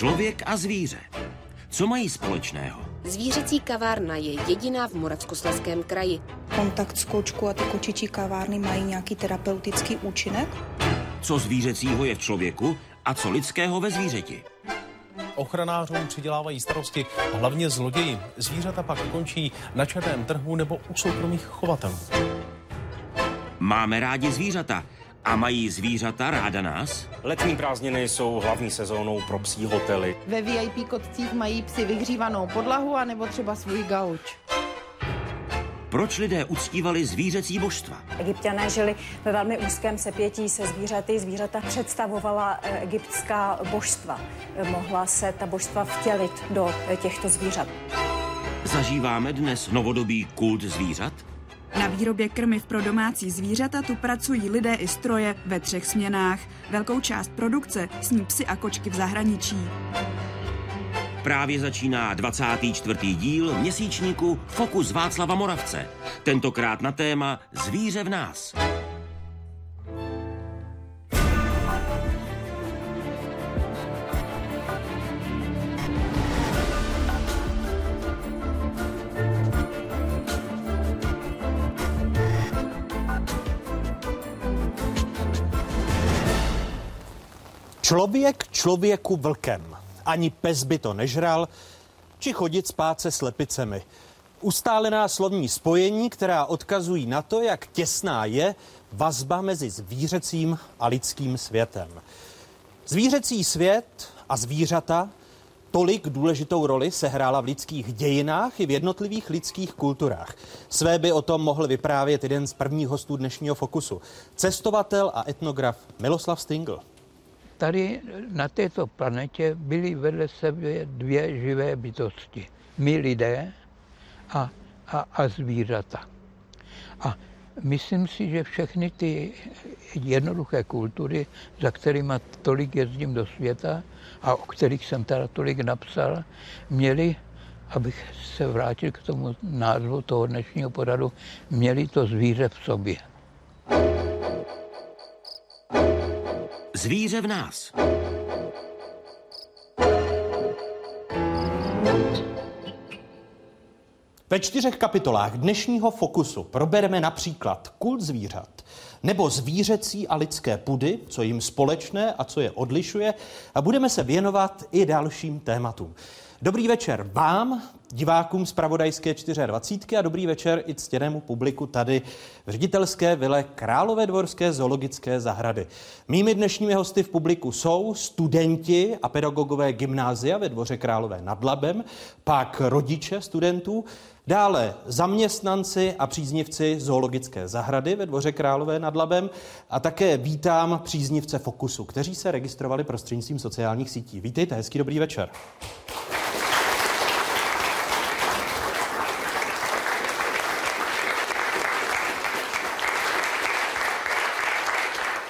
Člověk a zvíře. Co mají společného? Zvířecí kavárna je jediná v Moravskoslezském kraji. Kontakt s kočkou a ty kočičí kavárny mají nějaký terapeutický účinek? Co zvířecího je v člověku a co lidského ve zvířeti? Ochranářům přidělávají starosti hlavně zloději. Zvířata pak končí na černém trhu nebo u soukromých chovatelů. Máme rádi zvířata. A mají zvířata ráda nás? Letní prázdniny jsou hlavní sezónou pro psí hotely. Ve VIP kotcích mají psi vyhřívanou podlahu a nebo třeba svůj gauč. Proč lidé uctívali zvířecí božstva? Egyptiané žili ve velmi úzkém sepětí se zvířaty. Zvířata představovala eh, egyptská božstva. Mohla se ta božstva vtělit do eh, těchto zvířat. Zažíváme dnes novodobý kult zvířat? Na výrobě krmiv pro domácí zvířata tu pracují lidé i stroje ve třech směnách. Velkou část produkce sní psy a kočky v zahraničí. Právě začíná 24. díl měsíčníku Fokus Václava Moravce. Tentokrát na téma Zvíře v nás. Člověk člověku vlkem. Ani pes by to nežral, či chodit spát se slepicemi. Ustálená slovní spojení, která odkazují na to, jak těsná je vazba mezi zvířecím a lidským světem. Zvířecí svět a zvířata tolik důležitou roli sehrála v lidských dějinách i v jednotlivých lidských kulturách. Své by o tom mohl vyprávět jeden z prvních hostů dnešního Fokusu. Cestovatel a etnograf Miloslav Stingl tady na této planetě byly vedle sebe dvě živé bytosti. My lidé a, a, a zvířata. A myslím si, že všechny ty jednoduché kultury, za kterými tolik jezdím do světa a o kterých jsem teda tolik napsal, měli, abych se vrátil k tomu názvu toho dnešního poradu, měli to zvíře v sobě. Zvíře v nás. Ve čtyřech kapitolách dnešního fokusu probereme například kult zvířat, nebo zvířecí a lidské pudy, co jim společné a co je odlišuje, a budeme se věnovat i dalším tématům. Dobrý večer vám, divákům z Pravodajské 24 a dobrý večer i ctěnému publiku tady v ředitelské vile Králové dvorské zoologické zahrady. Mými dnešními hosty v publiku jsou studenti a pedagogové gymnázia ve dvoře Králové nad Labem, pak rodiče studentů, Dále zaměstnanci a příznivci zoologické zahrady ve Dvoře Králové nad Labem a také vítám příznivce Fokusu, kteří se registrovali prostřednictvím sociálních sítí. Vítejte, hezký dobrý večer.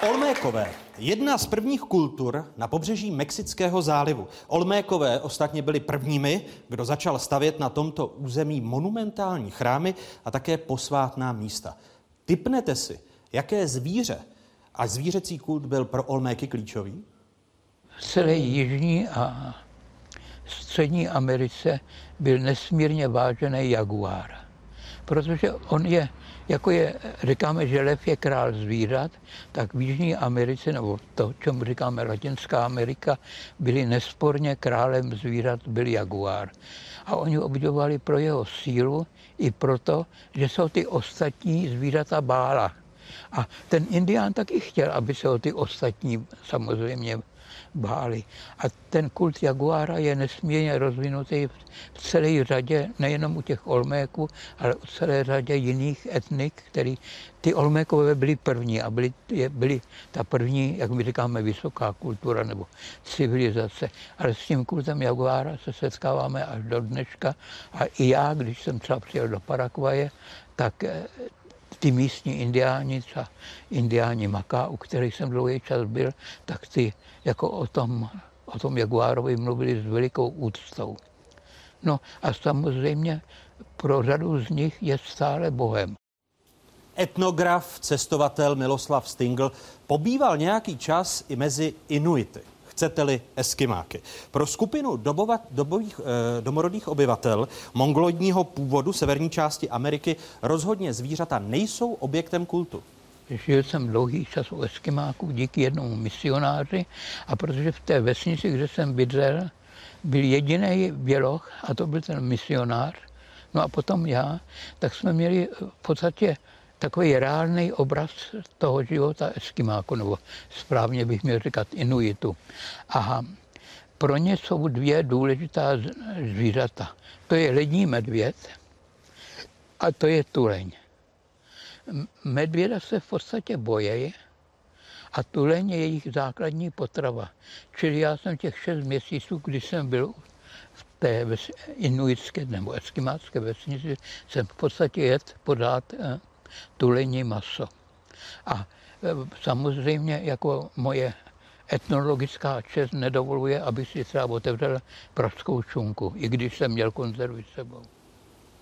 Olmékové, jedna z prvních kultur na pobřeží Mexického zálivu. Olmékové ostatně byli prvními, kdo začal stavět na tomto území monumentální chrámy a také posvátná místa. Typnete si, jaké zvíře a zvířecí kult byl pro Olméky klíčový? V celé Jižní a Střední Americe byl nesmírně vážený jaguár, protože on je jako je, říkáme, že lev je král zvířat, tak v Jižní Americe, nebo to, čemu říkáme Latinská Amerika, byli nesporně králem zvířat, byl jaguár. A oni obdivovali pro jeho sílu i proto, že se ty ostatní zvířata bála. A ten indián taky chtěl, aby se o ty ostatní samozřejmě báli. A ten kult jaguára je nesmírně rozvinutý v celé řadě, nejenom u těch Olméků, ale u celé řadě jiných etnik, který ty Olmékové byli první a byli, byli ta první, jak my říkáme, vysoká kultura nebo civilizace. Ale s tím kultem jaguára se setkáváme až do dneška. A i já, když jsem třeba přijel do Paraguaje, tak eh, ty místní indiáni, třeba indiáni Maká, u kterých jsem dlouhý čas byl, tak ty jako o tom, o tom Jaguárovi mluvili s velikou úctou. No a samozřejmě pro řadu z nich je stále Bohem. Etnograf, cestovatel Miloslav Stingl pobýval nějaký čas i mezi Inuity. Chcete-li eskimáky. Pro skupinu dobovat, dobových, eh, domorodých obyvatel mongoloidního původu severní části Ameriky rozhodně zvířata nejsou objektem kultu. Žil jsem dlouhý čas u Eskimáků díky jednomu misionáři a protože v té vesnici, kde jsem bydlel, byl jediný běloch a to byl ten misionář, no a potom já, tak jsme měli v podstatě takový reálný obraz toho života Eskimáku, nebo správně bych měl říkat Inuitu. A pro ně jsou dvě důležitá zvířata. To je lední medvěd a to je tuleň. Medvěda se v podstatě bojí a tuleň je jejich základní potrava. Čili já jsem těch šest měsíců, kdy jsem byl v té inuitské nebo eskimácké vesnici, jsem v podstatě jet podat eh, tulení maso. A e, samozřejmě jako moje etnologická čest nedovoluje, aby si třeba otevřel pražskou čunku, i když jsem měl konzervy s sebou.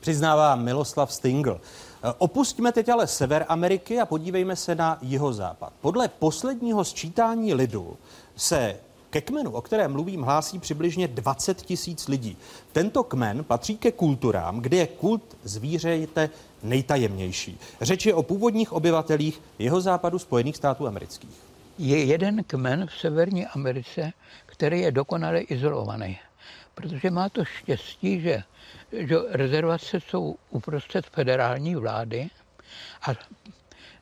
Přiznává Miloslav Stingl. E, opustíme teď ale sever Ameriky a podívejme se na jihozápad. Podle posledního sčítání lidu se ke kmenu, o kterém mluvím, hlásí přibližně 20 tisíc lidí. Tento kmen patří ke kulturám, kde je kult zvířejete nejtajemnější. Řeč je o původních obyvatelích jeho západu Spojených států amerických. Je jeden kmen v Severní Americe, který je dokonale izolovaný, protože má to štěstí, že, že rezervace jsou uprostřed federální vlády a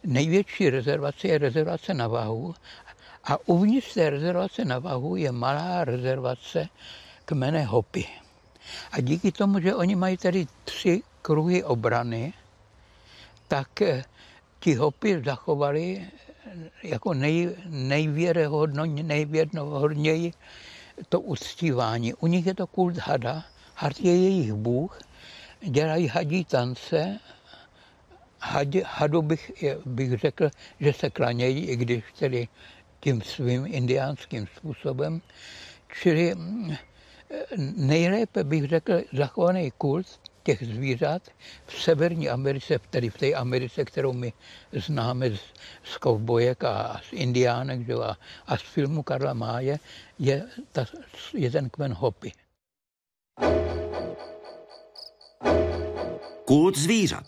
největší rezervace je rezervace na Vahu a uvnitř té rezervace na Vahu je malá rezervace kmene Hopy. A díky tomu, že oni mají tady tři kruhy obrany, tak ti Hopy zachovali jako nej, nejvěrohodněji to uctívání. U nich je to kult hada, had je jejich bůh, dělají hadí tance, had, hadu bych, bych řekl, že se klanějí, i když tedy tím svým indiánským způsobem. Čili mm, nejlépe bych řekl zachovaný kult těch zvířat v Severní Americe, tedy v té Americe, kterou my známe z, z kovbojek a z indiánek že, a, a z filmu Karla Máje, je, ta, je ten kmen Hopy. Kult zvířat.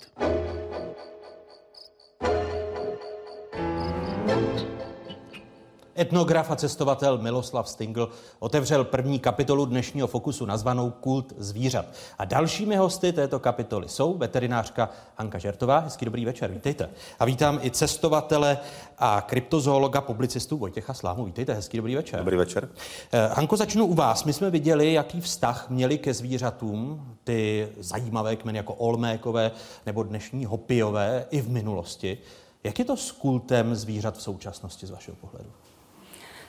Etnograf a cestovatel Miloslav Stingl otevřel první kapitolu dnešního fokusu nazvanou Kult zvířat. A dalšími hosty této kapitoly jsou veterinářka Hanka Žertová. Hezký dobrý večer, vítejte. A vítám i cestovatele a kryptozoologa, publicistu Vojtěcha Slámu. Vítejte, hezký dobrý večer. Dobrý večer. Eh, Hanko, začnu u vás. My jsme viděli, jaký vztah měli ke zvířatům ty zajímavé kmeny jako Olmékové nebo dnešní Hopijové i v minulosti. Jak je to s kultem zvířat v současnosti z vašeho pohledu?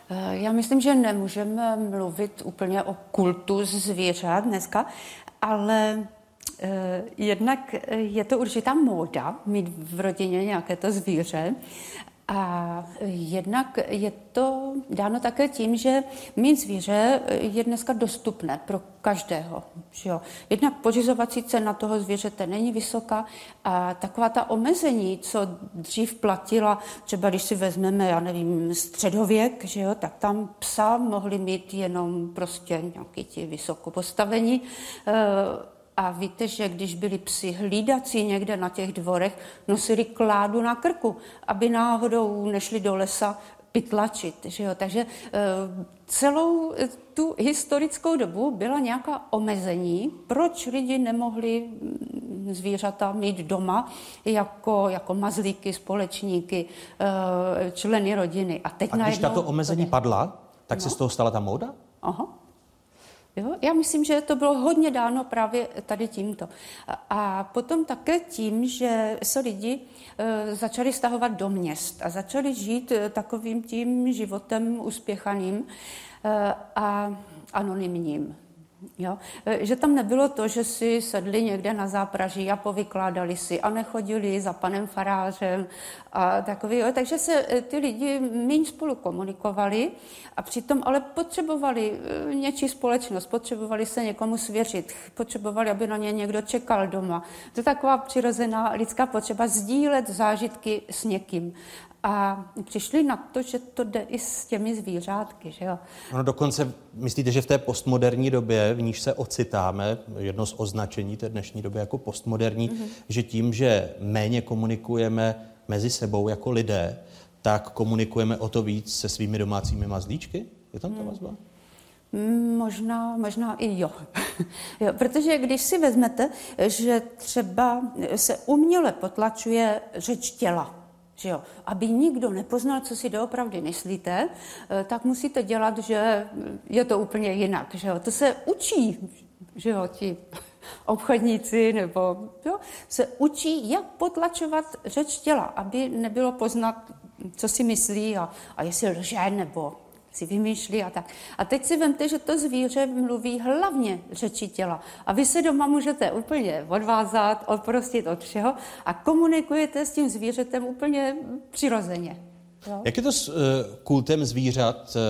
Eh, já myslím, že nemůžeme mluvit úplně o kultu zvířat dneska, ale eh, jednak je to určitá móda mít v rodině nějaké to zvíře a jednak je to dáno také tím, že mít zvíře je dneska dostupné pro každého. Že jo? Jednak pořizovací cena toho zvířete není vysoká a taková ta omezení, co dřív platila, třeba když si vezmeme, já nevím, středověk, že jo, tak tam psa mohli mít jenom prostě nějaký ti vysoko postavení. E, a víte, že když byli psi hlídací někde na těch dvorech, nosili kládu na krku, aby náhodou nešli do lesa pytlačit. Že jo? Takže eh, celou eh, tu historickou dobu byla nějaká omezení, proč lidi nemohli mm, zvířata mít doma jako, jako mazlíky, společníky, eh, členy rodiny. A, teď a když tato omezení padla, tak no. se z toho stala ta móda? Aha. Jo? Já myslím, že to bylo hodně dáno právě tady tímto. A potom také tím, že se lidi e, začali stahovat do měst a začali žít e, takovým tím životem uspěchaným e, a anonymním. Jo? E, že tam nebylo to, že si sedli někde na zápraží a povykládali si a nechodili za panem farářem a takový. Jo? Takže se e, ty lidi méně spolu komunikovali a přitom ale potřebovali e, něčí společnost, potřebovali se někomu svěřit, potřebovali, aby na ně někdo čekal doma. To je taková přirozená lidská potřeba sdílet zážitky s někým. A přišli na to, že to jde i s těmi zvířátky, že jo. Ono dokonce, myslíte, že v té postmoderní době, v níž se ocitáme, jedno z označení té dnešní doby jako postmoderní, mm-hmm. že tím, že méně komunikujeme mezi sebou jako lidé, tak komunikujeme o to víc se svými domácími mazlíčky? Je tam ta mhm. vazba? Možná, možná i jo. jo. Protože když si vezmete, že třeba se uměle potlačuje řeč těla, že jo, aby nikdo nepoznal, co si doopravdy myslíte, eh, tak musíte dělat, že je to úplně jinak. Že jo. To se učí, že jo, ti obchodníci nebo jo, se učí, jak potlačovat řeč těla, aby nebylo poznat, co si myslí a, a jestli lže nebo si vymýšlí a tak. A teď si vemte, že to zvíře mluví hlavně řeči těla. A vy se doma můžete úplně odvázat, odprostit od všeho a komunikujete s tím zvířetem úplně přirozeně. Jo? Jak je to s uh, kultem zvířat uh,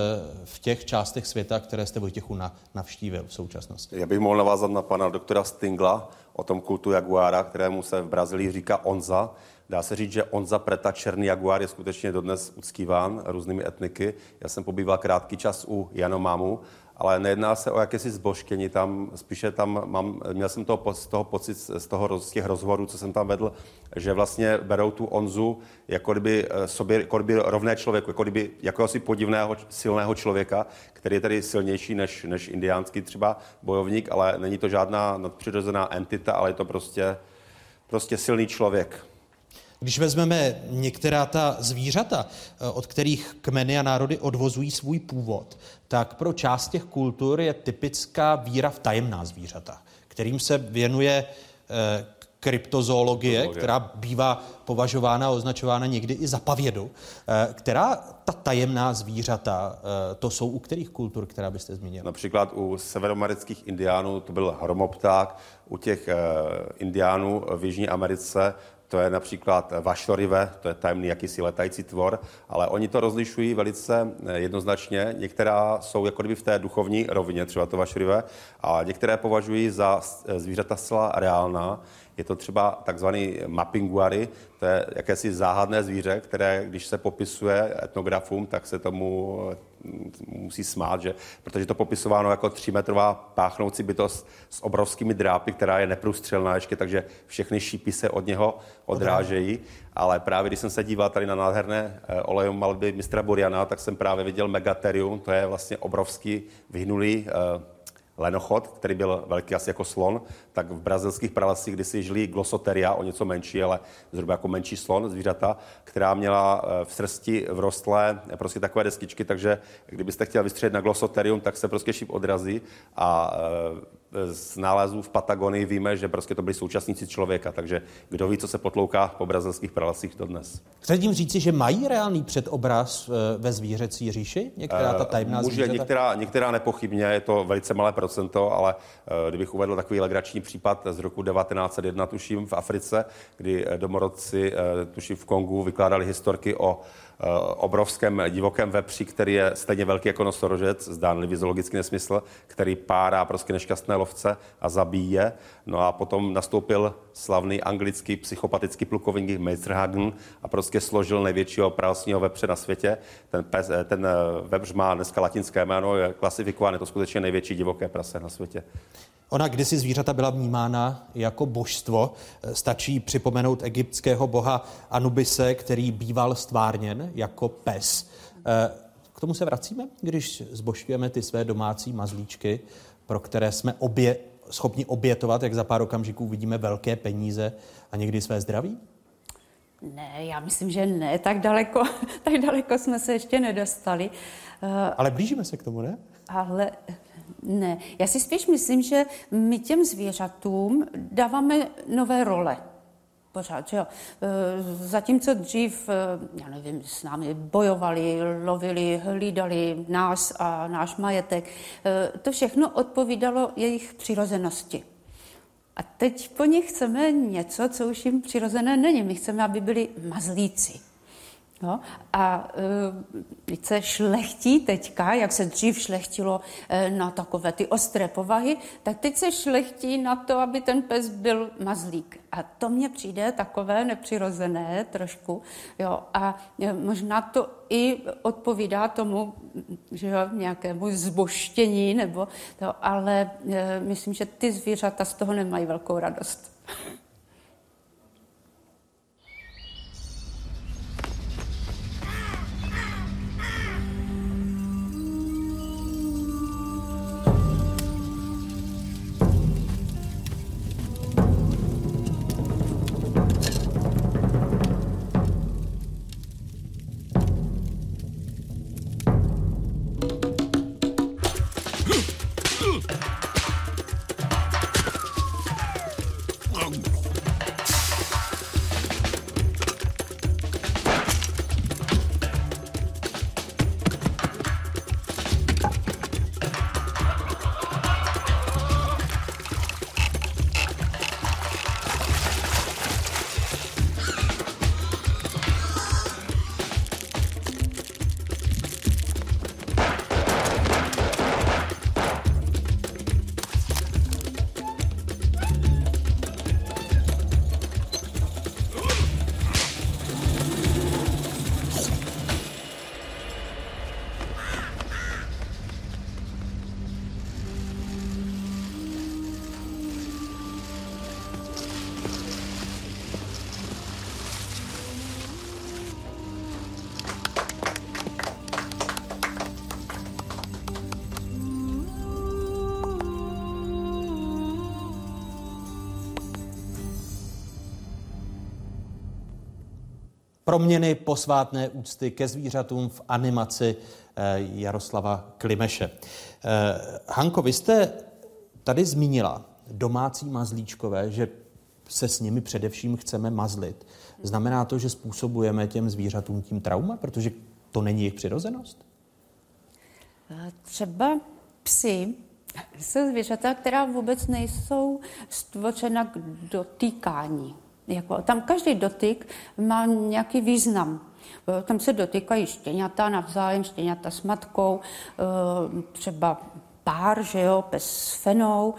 v těch částech světa, které jste Vojtěchu na, navštívil v současnosti? Já bych mohl navázat na pana doktora Stingla o tom kultu jaguára, kterému se v Brazílii říká onza. Dá se říct, že Onza Preta, černý jaguár, je skutečně dodnes uctíván různými etniky. Já jsem pobýval krátký čas u Janomamu, ale nejedná se o jakési zbožtění, tam spíše tam mám, měl jsem toho, z toho pocit z, toho, z těch rozhovorů, co jsem tam vedl, že vlastně berou tu Onzu jako kdyby eh, sobě, jako kdyby rovné člověku, jako kdyby jakéhosi podivného, silného člověka, který je tedy silnější než, než indiánský třeba bojovník, ale není to žádná nadpřirozená entita, ale je to prostě, prostě silný člověk. Když vezmeme některá ta zvířata, eh, od kterých kmeny a národy odvozují svůj původ, tak pro část těch kultur je typická víra v tajemná zvířata, kterým se věnuje eh, kryptozoologie, která bývá považována a označována někdy i za pavědu. Eh, která ta tajemná zvířata, to jsou u kterých kultur, která byste zmínil? Například u severoamerických indiánů to byl hromopták, u těch indiánů v Jižní Americe to je například vaštorive, to je tajemný jakýsi letající tvor, ale oni to rozlišují velice eh, jednoznačně. Některá jsou jako kdyby v té duchovní rovině, třeba to vaštorive, a některé považují za eh, zvířata zcela reálná. Je to třeba takzvaný mappinguary, to je jakési záhadné zvíře, které, když se popisuje etnografům, tak se tomu mm, musí smát, že, protože to popisováno jako třímetrová páchnoucí bytost s obrovskými drápy, která je neprůstřelná ještě, takže všechny šípy se od něho odrážejí. Ale právě když jsem se díval tady na nádherné eh, olejové malby mistra Buriana, tak jsem právě viděl Megaterium, to je vlastně obrovský vyhnulý eh, lenochod, který byl velký asi jako slon, tak v brazilských pralesích kdysi žili glosoteria, o něco menší, ale zhruba jako menší slon, zvířata, která měla eh, v srsti vrostlé prostě takové deskičky, takže kdybyste chtěl vystřelit na glosoterium, tak se prostě šíp odrazí a z nálezů v Patagonii víme, že prostě to byli současníci člověka, takže kdo ví, co se potlouká po brazilských pralesích dodnes. Chce tím říci, že mají reálný předobraz eh, ve zvířecí říši? Některá ta tajemná Může, zvířata? Některá, některá nepochybně, je to velice malé procento, ale eh, kdybych uvedl takový legrační případ z roku 1901, tuším, v Africe, kdy domorodci, eh, tuším v Kongu, vykládali historky o Eh, obrovském divokém vepři, který je stejně velký jako nosorožec, zdánlivý zoologický nesmysl, který párá prostě nešťastné lovce a zabíje. No a potom nastoupil slavný anglický psychopatický plukovník Meisterhagen a prostě složil největšího pralsního vepře na světě. Ten, pes, eh, ten eh, vepř má dneska latinské jméno, je klasifikován, je to skutečně největší divoké prase na světě. Ona kdysi zvířata byla vnímána jako božstvo. Stačí připomenout egyptského boha Anubise, který býval stvárněn jako pes. Eh, k tomu se vracíme, když zbožňujeme ty své domácí mazlíčky, pro které jsme obě, schopni obětovat, jak za pár okamžiků vidíme, velké peníze a někdy své zdraví? Ne, já myslím, že ne. Tak daleko, tak daleko jsme se ještě nedostali. Eh, Ale blížíme se k tomu, ne? Ale ne, já si spíš myslím, že my těm zvířatům dáváme nové role. Pořád, že jo. E, zatímco dřív, e, já nevím, s námi bojovali, lovili, hlídali nás a náš majetek, e, to všechno odpovídalo jejich přirozenosti. A teď po nich chceme něco, co už jim přirozené není. My chceme, aby byli mazlíci. No, a e, se šlechtí teďka, jak se dřív šlechtilo e, na takové ty ostré povahy, tak teď se šlechtí na to, aby ten pes byl mazlík. A to mně přijde takové nepřirozené trošku. Jo, a e, možná to i odpovídá tomu, že jo, nějakému zboštění, nebo to, ale myslím, že ty zvířata z toho nemají velkou radost. Proměny posvátné úcty ke zvířatům v animaci eh, Jaroslava Klimeše. Eh, Hanko, vy jste tady zmínila domácí mazlíčkové, že se s nimi především chceme mazlit. Znamená to, že způsobujeme těm zvířatům tím trauma, protože to není jejich přirozenost? Eh, třeba psy jsou zvířata, která vůbec nejsou stvořena k dotýkání. Jako, tam každý dotyk má nějaký význam. Tam se dotýkají štěňata navzájem, štěňata s matkou, e, třeba pár, že jo, pes s fenou,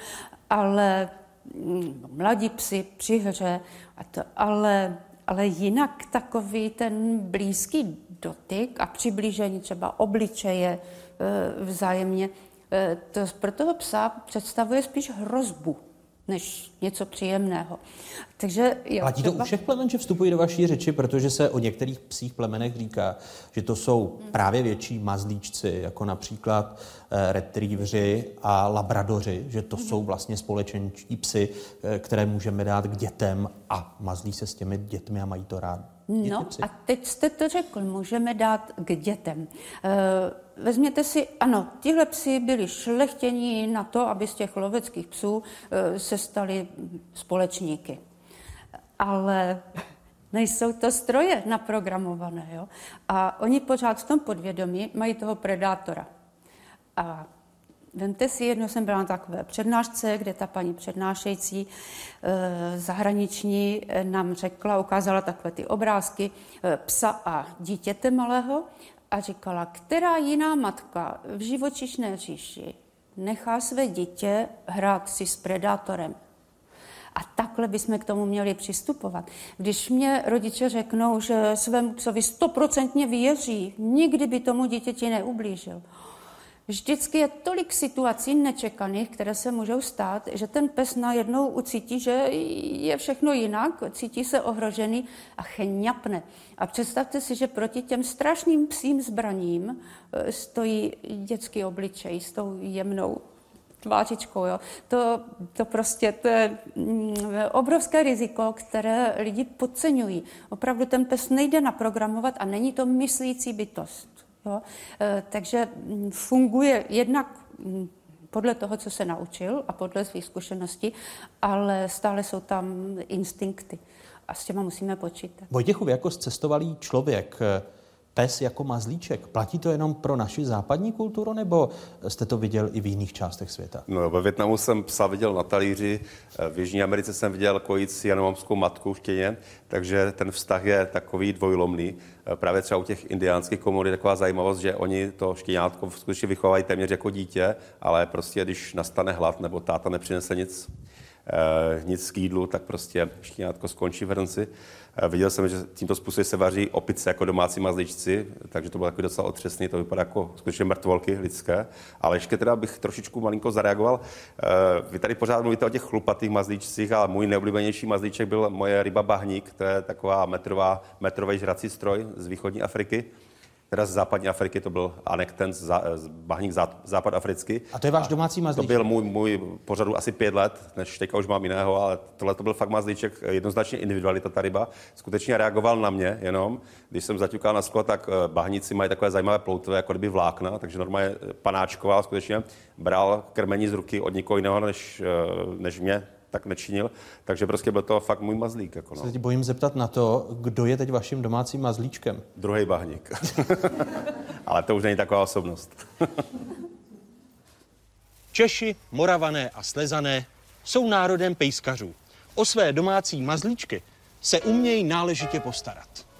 ale mm, mladí psi při hře, a to, ale, ale jinak takový ten blízký dotyk a přiblížení třeba obličeje e, vzájemně, e, to pro toho psa představuje spíš hrozbu než něco příjemného. Takže jo, Platí to třeba... u všech plemen, že vstupují do vaší řeči, protože se o některých psích plemenech říká, že to jsou hmm. právě větší mazlíčci, jako například eh, retrievři a labradoři, že to hmm. jsou vlastně společenčí psy, eh, které můžeme dát k dětem a mazlí se s těmi dětmi a mají to rád. No a teď jste to řekl, můžeme dát k dětem. E, vezměte si, ano, tihle psi byli šlechtění na to, aby z těch loveckých psů e, se stali společníky. Ale nejsou to stroje naprogramované. Jo? A oni pořád v tom podvědomí mají toho predátora. A Vemte si, jedno jsem byla na takové přednášce, kde ta paní přednášející e, zahraniční eh, nám řekla, ukázala takové ty obrázky e, psa a dítěte malého a říkala, která jiná matka v živočišné říši nechá své dítě hrát si s predátorem. A takhle bychom k tomu měli přistupovat. Když mě rodiče řeknou, že svému psovi stoprocentně věří, nikdy by tomu dítěti neublížil, Vždycky je tolik situací nečekaných, které se můžou stát, že ten pes najednou ucítí, že je všechno jinak, cítí se ohrožený a chňapne. A představte si, že proti těm strašným psím zbraním e, stojí dětský obličej s tou jemnou tvářičkou. Jo. To, to prostě to je mm, obrovské riziko, které lidi podceňují. Opravdu ten pes nejde naprogramovat a není to myslící bytost. Jo? E, takže mm, funguje jednak mm, podle toho, co se naučil a podle svých zkušeností, ale stále jsou tam instinkty a s těma musíme počítat. Vojtěchu, jako cestovalý člověk, e, pes jako mazlíček. Platí to jenom pro naši západní kulturu, nebo jste to viděl i v jiných částech světa? No, ve Větnamu jsem psa viděl na talíři, v Jižní Americe jsem viděl kojící janomamskou matku v štěně, takže ten vztah je takový dvojlomný. Právě třeba u těch indiánských komor je taková zajímavost, že oni to štěňátko skutečně vychovají téměř jako dítě, ale prostě když nastane hlad nebo táta nepřinese nic, nic k jídlu, tak prostě štěňátko skončí v hrnci. Eh, viděl jsem, že tímto způsobem se vaří opice jako domácí mazličci, takže to bylo takový docela otřesný, to vypadá jako skutečně mrtvolky lidské. Ale ještě teda bych trošičku malinko zareagoval. Eh, vy tady pořád mluvíte o těch chlupatých mazlíčcích, ale můj neoblíbenější mazlíček byl moje ryba bahník, to je taková metrová, metrový žrací stroj z východní Afriky teda z západní Afriky, to byl anekten z, z bahník zá, západ africký. A to je váš domácí mazlíček? To byl můj, můj pořadu asi pět let, než teďka už mám jiného, ale tohle to byl fakt mazlíček, jednoznačně individualita ta ryba. Skutečně reagoval na mě jenom. Když jsem zaťukal na sklo, tak eh, bahníci mají takové zajímavé ploutve, jako kdyby vlákna, takže normálně panáčkoval, skutečně bral krmení z ruky od nikoho jiného než, eh, než mě, tak nečinil. Takže prostě byl to fakt můj mazlík. Jako no. Se teď bojím zeptat na to, kdo je teď vaším domácím mazlíčkem. Druhý bahník. Ale to už není taková osobnost. Češi, Moravané a Slezané jsou národem pejskařů. O své domácí mazlíčky se umějí náležitě postarat.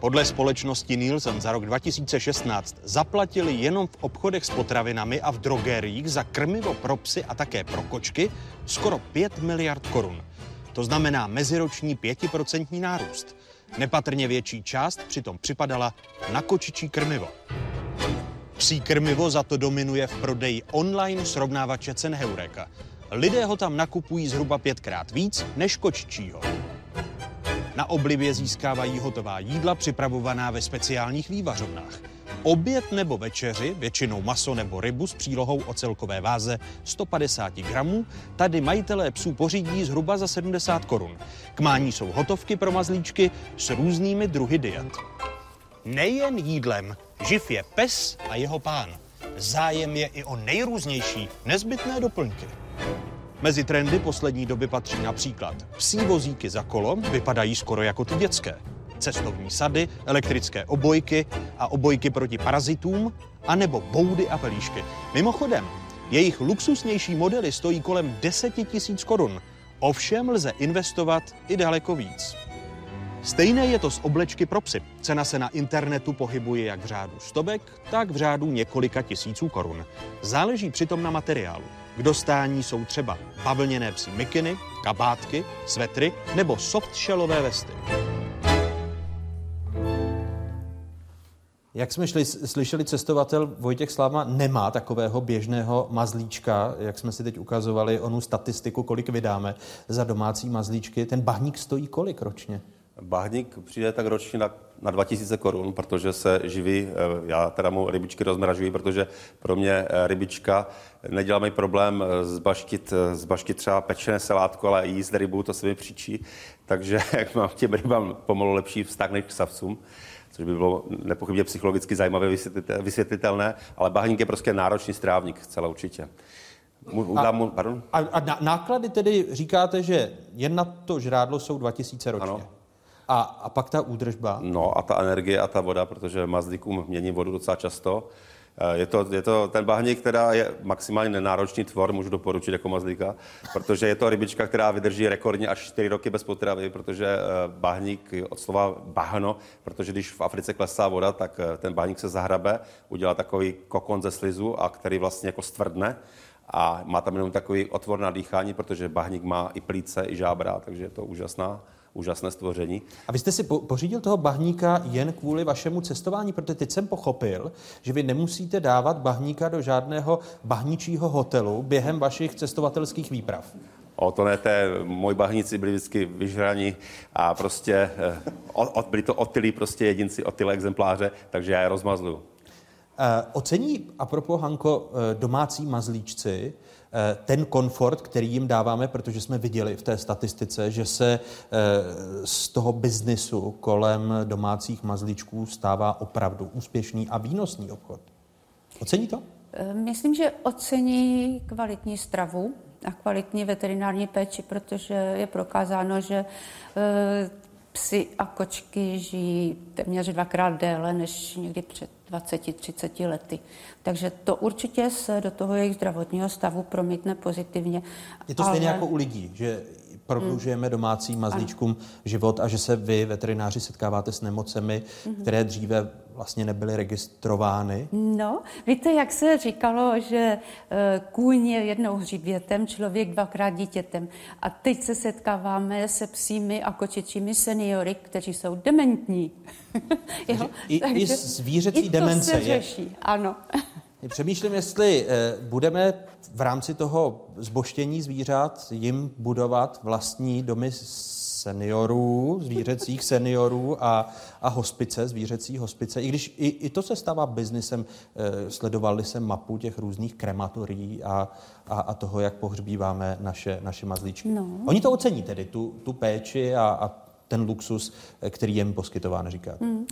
Podle společnosti Nielsen za rok 2016 zaplatili jenom v obchodech s potravinami a v drogeriích za krmivo pro psy a také pro kočky skoro 5 miliard korun. To znamená meziroční 5% nárůst. Nepatrně větší část přitom připadala na kočičí krmivo. Psí krmivo za to dominuje v prodeji online srovnávače cen Heureka. Lidé ho tam nakupují zhruba pětkrát víc než kočičího. Na oblibě získávají hotová jídla připravovaná ve speciálních vývařovnách. Oběd nebo večeři, většinou maso nebo rybu s přílohou o celkové váze 150 gramů, tady majitelé psů pořídí zhruba za 70 korun. K mání jsou hotovky pro mazlíčky s různými druhy diet. Nejen jídlem, živ je pes a jeho pán. Zájem je i o nejrůznější nezbytné doplňky. Mezi trendy poslední doby patří například psí vozíky za kolo, vypadají skoro jako ty dětské, cestovní sady, elektrické obojky a obojky proti parazitům, anebo boudy a pelíšky. Mimochodem, jejich luxusnější modely stojí kolem 10 tisíc korun. Ovšem lze investovat i daleko víc. Stejné je to s oblečky pro psy. Cena se na internetu pohybuje jak v řádu stovek, tak v řádu několika tisíců korun. Záleží přitom na materiálu. K dostání jsou třeba bavlněné psí mikiny, kabátky, svetry nebo softshellové vesty. Jak jsme šli, slyšeli, cestovatel Vojtěch Slávma nemá takového běžného mazlíčka, jak jsme si teď ukazovali onu statistiku, kolik vydáme za domácí mazlíčky. Ten bahník stojí kolik ročně? Bahník přijde tak ročně na, na 2000 korun, protože se živí, eh, já teda mu rybičky rozmražuji, protože pro mě eh, rybička nedělá mi problém eh, zbaštit, zbaštit třeba pečené salátku, ale jíst rybu, to se mi příčí. Takže jak mám těm rybám pomalu lepší vztah než k savcům což by bylo nepochybně psychologicky zajímavé vysvětlitelné, ale bahník je prostě náročný strávník, celé určitě. A, mu, pardon? a, a náklady tedy říkáte, že jen na to žrádlo jsou 2000 ročně? Ano. A, a pak ta údržba? No a ta energie a ta voda, protože mazdíkům mění vodu docela často. Eh, je to, je to ten bahník, která je maximálně nenáročný tvor, můžu doporučit jako mazlíka, protože je to rybička, která vydrží rekordně až 4 roky bez potravy, protože eh, bahník od slova bahno, protože když v Africe klesá voda, tak eh, ten bahník se zahrabe, udělá takový kokon ze slizu, a který vlastně jako stvrdne a má tam jenom takový otvor na dýchání, protože bahník má i plíce, i žábra, takže je to úžasná úžasné stvoření. A vy jste si pořídil toho bahníka jen kvůli vašemu cestování, protože teď jsem pochopil, že vy nemusíte dávat bahníka do žádného bahničího hotelu během vašich cestovatelských výprav. O to ne, té, moji bahníci byli vždycky vyžraní a prostě eh, o, byli to otylí prostě jedinci, otylé exempláře, takže já je rozmazluju. Uh, ocení, propos Hanko, eh, domácí mazlíčci, Eh, ten komfort, který jim dáváme, protože jsme viděli v té statistice, že se eh, z toho biznisu kolem domácích mazlíčků stává opravdu úspěšný a výnosný obchod. Ocení to? Eh, myslím, že ocení kvalitní stravu a kvalitní veterinární péči, protože je prokázáno, že psy a kočky žijí téměř dvakrát déle než někdy před 20-30 lety. Takže to určitě se do toho jejich zdravotního stavu promítne pozitivně. Je to stejně ale... jako u lidí, že prodlužujeme mm. domácím mazlíčkům ano. život a že se vy, veterináři, setkáváte s nemocemi, mm-hmm. které dříve vlastně nebyly registrovány? No, víte, jak se říkalo, že eh, kůň je jednou hřibětem, člověk dvakrát dítětem. A teď se setkáváme se psími a kočičími seniory, kteří jsou dementní. jo? I, Takže i zvířecí i demence to se řeší, je. ano. Přemýšlím, jestli eh, budeme v rámci toho zboštění zvířat jim budovat vlastní domy seniorů, zvířecích seniorů a, a hospice, zvířecí hospice. I když i, i to se stává biznisem, eh, sledovali jsem mapu těch různých krematorií a, a, a toho, jak pohřbíváme naše, naše mazlíčky. No. Oni to ocení tedy, tu, tu péči a, a ten luxus, eh, který je jim poskytován, říkáte. Hmm.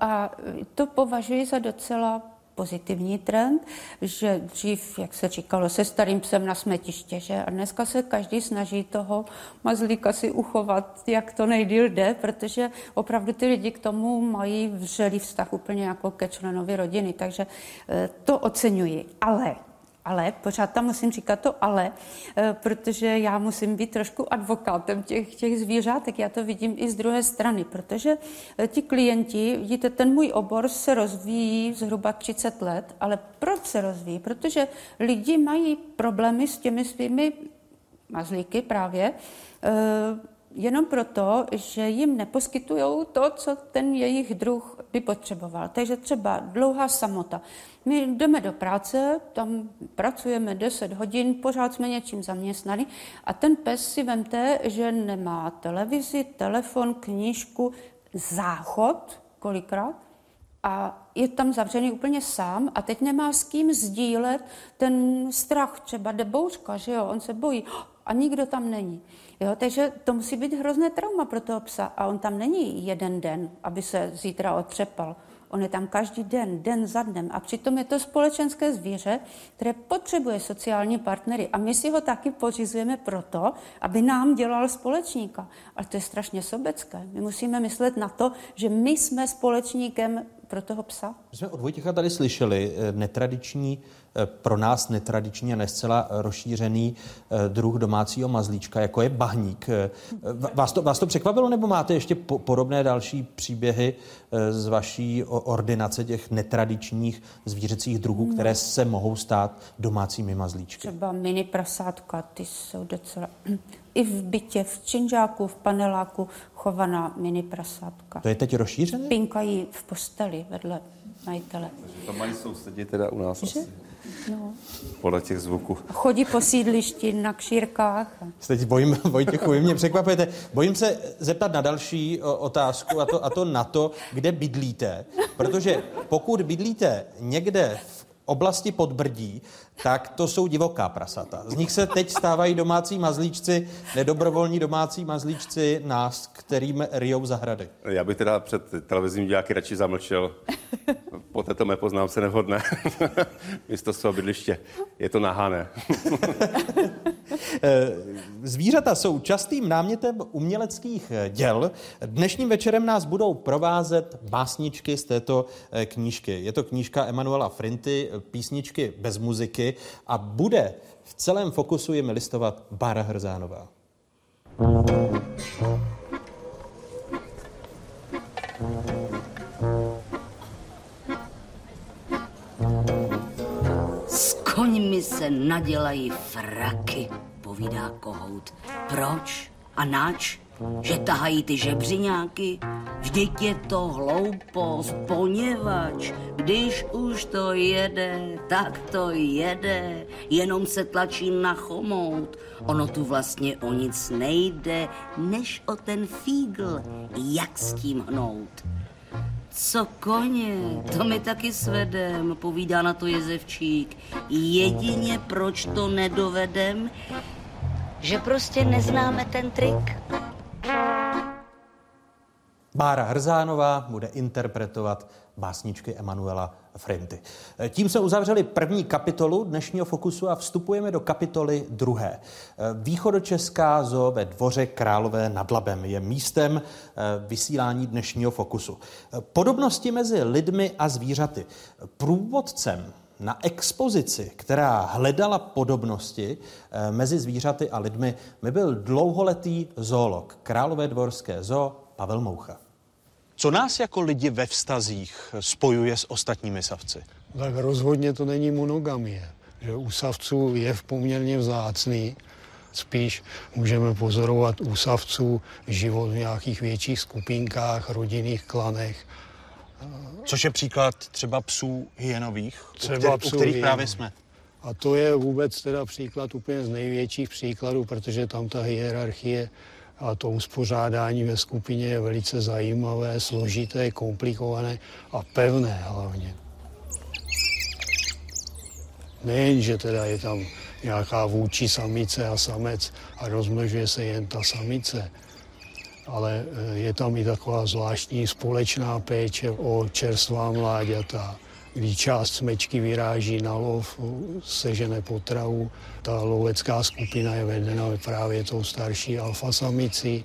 A to považuji za docela pozitivní trend, že dřív, jak se říkalo, se starým psem na smetiště, že? A dneska se každý snaží toho mazlíka si uchovat, jak to nejdýl jde, protože opravdu ty lidi k tomu mají vřelý vztah úplně jako ke členovi rodiny, takže eh, to oceňuji. Ale ale, pořád tam musím říkat to ale, eh, protože já musím být trošku advokátem těch, těch zvířátek. Já to vidím i z druhé strany, protože eh, ti klienti, vidíte, ten můj obor se rozvíjí zhruba 30 let, ale proč se rozvíjí? Protože lidi mají problémy s těmi svými mazlíky právě, eh, jenom proto, že jim neposkytují to, co ten jejich druh by potřeboval. Takže třeba dlouhá samota. My jdeme do práce, tam pracujeme 10 hodin, pořád jsme něčím zaměstnaní a ten pes si vemte, že nemá televizi, telefon, knížku, záchod kolikrát a je tam zavřený úplně sám a teď nemá s kým sdílet ten strach, třeba jde bouřka, že jo, on se bojí a nikdo tam není. Jo, takže to musí být hrozné trauma pro toho psa a on tam není jeden den, aby se zítra otřepal. On je tam každý den, den za dnem. A přitom je to společenské zvíře, které potřebuje sociální partnery. A my si ho taky pořizujeme proto, aby nám dělal společníka. Ale to je strašně sobecké. My musíme myslet na to, že my jsme společníkem pro toho psa. My jsme od Vojtěcha tady slyšeli eh, netradiční pro nás netradiční a nescela rozšířený eh, druh domácího mazlíčka, jako je bahník. Eh, vás to, vás to překvapilo, nebo máte ještě podobné další příběhy z vaší ordinace těch netradičních zvířecích druhů, no. které se mohou stát domácími mazlíčky? Třeba mini prasátka, ty jsou docela... I v bytě, v činžáku, v paneláku chovaná mini prasátka. To je teď rozšířené? Pinkají v posteli vedle majitele. To mají sousedí teda u nás Že? asi. No. Podle těch zvuků. Chodí po sídlišti na kšírkách. Se teď bojím, Vojtěchu, vy mě překvapujete. Bojím se zeptat na další otázku a to, a to na to, kde bydlíte. Protože pokud bydlíte někde v oblasti Podbrdí, tak to jsou divoká prasata. Z nich se teď stávají domácí mazlíčci, nedobrovolní domácí mazlíčci nás, kterým rijou zahrady. Já bych teda před televizním diváky radši zamlčel. Po této mé poznámce nevhodné. Místo svého bydliště. Je to nahané. Eh, zvířata jsou častým námětem uměleckých děl. Dnešním večerem nás budou provázet básničky z této eh, knížky. Je to knížka Emanuela Frinty, písničky bez muziky a bude v celém fokusu jimi listovat Bára Hrzánová. S koňmi se nadělají fraky, povídá kohout. Proč a nač? Že tahají ty žebřiňáky? Vždyť je to hloupost, poněvadž když už to jede, tak to jede, jenom se tlačí na chomout. Ono tu vlastně o nic nejde, než o ten fígl, jak s tím hnout. Co koně, to mi taky svedem, povídá na to jezevčík. Jedině proč to nedovedem, že prostě neznáme ten trik. Bára Hrzánová bude interpretovat básničky Emanuela Frinty. Tím jsme uzavřeli první kapitolu dnešního Fokusu a vstupujeme do kapitoly druhé. Východočeská zoo ve dvoře Králové nad Labem je místem eh, vysílání dnešního Fokusu. Podobnosti mezi lidmi a zvířaty. Průvodcem na expozici, která hledala podobnosti eh, mezi zvířaty a lidmi, mi byl dlouholetý zoolog Králové dvorské zoo Pavel Moucha. Co nás jako lidi ve vztazích spojuje s ostatními savci? Tak rozhodně to není monogamie. Že u savců je v poměrně vzácný. Spíš můžeme pozorovat u savců život v nějakých větších skupinkách, rodinných klanech. Což je příklad třeba psů hyenových, Třeba u, který, psů u kterých hyen. právě jsme. A to je vůbec teda příklad úplně z největších příkladů, protože tam ta hierarchie a to uspořádání ve skupině je velice zajímavé, složité, komplikované a pevné hlavně. Nejen, že teda je tam nějaká vůči samice a samec a rozmnožuje se jen ta samice, ale eh, je tam i taková zvláštní společná péče o čerstvá mláďata, kdy část smečky vyráží na lov, sežene potravu. Ta lovecká skupina je vedena právě tou starší alfa samicí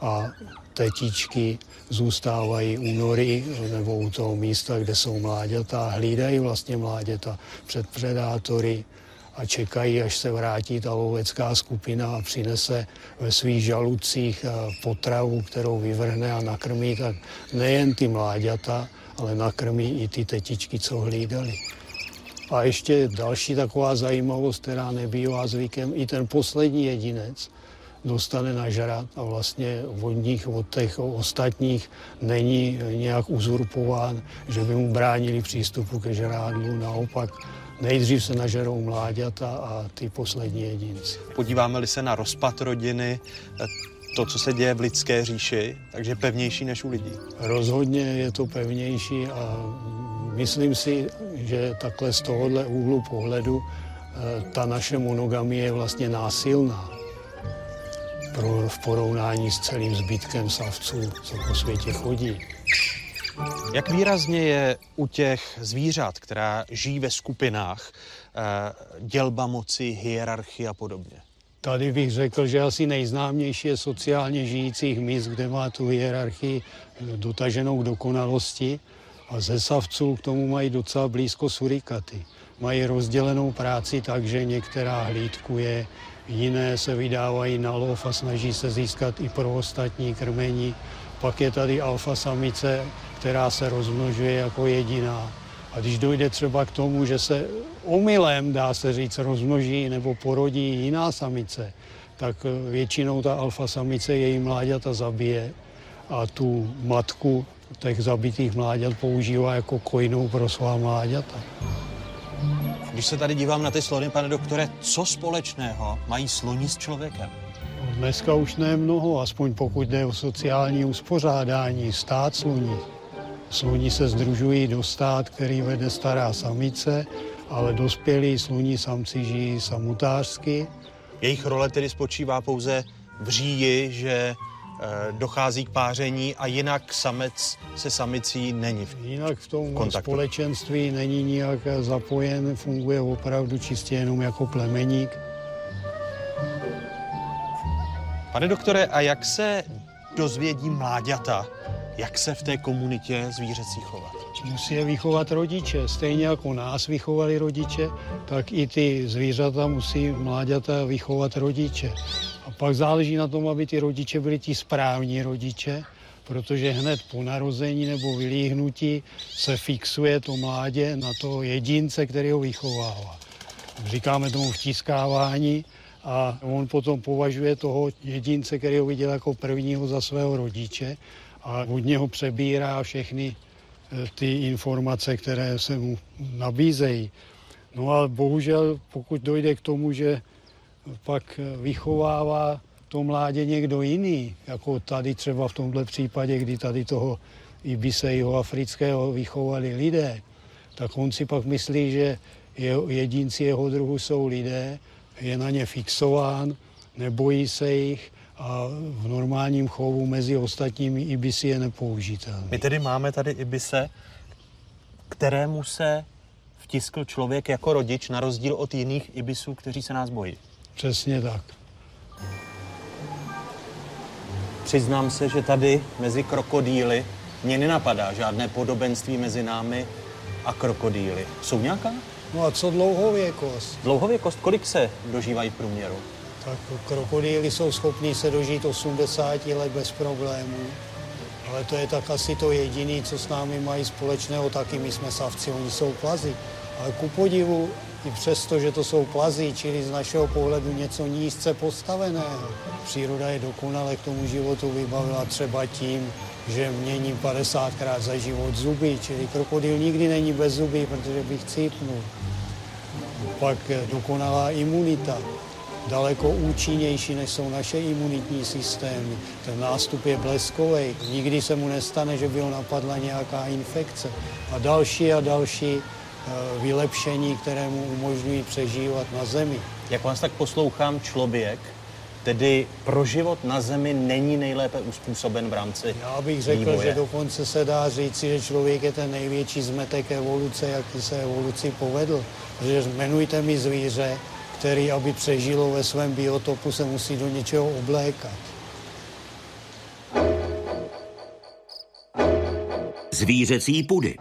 a tetičky zůstávají u nory nebo u toho místa, kde jsou mláďata, hlídají vlastně mláďata před predátory a čekají, až se vrátí ta lovecká skupina a přinese ve svých žalucích eh, potravu, kterou vyvrhne a nakrmí tak nejen ty mláďata, ale nakrmí i ty tetičky, co hlídali. A ještě další taková zajímavost, která nebývá zvykem, i ten poslední jedinec dostane nažrat a vlastně od nich, od těch ostatních není nějak uzurpován, že by mu bránili přístupu ke žrádlu. Naopak nejdřív se nažerou mláďata a ty poslední jedinci. Podíváme-li se na rozpad rodiny, to, co se děje v lidské říši, takže pevnější než u lidí. Rozhodně je to pevnější a myslím si, že takhle z tohohle úhlu pohledu eh, ta naše monogamie je vlastně násilná pro, v porovnání s celým zbytkem savců, co po světě chodí. Jak výrazně je u těch zvířat, která žijí ve skupinách, eh, dělba moci, hierarchie a podobně? Tady bych řekl, že asi nejznámější je sociálně žijících mis, kde má tu hierarchii dotaženou k dokonalosti. A ze savců k tomu mají docela blízko surikaty. Mají rozdělenou práci tak, že některá hlídkuje, jiné se vydávají na lov a snaží se získat i pro ostatní krmení. Pak je tady alfa samice, která se rozmnožuje jako jediná. A když dojde třeba k tomu, že se omylem, dá se říct, rozmnoží nebo porodí jiná samice, tak většinou ta alfa samice její mláďata zabije a tu matku těch zabitých mláďat používá jako kojnou pro svá mláďata. Když se tady dívám na ty slony, pane doktore, co společného mají sloní s člověkem? Dneska už ne mnoho, aspoň pokud jde o sociální uspořádání, stát sluní. Sluní se združují do stát, který vede stará samice, ale dospělí sluní samci žijí samotářsky. Jejich role tedy spočívá pouze v říji, že eh, dochází k páření a jinak samec se samicí není v Jinak v tom kontaktu. společenství není nijak zapojen, funguje opravdu čistě jenom jako plemeník. Pane doktore, a jak se dozvědí mláďata, jak se v té komunitě zvířecí chovat? Musí je vychovat rodiče. Stejně jako nás vychovali rodiče, tak i ty zvířata musí mláďata vychovat rodiče. A pak záleží na tom, aby ty rodiče byli ti správní rodiče, protože hned po narození nebo vylíhnutí se fixuje to mládě na toho jedince, který ho vychovává. Říkáme tomu vtiskávání a on potom považuje toho jedince, který ho viděl jako prvního za svého rodiče a od něho přebírá všechny eh, ty informace, které se mu nabízejí. No a bohužel, pokud dojde k tomu, že pak vychovává to mládě někdo jiný, jako tady třeba v tomhle případě, kdy tady toho Ibisejho afrického vychovali lidé, tak on si pak myslí, že jeho, jedinci jeho druhu jsou lidé, je na ně fixován, nebojí se jich a v normálním chovu mezi ostatními ibisy je nepoužitelný. My tedy máme tady ibise, kterému se vtiskl člověk jako rodič, na rozdíl od jiných ibisů, kteří se nás bojí. Přesně tak. Přiznám se, že tady mezi krokodýly mě nenapadá žádné podobenství mezi námi a krokodýly. Jsou nějaká? No a co dlouhověkost? Dlouhověkost, kolik se dožívají v průměru? Tak krokodýly jsou schopní se dožít 80 let bez problémů. Ale to je tak asi to jediné, co s námi mají společného, taky my jsme savci, oni jsou plazy. Ale ku podivu, i přesto, že to jsou plazy, čili z našeho pohledu něco nízce postaveného. Příroda je dokonale k tomu životu vybavila třeba tím, že mění 50krát za život zuby, čili krokodýl nikdy není bez zuby, protože bych cípnul. Pak dokonalá imunita, daleko účinnější, než jsou naše imunitní systémy. Ten nástup je bleskový, nikdy se mu nestane, že by ho napadla nějaká infekce. A další a další eh, vylepšení, které mu umožňují přežívat na zemi. Jak vás tak poslouchám, člověk, tedy pro život na Zemi není nejlépe uspůsoben v rámci Já bych řekl, vývoje. že dokonce se dá říci, že člověk je ten největší zmetek evoluce, jaký se evoluci povedl. Že jmenujte mi zvíře, který, aby přežilo ve svém biotopu, se musí do něčeho oblékat. Zvířecí pudy.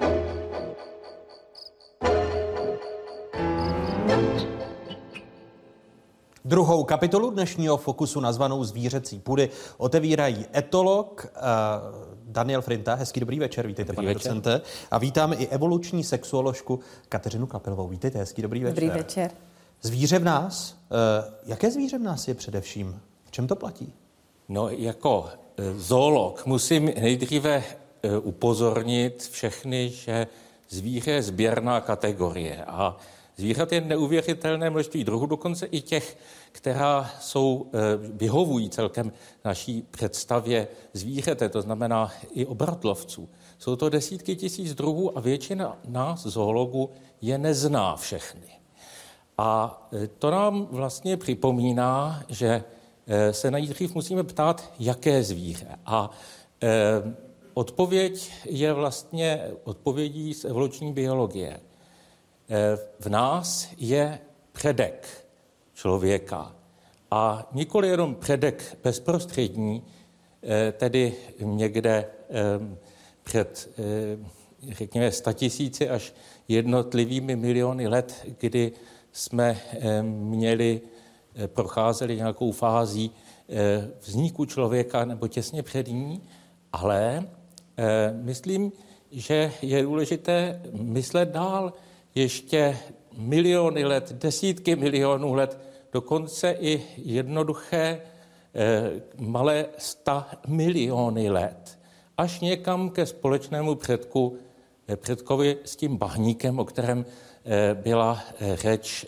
Druhou kapitolu dnešního fokusu nazvanou Zvířecí půdy otevírají etolog uh, Daniel Frinta. Hezký dobrý večer, vítejte, pane večer. docente. A vítám i evoluční sexuoložku Kateřinu Kapelovou. Vítejte, hezký dobrý večer. Dobrý večer. Zvíře v nás. Uh, jaké zvíře v nás je především? V čem to platí? No, jako eh, zoolog musím nejdříve eh, upozornit všechny, že zvíře je sběrná kategorie a zvířat je neuvěřitelné množství druhů, dokonce i těch, která jsou, eh, vyhovují celkem naší představě zvířete, to znamená i obratlovců. Jsou to desítky tisíc druhů a většina nás, zoologů, je nezná všechny. A e, to nám vlastně připomíná, že e, se nejdřív musíme ptát, jaké zvíře. A e, odpověď je vlastně odpovědí z evoluční biologie. V nás je předek člověka. A nikoli jenom předek bezprostřední, tedy někde před, řekněme, statisíci až jednotlivými miliony let, kdy jsme měli, procházeli nějakou fází vzniku člověka nebo těsně před ní, ale myslím, že je důležité myslet dál ještě miliony let, desítky milionů let, dokonce i jednoduché malé sta miliony let, až někam ke společnému předku, předkovi s tím bahníkem, o kterém byla řeč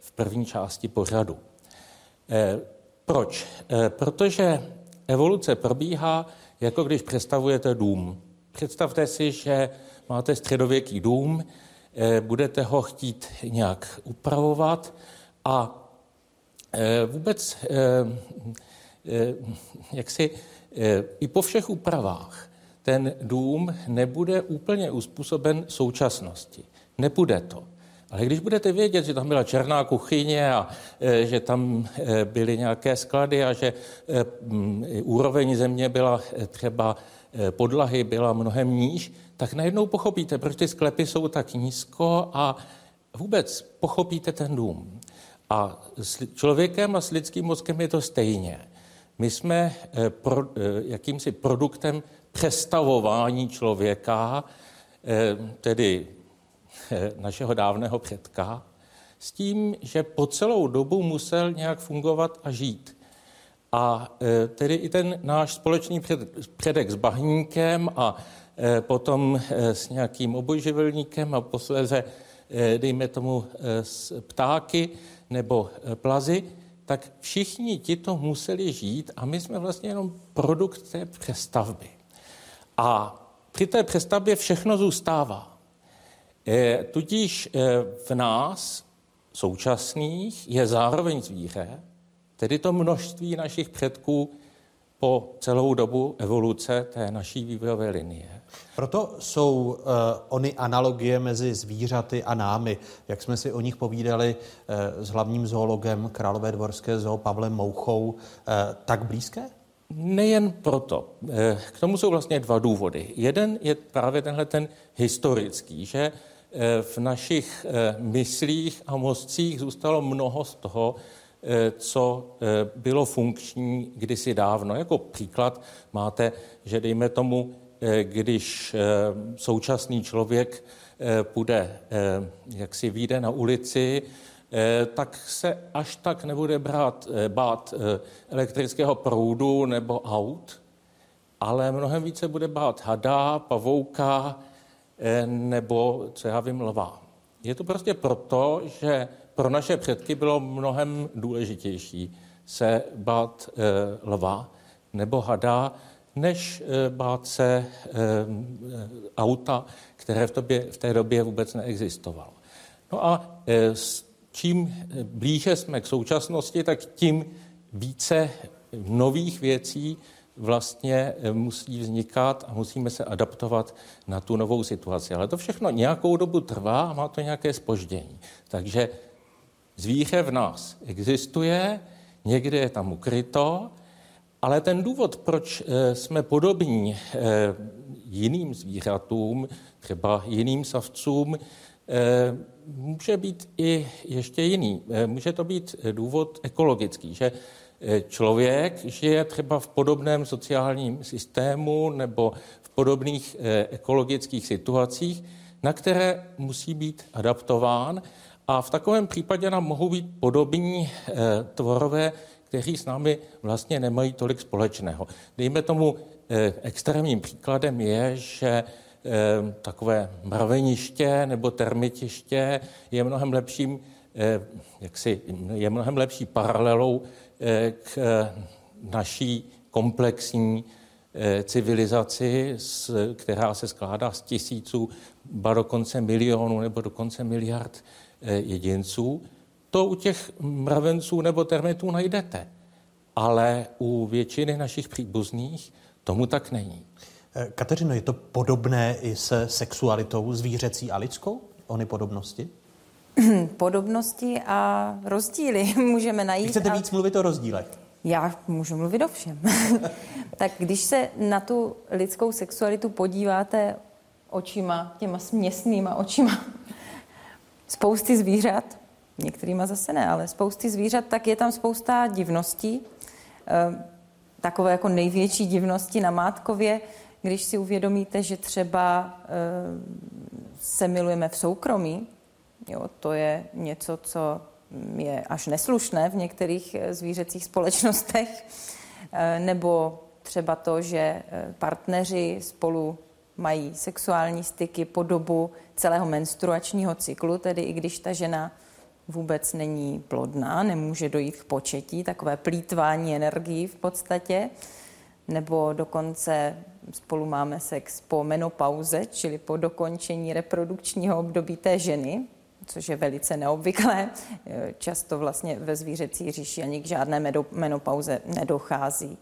v první části pořadu. Proč? Protože evoluce probíhá, jako když představujete dům. Představte si, že máte středověký dům, budete ho chtít nějak upravovat a vůbec jak si i po všech úpravách ten dům nebude úplně uspůsoben současnosti. Nebude to. Ale když budete vědět, že tam byla černá kuchyně a e, že tam e, byly nějaké sklady a že e, úroveň země byla třeba podlahy byla mnohem níž, tak najednou pochopíte, proč ty sklepy jsou tak nízko a vůbec pochopíte ten dům. A s člověkem a s lidským mozkem je to stejně. My jsme pro, jakýmsi produktem přestavování člověka, tedy našeho dávného předka, s tím, že po celou dobu musel nějak fungovat a žít. A tedy i ten náš společný předek s bahníkem a potom s nějakým obojživelníkem a posléze, dejme tomu, s ptáky nebo plazy, tak všichni tito museli žít a my jsme vlastně jenom produkt té přestavby. A při té přestavbě všechno zůstává. E, tudíž e, v nás současných je zároveň zvíře, Tedy to množství našich předků po celou dobu evoluce té naší vývojové linie. Proto jsou uh, ony analogie mezi zvířaty a námi, jak jsme si o nich povídali uh, s hlavním zoologem Králové dvorské zoo Pavlem Mouchou, uh, tak blízké? Nejen proto. K tomu jsou vlastně dva důvody. Jeden je právě tenhle ten historický, že v našich myslích a mozcích zůstalo mnoho z toho, co bylo funkční kdysi dávno. Jako příklad máte, že dejme tomu, když současný člověk půjde, jak si vyjde na ulici, tak se až tak nebude brát, bát elektrického proudu nebo aut, ale mnohem více bude bát hada, pavouka nebo, co já vím, lva. Je to prostě proto, že pro naše předky bylo mnohem důležitější se bát e, lva nebo hada, než e, bát se e, auta, které v, tobě, v té době vůbec neexistovalo. No a e, čím blíže jsme k současnosti, tak tím více nových věcí vlastně musí vznikat a musíme se adaptovat na tu novou situaci. Ale to všechno nějakou dobu trvá a má to nějaké spoždění. Takže Zvíře v nás existuje, někde je tam ukryto, ale ten důvod, proč eh, jsme podobní eh, jiným zvířatům, třeba jiným savcům, eh, může být i ještě jiný. Může to být důvod ekologický, že člověk žije třeba v podobném sociálním systému nebo v podobných ekologických situacích, na které musí být adaptován a v takovém případě nám mohou být podobní e, tvorové, kteří s námi vlastně nemají tolik společného. Dejme tomu, extrémním příkladem je, že takové mraveniště nebo termitiště je mnohem lepším, e, jaksi, je mnohem lepší paralelou k e, naší komplexní civilizaci, která se skládá z tisíců, ba dokonce milionů nebo dokonce miliard Eh, jedinců, to u těch mravenců nebo termitů najdete. Ale u většiny našich příbuzných tomu tak není. Eh, Kateřino, je to podobné i se sexualitou zvířecí a lidskou? Ony podobnosti? Podobnosti a rozdíly můžeme najít. Chcete a... víc mluvit o rozdílech? Já můžu mluvit o všem. tak když se na tu lidskou sexualitu podíváte očima, těma směsnýma očima spousty zvířat, některýma zase ne, ale spousty zvířat, tak je tam spousta divností. Eh, takové jako největší divnosti na Mátkově, když si uvědomíte, že třeba eh, se milujeme v soukromí, jo, to je něco, co je až neslušné v některých eh, zvířecích společnostech, nebo třeba to, že partneři spolu mají sexuální styky po dobu celého menstruačního cyklu, tedy i když ta žena vůbec není plodná, nemůže dojít k početí, takové plítvání energií v podstatě, nebo dokonce spolu máme sex po menopauze, čili po dokončení reprodukčního období té ženy, což je velice neobvyklé. Často vlastně ve zvířecí říši ani k žádné menopauze nedochází.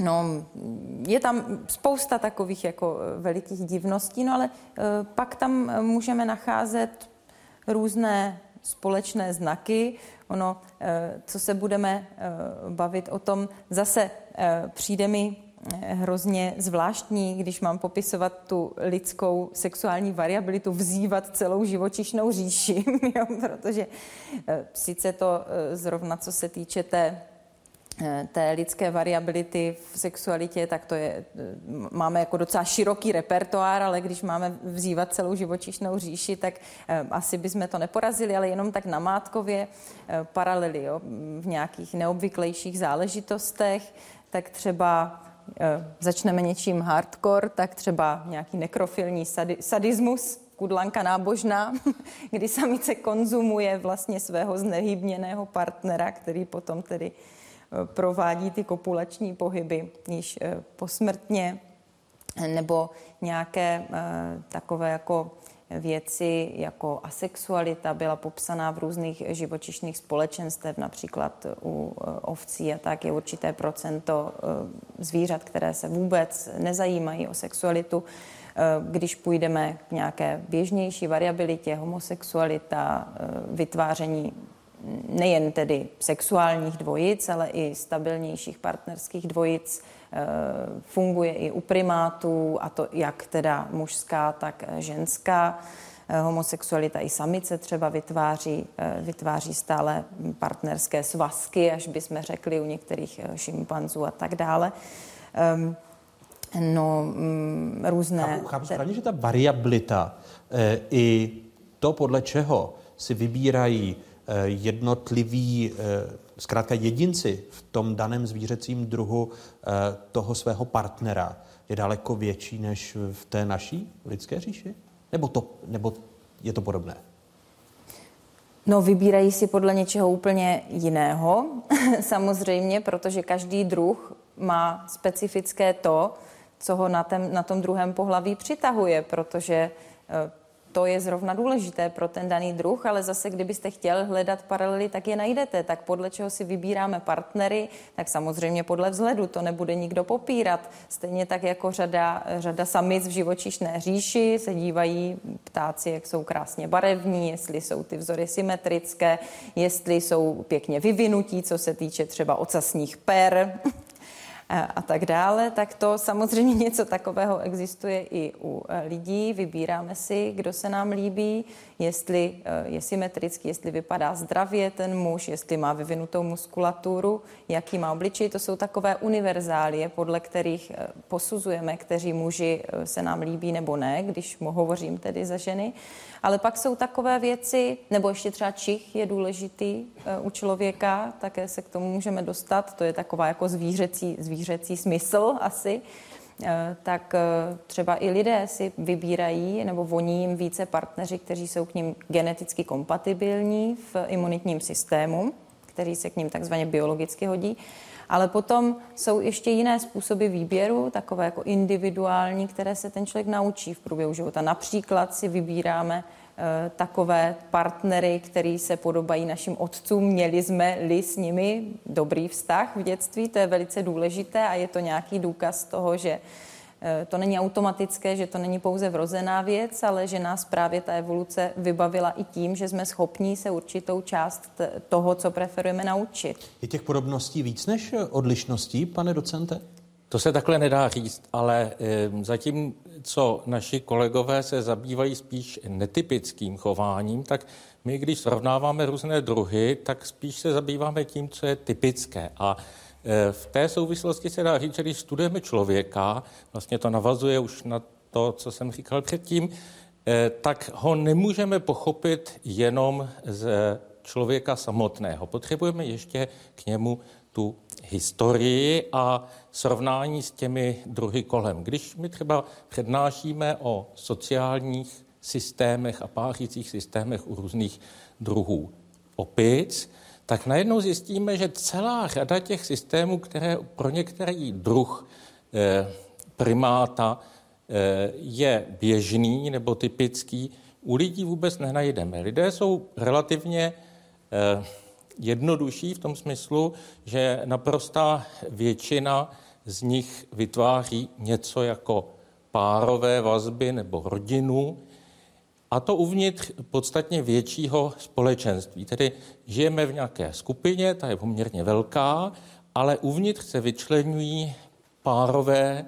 No, je tam spousta takových jako eh, velikých divností, no ale e, pak tam můžeme nacházet různé společné znaky. Ono, e, co se budeme e, bavit o tom, zase přijde mi hrozně zvláštní, když mám popisovat tu lidskou sexuální variabilitu, vzývat celou živočišnou říši, jo, protože sice to zrovna, co se týče té Eh, té lidské variability v sexualitě, tak to je, eh, máme jako docela široký repertoár, ale když máme vzývat celou živočišnou říši, tak eh, asi bychom to neporazili, ale jenom tak namátkově paralely jo, v nějakých neobvyklejších záležitostech, tak třeba začneme něčím hardcore, tak třeba nějaký nekrofilní sadi, sadismus, kudlanka nábožná, kdy samice konzumuje vlastně svého znehybněného partnera, který potom tedy provádí ty kopulační pohyby již eh, posmrtně, nebo nějaké eh, takové jako věci jako asexualita byla popsaná v různých živočišných společenstev, například u eh, ovcí a tak je určité procento eh, zvířat, které se vůbec nezajímají o sexualitu. Eh, když půjdeme k nějaké běžnější variabilitě, homosexualita, vytváření nejen tedy sexuálních dvojic, ale i stabilnějších partnerských dvojic, funguje i u primátů, a to jak teda mužská, tak ženská. Homosexualita i samice třeba vytváří, vytváří stále partnerské svazky, až bychom řekli u některých šimpanzů a tak dále. Um, no, mm, různé... Chápu, chápu správně, že ta variabilita i to, podle čeho si vybírají jednotliví zkrátka jedinci v tom daném zvířecím druhu eh, toho svého partnera je daleko větší než v té naší lidské říši? Nebo, to, nebo je to podobné? No, vybírají si podle něčeho úplně jiného, samozřejmě, protože každý druh má specifické to, co ho na, ten, na tom druhém pohlaví přitahuje, protože eh, to je zrovna důležité pro ten daný druh, ale zase, kdybyste chtěl hledat paralely, tak je najdete. Tak podle čeho si vybíráme partnery, tak samozřejmě podle vzhledu, to nebude nikdo popírat. Stejně tak jako řada, řada samic v živočišné říši se dívají ptáci, jak jsou krásně barevní, jestli jsou ty vzory symetrické, jestli jsou pěkně vyvinutí, co se týče třeba ocasních per a tak dále, tak to samozřejmě něco takového existuje i u e, lidí. Vybíráme si, kdo se nám líbí, jestli e, je symetrický, jestli vypadá zdravě ten muž, jestli má vyvinutou muskulaturu, jaký má obličej. To jsou takové univerzálie, podle kterých e, posuzujeme, kteří muži se nám líbí nebo ne, když hovořím tedy za ženy. Ale pak jsou takové věci, nebo ještě třeba čich je důležitý uh, u člověka, také se k tomu můžeme dostat, to je taková jako zvířecí, zvířecí smysl asi, uh, tak uh, třeba i lidé si vybírají nebo voní jim více partneři, kteří jsou k ním geneticky kompatibilní v imunitním systému, který se k ním takzvaně biologicky hodí. Ale potom jsou ještě jiné způsoby výběru, takové jako individuální, které se ten člověk naučí v průběhu života. Například si vybíráme eh, takové partnery, který se podobají našim otcům. Měli jsme-li s nimi dobrý vztah v dětství, to je velice důležité a je to nějaký důkaz toho, že to není automatické, že to není pouze vrozená věc, ale že nás právě ta evoluce vybavila i tím, že jsme schopní se určitou část toho, co preferujeme, naučit. Je těch podobností víc než odlišností, pane docente? To se takhle nedá říct, ale zatím, co naši kolegové se zabývají spíš netypickým chováním, tak my, když srovnáváme různé druhy, tak spíš se zabýváme tím, co je typické. A Eh, v té souvislosti se dá říct, že když studujeme člověka, vlastně to navazuje už na to, co jsem říkal předtím, eh, tak ho nemůžeme pochopit jenom z člověka samotného. Potřebujeme ještě k němu tu historii a srovnání s těmi druhy kolem. Když my třeba přednášíme o sociálních systémech a pářících systémech u různých druhů opic, tak najednou zjistíme, že celá řada těch systémů, které pro některý druh eh, primáta eh, je běžný nebo typický, u lidí vůbec nenajdeme. Lidé jsou relativně eh, jednodušší v tom smyslu, že naprostá většina z nich vytváří něco jako párové vazby nebo rodinu, a to uvnitř podstatně většího společenství. Tedy žijeme v nějaké skupině, ta je poměrně velká, ale uvnitř se vyčlenují párové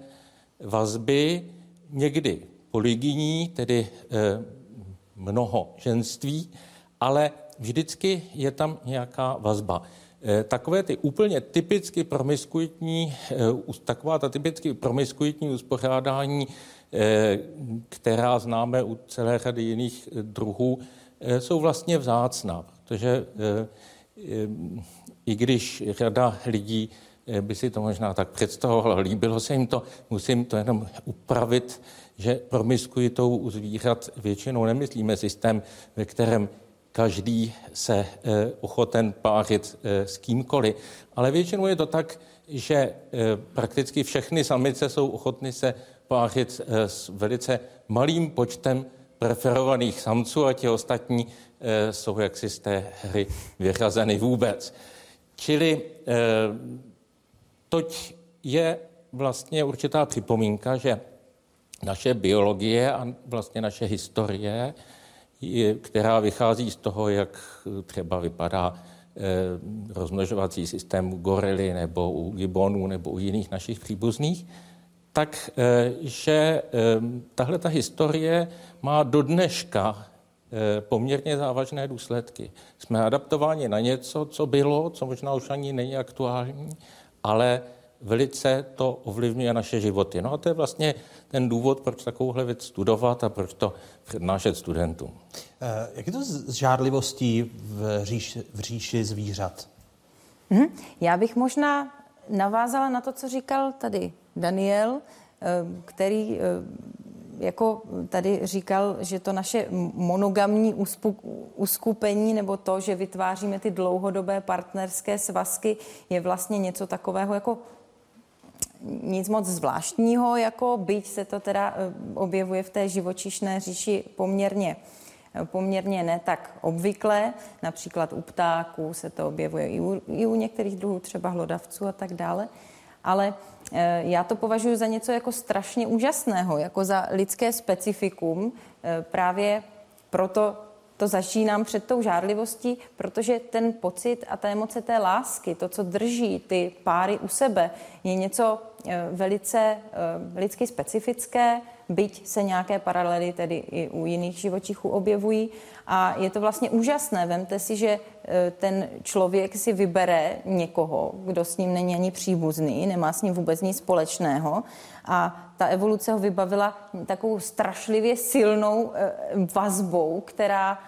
vazby, někdy polygyní, tedy e, mnoho ženství, ale vždycky je tam nějaká vazba. E, takové ty úplně typicky promiskuitní, e, taková ta typicky promiskuitní uspořádání Eh, která známe u celé řady jiných eh, druhů, eh, jsou vlastně vzácná, protože i když řada lidí by si to možná tak představovala, líbilo se jim to, musím to jenom upravit, že promiskuitou u zvířat většinou nemyslíme systém, ve kterém každý se ochoten pářit s kýmkoliv, ale většinou je to tak, že prakticky všechny samice jsou ochotny se pářit eh, s velice malým počtem preferovaných samců a ti ostatní jsou jaksi z té hry vyřazeny vůbec. Čili toť je vlastně určitá připomínka, že naše biologie a vlastně naše historie, která vychází z toho, jak třeba vypadá eh, rozmnožovací systém u gorily nebo u gibonů nebo u jiných našich příbuzných, tak eh, že eh, tahle ta historie má do dneška poměrně závažné důsledky. Jsme adaptováni na něco, co bylo, co možná už ani není aktuální, ale velice to ovlivňuje naše životy. No a to je vlastně ten důvod, proč takovouhle věc studovat a proč to přednášet studentům. Eh, jak je to s žádlivostí v říši, v říši zvířat? Hmm, já bych možná navázala na to, co říkal tady Daniel, eh, který eh, jako tady říkal, že to naše monogamní uskupení nebo to, že vytváříme ty dlouhodobé partnerské svazky, je vlastně něco takového jako nic moc zvláštního, jako byť se to teda eh, objevuje v té živočišné říši poměrně eh, poměrně ne tak obvykle. Například u ptáků se to objevuje i u, i u některých druhů, třeba hlodavců a tak dále. Ale e, já to považuji za něco jako strašně úžasného, jako za lidské specifikum. E, právě proto to začínám před tou žárlivostí, protože ten pocit a ta emoce té lásky, to, co drží ty páry u sebe, je něco eh, velice eh, lidsky specifické, byť se nějaké paralely tedy i u jiných živočichů objevují. A je to vlastně úžasné. Vemte si, že eh, ten člověk si vybere někoho, kdo s ním není ani příbuzný, nemá s ním vůbec nic společného. A ta evoluce ho vybavila takovou strašlivě silnou vazbou, která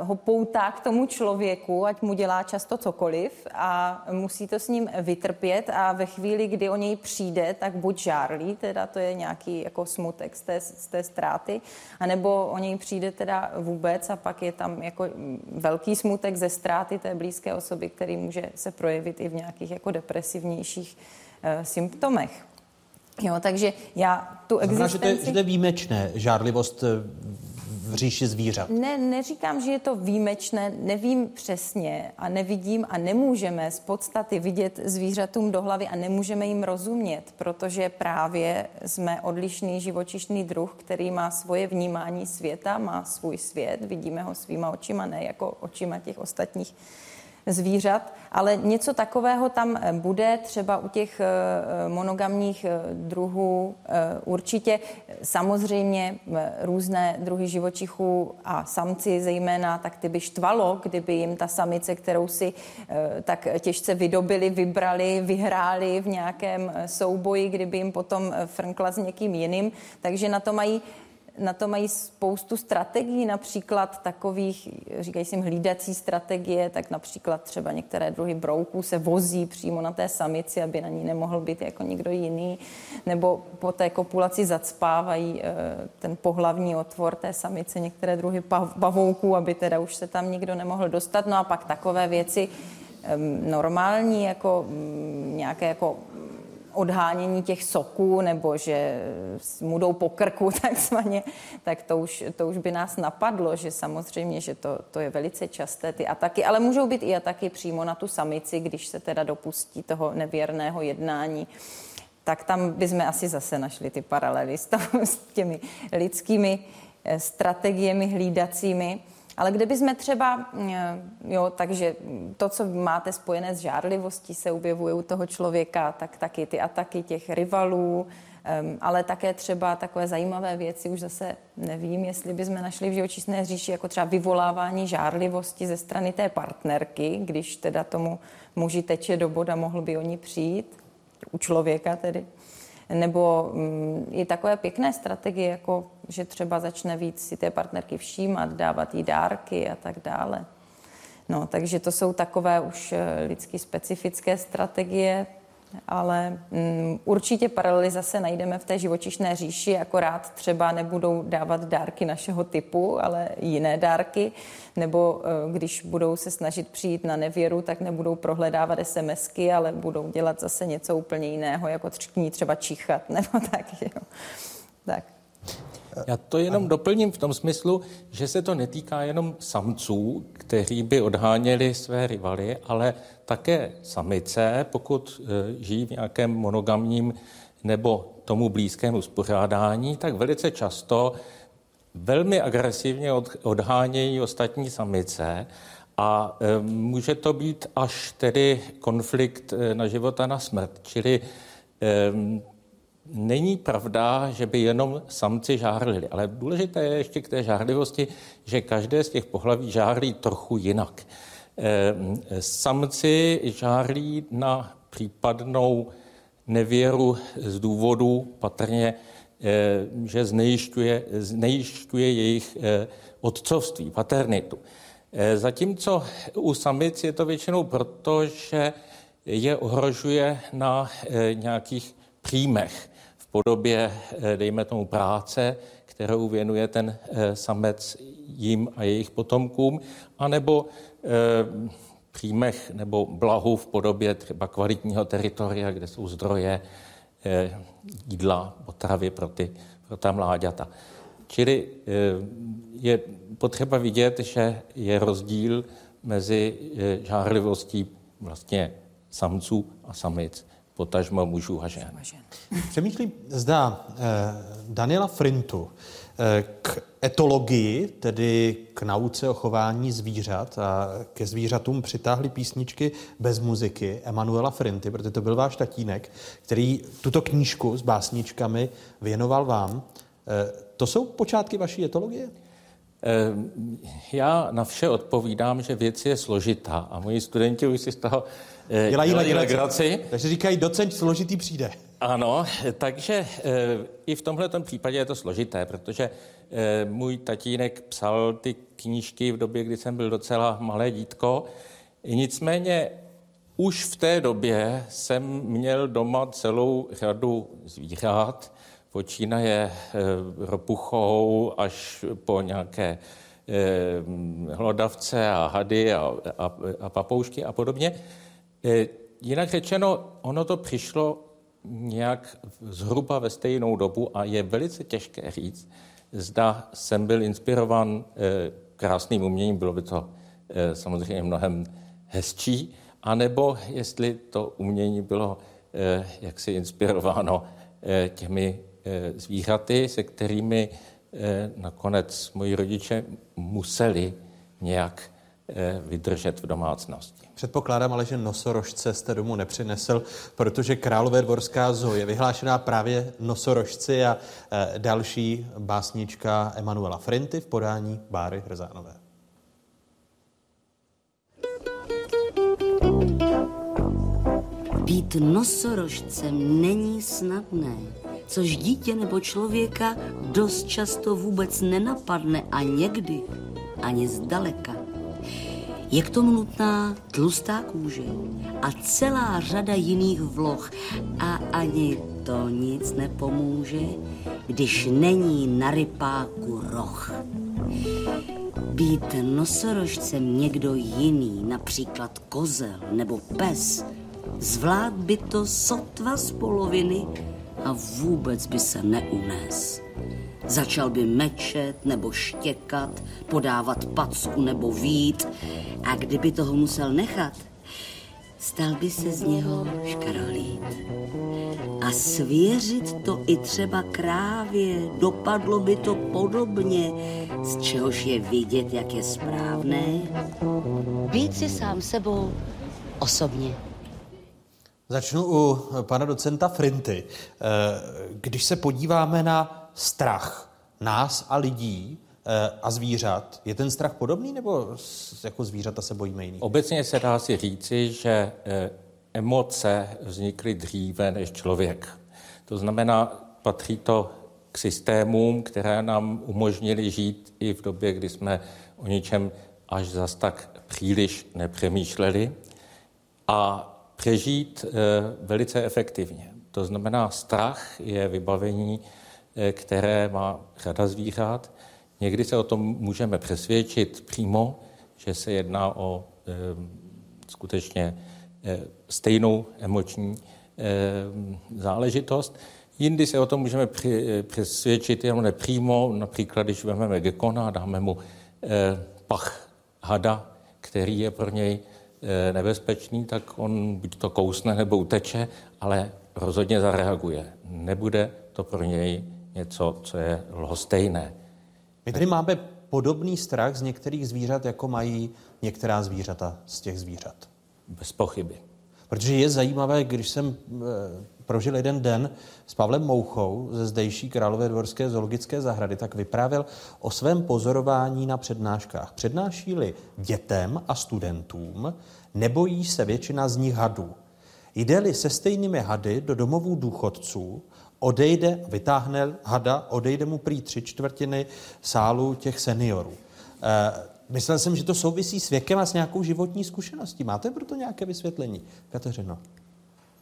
ho poutá k tomu člověku, ať mu dělá často cokoliv a musí to s ním vytrpět a ve chvíli, kdy o něj přijde, tak buď žárlí, teda to je nějaký jako smutek z té, z té ztráty, anebo o něj přijde teda vůbec a pak je tam jako velký smutek ze ztráty té blízké osoby, který může se projevit i v nějakých jako depresivnějších uh, symptomech. Jo, takže já tu Znamená, existenci... že to, je, že to je výjimečné, žárlivost eh, říši zvířat? Ne, neříkám, že je to výjimečné, nevím přesně a nevidím a nemůžeme z podstaty vidět zvířatům do hlavy a nemůžeme jim rozumět, protože právě jsme odlišný živočišný druh, který má svoje vnímání světa, má svůj svět, vidíme ho svýma očima, ne jako očima těch ostatních zvířat, ale něco takového tam eh, bude třeba u těch eh, eh, monogamních druhů určitě. Samozřejmě různé druhy živočichů a samci zejména, tak ty by štvalo, kdyby jim ta samice, kterou si tak těžce vydobili, vybrali, vyhráli v nějakém souboji, kdyby jim potom frnkla s někým jiným. Takže na to mají na to mají spoustu strategií, například takových, říkají si hlídací strategie, tak například třeba některé druhy brouků se vozí přímo na té samici, aby na ní nemohl být jako někdo jiný, nebo po té kopulaci zacpávají eh, ten pohlavní otvor té samice, některé druhy pavouků, aby teda už se tam nikdo nemohl dostat. No a pak takové věci normální, jako mm, nějaké jako odhánění těch soků nebo že mu jdou po krku takzvaně, tak to už, to už by nás napadlo, že samozřejmě, že to, to je velice časté ty ataky, ale můžou být i ataky přímo na tu samici, když se teda dopustí toho nevěrného jednání tak tam bychom asi zase našli ty paralely s, s těmi lidskými eh, strategiemi hlídacími. Ale kdyby jsme třeba, eh, jo, takže to, co máte spojené s žárlivostí, se objevuje u toho člověka, tak taky ty ataky těch rivalů, ale také třeba takové zajímavé věci, už zase nevím, jestli bychom našli v živočišné říši, jako třeba vyvolávání žárlivosti ze strany té partnerky, když teda tomu muži teče do boda, mohl by o ní přijít, u člověka tedy nebo mm, i takové pěkné strategie, jako že třeba začne víc si té partnerky všímat, dávat jí dárky a tak dále. No, takže to jsou takové už eh, lidsky specifické strategie, ale um, určitě paralely zase najdeme v té živočišné říši, akorát třeba nebudou dávat dárky našeho typu, ale jiné dárky, nebo uh, když budou se snažit přijít na nevěru, tak nebudou prohledávat SMSky, ale budou dělat zase něco úplně jiného, jako třkní třeba čichat, nebo tak, jo. Tak. Já to jenom doplním v tom smyslu, že se to netýká jenom samců, kteří by odháněli své rivaly, ale také samice, pokud e, žijí v nějakém monogamním nebo tomu blízkému uspořádání, tak velice často velmi agresivně odhánějí ostatní samice a e, může to být až tedy konflikt e, na život a na smrt. Čili není pravda, že by jenom samci žárlili, ale důležité je ještě k té žárlivosti, že každé z těch pohlaví žárlí trochu jinak. Samci žárlí na případnou nevěru z důvodu patrně, že znejišťuje, znejišťuje jejich otcovství, paternitu. Zatímco u samic je to většinou proto, že je ohrožuje na nějakých příjmech podobě, eh, dejme tomu, práce, kterou věnuje ten eh, samec jim a jejich potomkům, anebo eh, příjmech nebo blahu v podobě třeba kvalitního teritoria, kde jsou zdroje jídla, potravy pro, ty, pro ta mláďata. Čili je potřeba vidět, že je rozdíl mezi žárlivostí vlastně samců a samic potažmo mužů a žen. Přemýšlím, zda eh, Daniela Frintu eh, k etologii, tedy k nauce o chování zvířat a ke zvířatům přitáhly písničky bez muziky Emanuela Frinty, protože to byl váš tatínek, který tuto knížku s básničkami věnoval vám. Eh, to jsou počátky vaší etologie? Eh, já na vše odpovídám, že věc je složitá a moji studenti už si z toho dělají, dělají legraci. Takže říkají, docent složitý přijde. Ano, takže e, i v tomhle případě je to složité, protože e, můj tatínek psal ty knížky v době, kdy jsem byl docela malé dítko. Nicméně už v té době jsem měl doma celou řadu zvířat, počínaje ropuchou až po nějaké hlodavce a hady a, a, a papoušky a podobně. Eh, jinak řečeno, ono to přišlo nějak zhruba ve stejnou dobu a je velice těžké říct, zda jsem byl inspirován eh, krásným uměním, bylo by to eh, samozřejmě mnohem hezčí, anebo jestli to umění bylo jaksi inspirováno těmi zvířaty, se kterými nakonec moji rodiče museli nějak vydržet v domácnosti. Předpokládám ale, že nosorožce jste domů nepřinesl, protože Králové dvorská zoo je vyhlášená právě nosorožci a e, další básnička Emanuela Frinty v podání Báry Hrzánové. Být nosorožcem není snadné, což dítě nebo člověka dost často vůbec nenapadne a někdy ani zdaleka. Je k tomu nutná tlustá kůže a celá řada jiných vloh a ani to nic nepomůže, když není na rypáku roh. Být nosorožcem někdo jiný, například kozel nebo pes, zvlád by to sotva z poloviny a vůbec by se neunes. Začal by mečet nebo štěkat, podávat packu nebo vít a kdyby toho musel nechat, stal by se z něho škarolít. A svěřit to i třeba krávě, dopadlo by to podobně, z čehož je vidět, jak je správné. Být si sám sebou osobně. Začnu u pana docenta Frinty. Eh, když se podíváme na strach nás a lidí eh, a zvířat, je ten strach podobný, nebo jako zvířata se bojíme jiný? Obecně se dá si říci, že eh, emoce vznikly dříve než člověk. To znamená, patří to k systémům, které nám umožnili žít i v době, kdy jsme o ničem až zas tak příliš nepřemýšleli a přežít eh, velice efektivně. To znamená, strach je vybavení které má řada zvířat. Někdy se o tom můžeme přesvědčit přímo, že se jedná o e, skutečně e, stejnou emoční záležitost. Jindy se o tom můžeme přesvědčit jenom nepřímo, například když vezmeme gekona a dáme mu eh, pach hada, který je pro něj eh, nebezpečný, tak on buď to kousne nebo uteče, ale rozhodně zareaguje. Nebude to pro něj něco, co je lhostejné. My tady máme podobný strach z některých zvířat, jako mají některá zvířata z těch zvířat. Bez pochyby. Protože je zajímavé, když jsem e, prožil jeden den s Pavlem Mouchou ze zdejší Králové dvorské zoologické zahrady, tak vyprávěl o svém pozorování na přednáškách. Přednáší-li dětem a studentům, nebojí se většina z nich hadů. Jde-li se stejnými hady do domovů důchodců, odejde, vytáhne hada, odejde mu prý tři čtvrtiny sálu těch seniorů. E, myslel jsem, že to souvisí s věkem a s nějakou životní zkušeností. Máte proto nějaké vysvětlení, Kateřino?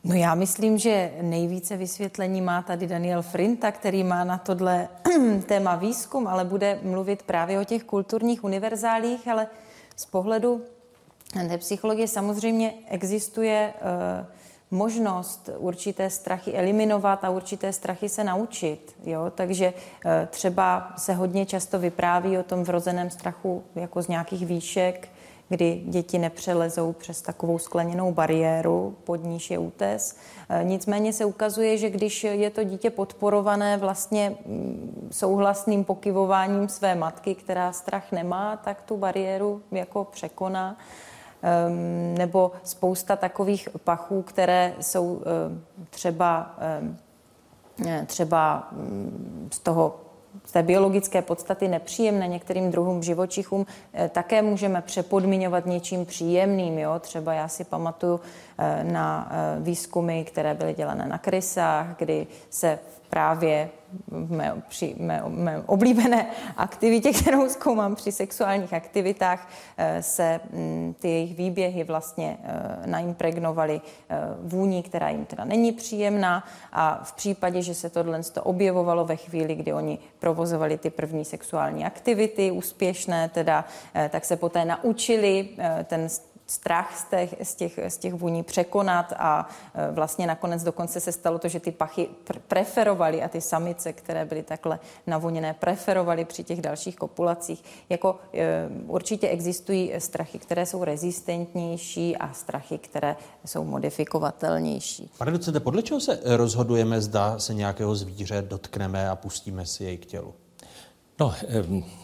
No já myslím, že nejvíce vysvětlení má tady Daniel Frinta, který má na tohle téma výzkum, ale bude mluvit právě o těch kulturních univerzálích, ale z pohledu té psychologie samozřejmě existuje uh, možnost určité strachy eliminovat a určité strachy se naučit. Jo? Takže eh, třeba se hodně často vypráví o tom vrozeném strachu jako z nějakých výšek, kdy děti nepřelezou přes takovou skleněnou bariéru, pod níž je útes. Eh, nicméně se ukazuje, že když je to dítě podporované vlastně mm, souhlasným pokyvováním své matky, která strach nemá, tak tu bariéru jako překoná. Ehm, nebo spousta takových pachů, které jsou ehm, třeba, ehm, třeba mm, z toho z té biologické podstaty nepříjemné některým druhům živočichům, eh, také můžeme přepodmiňovat něčím příjemným. Jo? Třeba já si pamatuju eh, na eh, výzkumy, které byly dělané na krysách, kdy se právě mé, při mé, mé oblíbené aktivitě, kterou zkoumám při sexuálních aktivitách, eh, se mm, ty jejich výběhy vlastně eh, naimpregnovaly eh, vůní, která jim teda není příjemná. A v případě, že se tohle objevovalo ve chvíli, kdy oni provozovali ty první sexuální aktivity úspěšné, teda, tak se poté naučili ten strach z těch, z, těch, z těch vůní překonat a e, vlastně nakonec dokonce se stalo to, že ty pachy pr- preferovaly a ty samice, které byly takhle navoněné, preferovaly při těch dalších kopulacích. Jako e, určitě existují strachy, které jsou rezistentnější a strachy, které jsou modifikovatelnější. Pane docente, podle čeho se rozhodujeme, zda se nějakého zvíře dotkneme a pustíme si jej k tělu? No,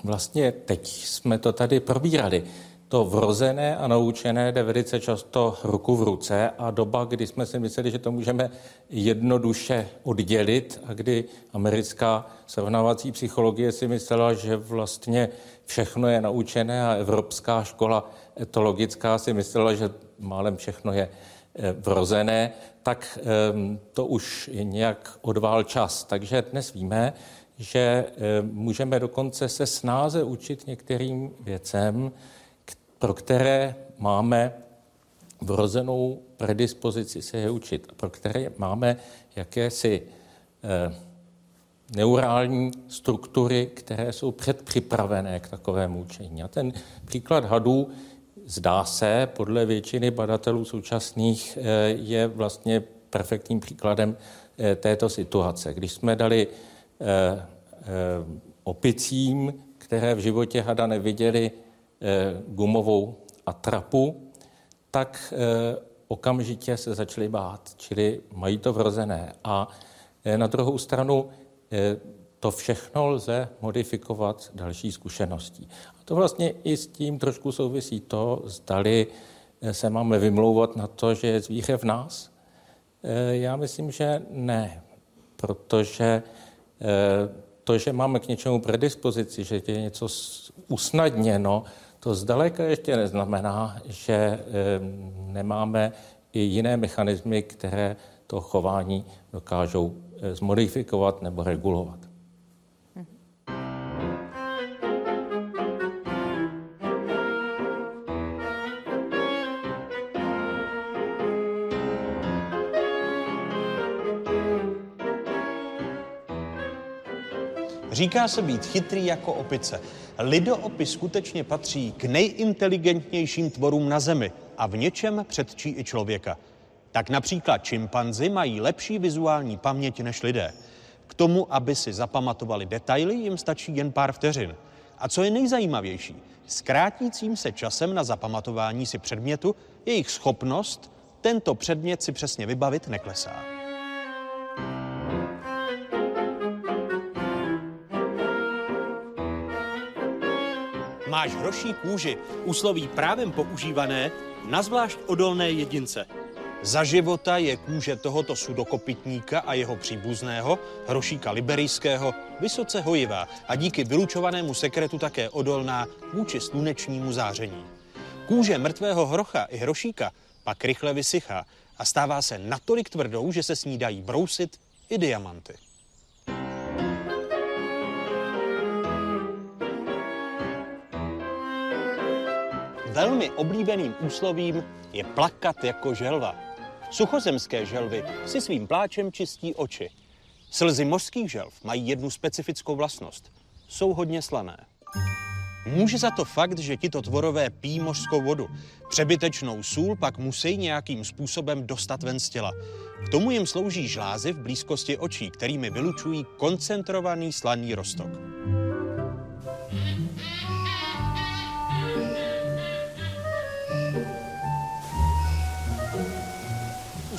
vlastně teď jsme to tady probírali to vrozené a naučené jde velice často ruku v ruce a doba, kdy jsme si mysleli, že to můžeme jednoduše oddělit a kdy americká srovnávací psychologie si myslela, že vlastně všechno je naučené a evropská škola etologická si myslela, že málem všechno je eh, vrozené, tak ehm, to už nějak odvál čas. Takže dnes víme, že eh, můžeme dokonce se snáze učit některým věcem, pro které máme vrozenou predispozici se je učit, pro které máme jakési eh, neurální struktury, které jsou předpřipravené k takovému učení. A ten příklad hadů zdá se, podle většiny badatelů současných, eh, je vlastně perfektním příkladem eh, této situace. Když jsme dali eh, eh, opicím, které v životě hada neviděli, gumovou atrapu, tak eh, okamžitě se začali bát, čili mají to vrozené. A eh, na druhou stranu to všechno lze modifikovat další zkušeností. A to vlastně i s tím trošku souvisí to, zdali se máme vymlouvat na to, že je zvíře v nás. Já myslím, že ne, protože to, že máme k něčemu predispozici, že je něco usnadněno, to zdaleka ještě neznamená, že nemáme i jiné mechanismy, které to chování dokážou eh, zmodifikovat nebo regulovat. Říká se být chytrý jako opice. Lidoopy skutečně patří k nejinteligentnějším tvorům na Zemi a v něčem předčí i člověka. Tak například čimpanzi mají lepší vizuální paměť než lidé. K tomu, aby si zapamatovali detaily, jim stačí jen pár vteřin. A co je nejzajímavější, s krátícím se časem na zapamatování si předmětu jejich schopnost tento předmět si přesně vybavit neklesá. Máš hroší kůži, úsloví právem používané na zvlášť odolné jedince. Za života je kůže tohoto sudokopitníka a jeho příbuzného, hrošíka liberijského, vysoce hojivá a díky vylučovanému sekretu také odolná vůči slunečnímu záření. Kůže mrtvého hrocha i hrošíka pak rychle vysychá a stává se natolik tvrdou, že se s ní dají brousit i diamanty. Velmi oblíbeným úslovím je plakat jako želva. Suchozemské želvy si svým pláčem čistí oči. Slzy mořských želv mají jednu specifickou vlastnost. Jsou hodně slané. Může za to fakt, že tito tvorové pijí mořskou vodu. Přebytečnou sůl pak musí nějakým způsobem dostat ven z těla. K tomu jim slouží žlázy v blízkosti očí, kterými vylučují koncentrovaný slaný roztok.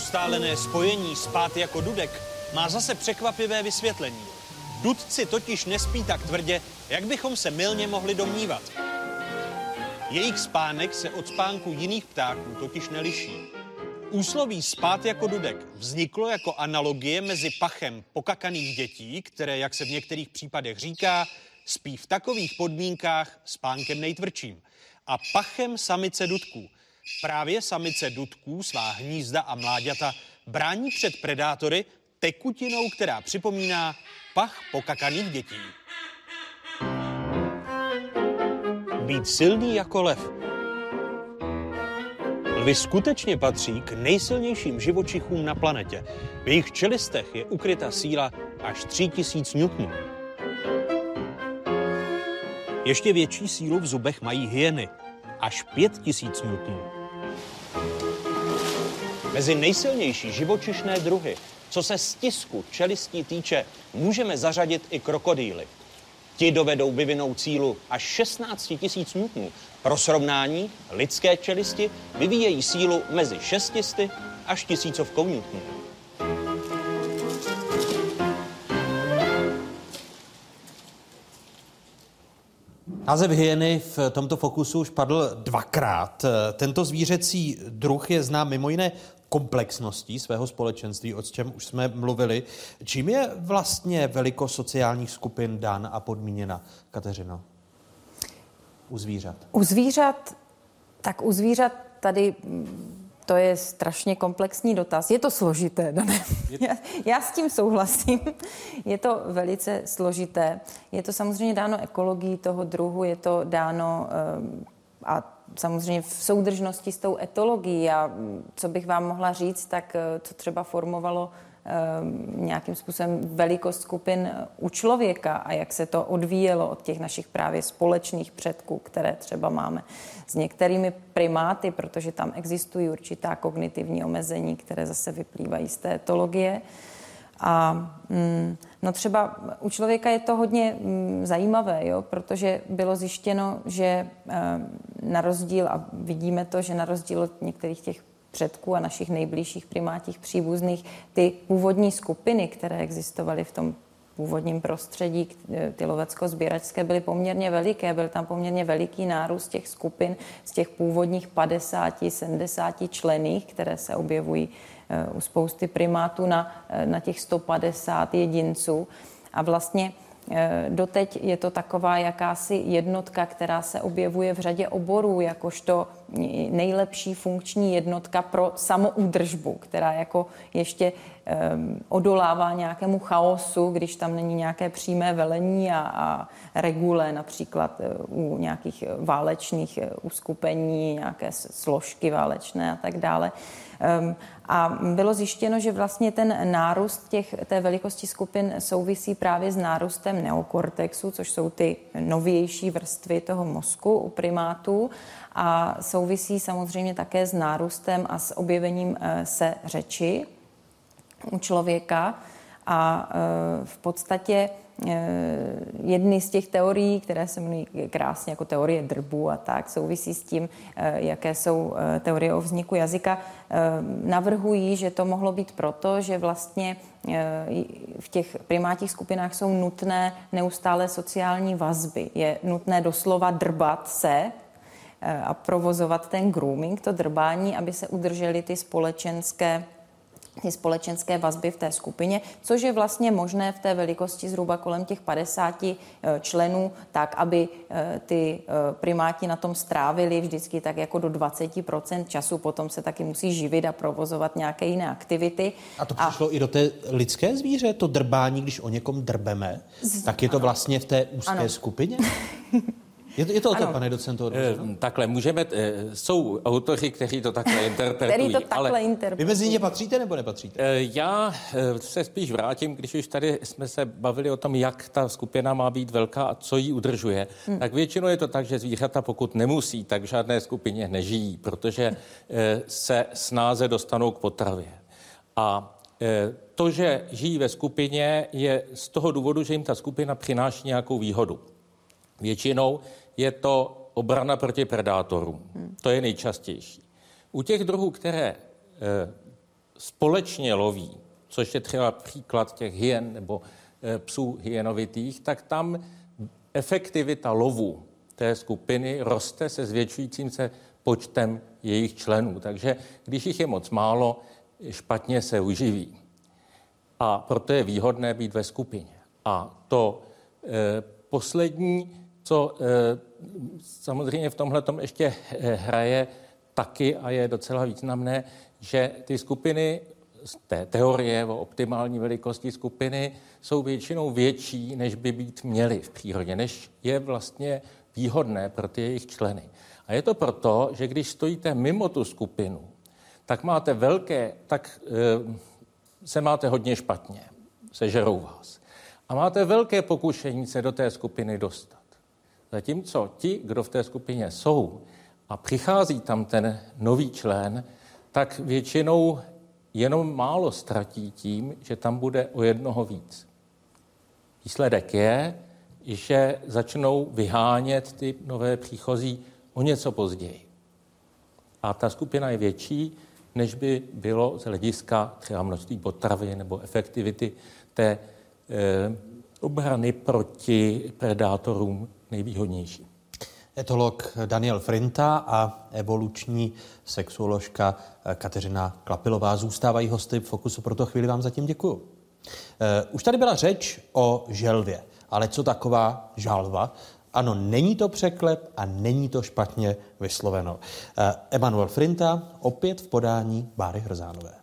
Ustálené spojení spát jako dudek má zase překvapivé vysvětlení. Dudci totiž nespí tak tvrdě, jak bychom se mylně mohli domnívat. Jejich spánek se od spánku jiných ptáků totiž neliší. Úsloví spát jako dudek vzniklo jako analogie mezi pachem pokakaných dětí, které, jak se v některých případech říká, spí v takových podmínkách spánkem nejtvrdším, a pachem samice dudků. Právě samice dudků svá hnízda a mláďata brání před predátory tekutinou, která připomíná pach pokakaných dětí. Být silný jako lev. Lvy skutečně patří k nejsilnějším živočichům na planetě. V jejich čelistech je ukryta síla až 3000 newtonů. Ještě větší sílu v zubech mají hyeny, až 5000 newtonů. Mezi nejsilnější živočišné druhy, co se stisku čelistí týče, můžeme zařadit i krokodýly. Ti dovedou vyvinout sílu až 16 tisíc newtonů. Pro srovnání, lidské čelisti vyvíjejí sílu mezi 600 až tisícovkou newtonů. Název hyeny v tomto fokusu už padl dvakrát. Tento zvířecí druh je znám mimo jiné komplexností svého společenství, o čem už jsme mluvili. Čím je vlastně velikost sociálních skupin dan a podmíněna, Kateřino? U zvířat. U zvířat, tak u zvířat tady mm, to je strašně komplexní dotaz. Je to složité, Dané. Já, já s tím souhlasím. Je to velice složité. Je to samozřejmě dáno ekologií toho druhu, je to dáno um, a samozřejmě v soudržnosti s tou etologií a co bych vám mohla říct, tak eh, to třeba formovalo eh, nějakým způsobem velikost skupin eh, u člověka a jak se to odvíjelo od těch našich právě společných předků, které třeba máme s některými primáty, protože tam existují určitá kognitivní omezení, které zase vyplývají z té etologie. A mm, no třeba u člověka je to hodně mm, zajímavé, jo, protože bylo zjištěno, že e, na rozdíl, a vidíme to, že na rozdíl od některých těch předků a našich nejbližších primátích příbuzných, ty původní skupiny, které existovaly v tom původním prostředí, eh, ty lovecko-sběračské, byly poměrně veliké. Byl tam poměrně veliký nárůst těch skupin z těch původních 50, 70 člených, které se objevují Eh, u spousty primátů na, eh, na těch 150 jedinců. A vlastně eh, Doteď je to taková jakási jednotka, která se objevuje v řadě oborů, jakožto nejlepší funkční jednotka pro samoúdržbu, která jako ještě odolává nějakému chaosu, když tam není nějaké přímé velení a, a regule, například u nějakých válečných uskupení, nějaké složky válečné a tak dále. A bylo zjištěno, že vlastně ten nárůst těch, té velikosti skupin souvisí právě s nárůstem neokortexu, což jsou ty novější vrstvy toho mozku u primátů. A souvisí samozřejmě také s nárůstem a s objevením eh, se řeči u člověka. A eh, v podstatě jedny z těch teorií, které se jmenují krásně jako teorie drbu a tak, souvisí s tím, eh, jaké jsou eh, teorie o vzniku jazyka, navrhují, že to mohlo být proto, že vlastně v těch primátních skupinách jsou nutné neustále sociální vazby. Je nutné doslova drbat se a provozovat ten grooming, to drbání, aby se udržely ty společenské ty společenské vazby v té skupině, což je vlastně možné v té velikosti zhruba kolem těch 50 eh, členů, tak, aby eh, ty eh, primáti na tom strávili vždycky tak jako do 20% času, potom se taky musí živit a provozovat nějaké jiné aktivity. A to přišlo a... i do té lidské zvíře, to drbání, když o někom drbeme, tak je to ano. vlastně v té úzké ano. skupině? Je to, je to o to, pane docentu? E, takhle, můžeme, e, jsou autoři, kteří to takhle interpretují. Který to takhle ale interpretují. Vy mezi ně patříte nebo nepatříte? E, já se spíš vrátím, když už tady jsme se bavili o tom, jak ta skupina má být velká a co ji udržuje. Hmm. Tak většinou je to tak, že zvířata, pokud nemusí, tak v žádné skupině nežijí, protože e, se snáze dostanou k potravě. A to, že žijí ve skupině, je z toho důvodu, že jim ta skupina přináší nějakou výhodu. Většinou je to obrana proti predátorům. Hmm. To je nejčastější. U těch druhů, které e, společně loví, což je třeba příklad těch hyen nebo e, psů hyenovitých, tak tam efektivita lovu té skupiny roste se zvětšujícím se počtem jejich členů. Takže když jich je moc málo, špatně se uživí. A proto je výhodné být ve skupině. A to e, poslední co eh, samozřejmě v tomhle ještě eh, hraje taky a je docela významné, že ty skupiny z té teorie o optimální velikosti skupiny jsou většinou větší, než by být měly v přírodě, než je vlastně výhodné pro ty jejich členy. A je to proto, že když stojíte mimo tu skupinu, tak máte velké, tak e, se máte hodně špatně, sežerou vás. A máte velké pokušení se do té skupiny dostat. Zatímco ti, kdo v té skupině jsou a přichází tam ten nový člen, tak většinou jenom málo ztratí tím, že tam bude o jednoho víc. Výsledek je, že začnou vyhánět ty nové příchozí o něco později. A ta skupina je větší, než by bylo z hlediska třeba množství potravy nebo efektivity té e, obrany proti predátorům nejvýhodnější. Etolog Daniel Frinta a evoluční sexuoložka Kateřina Klapilová zůstávají hosty v Fokusu, proto chvíli vám zatím děkuju. Eh, už tady byla řeč o želvě, ale co taková žalva? Ano, není to překlep a není to špatně vysloveno. Eh, Emanuel Frinta opět v podání Báry Hrzánové.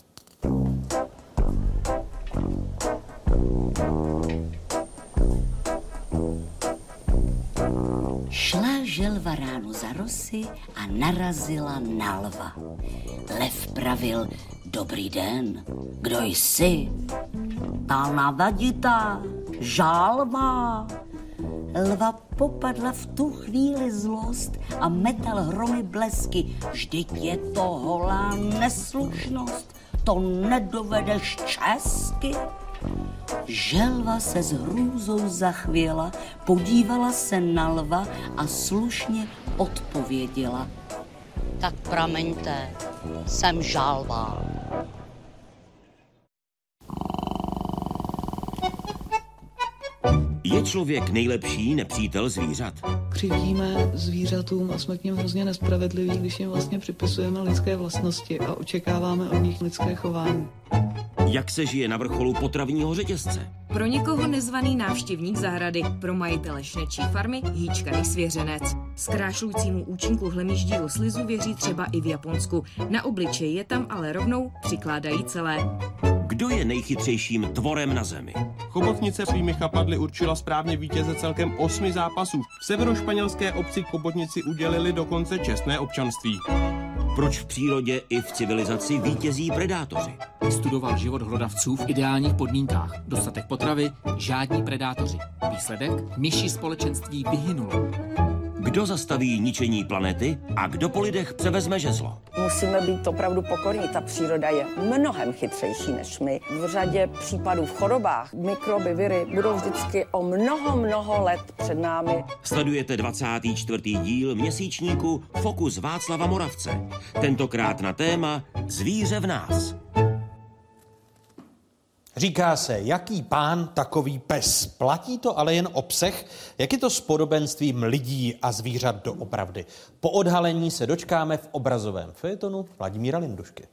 Želva ráno za rosy a narazila na lva. Lev pravil, dobrý den, kdo jsi? Ta navaditá, žálva. Lva popadla v tu chvíli zlost a metal hromy blesky. Vždyť je to holá neslušnost, to nedovedeš česky. Želva se s hrůzou zachvěla, podívala se na lva a slušně odpověděla. Tak promiňte, jsem žalva. Je člověk nejlepší nepřítel zvířat? Křivdíme zvířatům a jsme k ním hrozně nespravedliví, když jim vlastně připisujeme lidské vlastnosti a očekáváme od nich lidské chování. Jak se žije na vrcholu potravního řetězce? Pro někoho nezvaný návštěvník zahrady, pro majitele šnečí farmy hýčkavý svěřenec. Zkrášlujícímu účinku hlemíždího slizu věří třeba i v Japonsku. Na obličeji je tam ale rovnou přikládají celé. Kdo je nejchytřejším tvorem na zemi? Chobotnice svými chapadly určila správně vítěze celkem osmi zápasů. V severošpanělské obci Chobotnici udělili dokonce čestné občanství. Proč v přírodě i v civilizaci vítězí predátoři? Studoval život hlodavců v ideálních podmínkách. Dostatek potravy, žádní predátoři. Výsledek? Myši společenství vyhynulo. Kdo zastaví ničení planety a kdo po lidech převezme žezlo? Musíme být opravdu pokorní. Ta příroda je mnohem chytřejší než my. V řadě případů v chorobách mikroby, viry budou vždycky o mnoho, mnoho let před námi. Sledujete 24. díl měsíčníku Fokus Václava Moravce. Tentokrát na téma Zvíře v nás. Říká se, jaký pán, takový pes. Platí to ale jen o psech, jak je to s podobenstvím lidí a zvířat doopravdy. Po odhalení se dočkáme v obrazovém fejetonu Vladimíra Lindušky.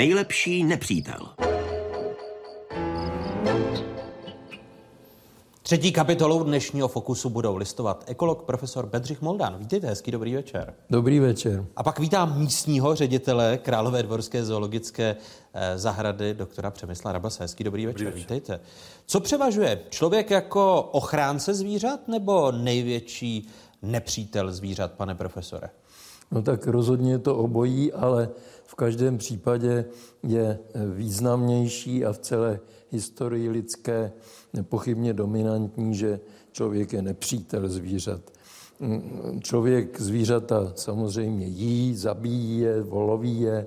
Nejlepší nepřítel. Třetí kapitolou dnešního Fokusu budou listovat ekolog profesor Bedřich Moldan. Vítejte, hezký dobrý večer. Dobrý večer. A pak vítám místního ředitele Králové dvorské zoologické eh, zahrady, doktora Přemysla Rabase. Hezký dobrý večer. dobrý večer. Vítejte. Co převažuje? Člověk jako ochránce zvířat nebo největší nepřítel zvířat, pane profesore? No tak rozhodně je to obojí, ale v každém případě je významnější a v celé historii lidské nepochybně dominantní, že člověk je nepřítel zvířat. Člověk zvířata samozřejmě jí, zabíjí je, voloví je,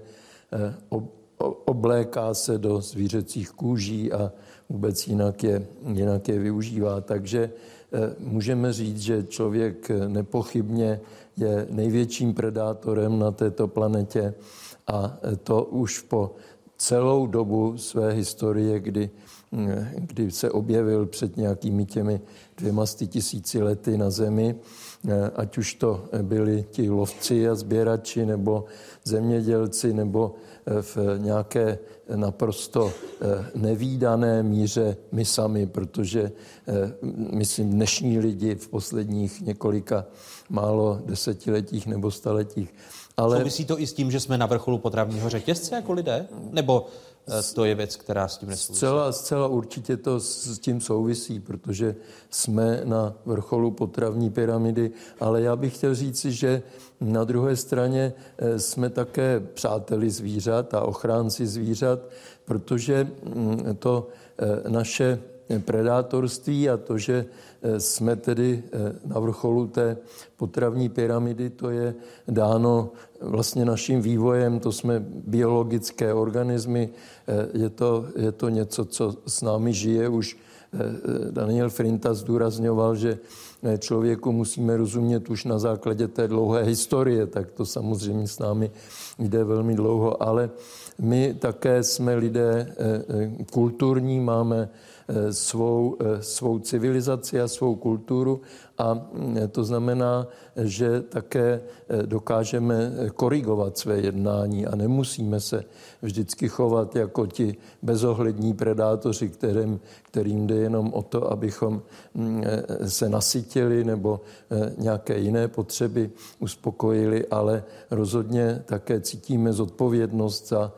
obléká se do zvířecích kůží a vůbec jinak je, jinak je využívá. Takže můžeme říct, že člověk nepochybně je největším predátorem na této planetě a to už po celou dobu své historie, kdy kdy se objevil před nějakými těmi dvěma tisíci lety na Zemi, ať už to byli ti lovci a sběrači, nebo zemědělci, nebo v nějaké naprosto nevýdané míře my sami, protože myslím dnešní lidi v posledních několika málo desetiletích nebo staletích. Ale... Souvisí to i s tím, že jsme na vrcholu potravního řetězce jako lidé? Nebo eh, to je věc, která s tím nesouvisí? Zcela, zcela určitě to s tím souvisí, protože jsme na vrcholu potravní pyramidy, ale já bych chtěl říci, že na druhé straně eh, jsme také přáteli zvířat a ochránci zvířat, protože mm, to eh, naše predátorství a to, že eh, jsme tedy eh, na vrcholu té potravní pyramidy, to je dáno vlastně naším vývojem, to jsme biologické organismy, eh, je to, je to něco, co s námi žije už Daniel Frinta zdůrazňoval, že člověku musíme rozumět už na základě té dlouhé historie, tak to samozřejmě s námi jde velmi dlouho, ale my také jsme lidé kulturní, máme Eh, svou, eh, svou civilizaci a svou kulturu. A mm, to znamená, že také eh, dokážeme korigovat své jednání a nemusíme se vždycky chovat jako ti bezohlední predátoři, kterým, kterým jde jenom o to, abychom mm, se nasytili nebo nějaké jiné potřeby uspokojili, ale rozhodně také cítíme zodpovědnost za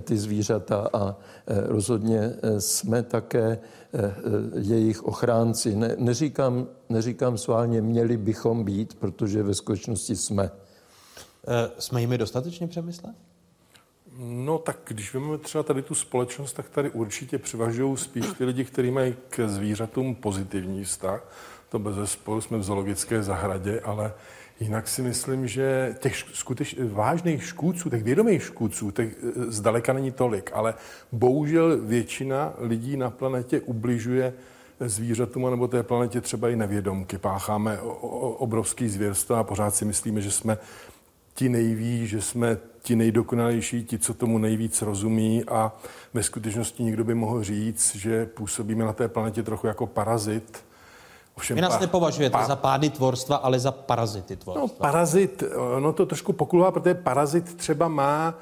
ty zvířata a rozhodně jsme také Eh, eh, jejich ochránci. Ne, neříkám, neříkám sválně, měli bychom být, protože ve skutečnosti jsme. Eh, jsme jimi dostatečně přemyslet? No tak když vezmeme třeba tady tu společnost, tak tady určitě převažují spíš ty lidi, kteří mají k zvířatům pozitivní vztah. To bez zesporu jsme v zoologické zahradě, ale Jinak si myslím, že těch skuteč, vážných škůdců, těch vědomých škůdců, těch eh, zdaleka není tolik, ale bohužel většina lidí na planetě ubližuje zvířatům nebo té planetě třeba i nevědomky. Pácháme obrovský zvěrstva a pořád si myslíme, že jsme ti nejví, že jsme ti nejdokonalejší, ti, co tomu nejvíc rozumí a ve skutečnosti někdo by mohl říct, že působíme na té planetě trochu jako parazit, Ovšem, Vy nás pa, nepovažujete pa, za pády tvorstva, ale za parazity tvorstva. No, parazit, no to trošku pokulhá, protože parazit třeba má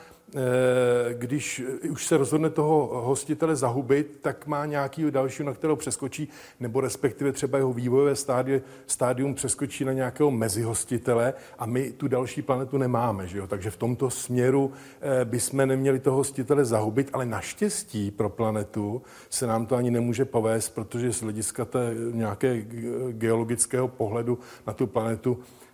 když už se rozhodne toho hostitele zahubit, tak má nějaký další, na kterou přeskočí, nebo respektive třeba jeho vývojové stádie, stádium přeskočí na nějakého mezihostitele a my tu další planetu nemáme. Že jo? Takže v tomto směru eh, bychom neměli toho hostitele zahubit, ale naštěstí pro planetu se nám to ani nemůže povést, protože z hlediska té nějaké geologického pohledu na tu planetu Eh,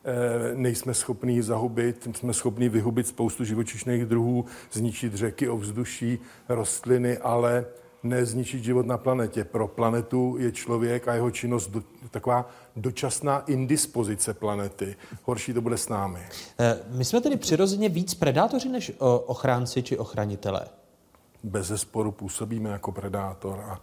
nejsme schopní zahubit, jsme schopni vyhubit spoustu živočišných druhů, zničit řeky, ovzduší, rostliny, ale nezničit život na planetě. Pro planetu je člověk a jeho činnost do, taková dočasná indispozice planety. Horší to bude s námi. Eh, my jsme tedy přirozeně víc predátoři než ochránci či ochranitelé? Bez zesporu působíme jako predátor a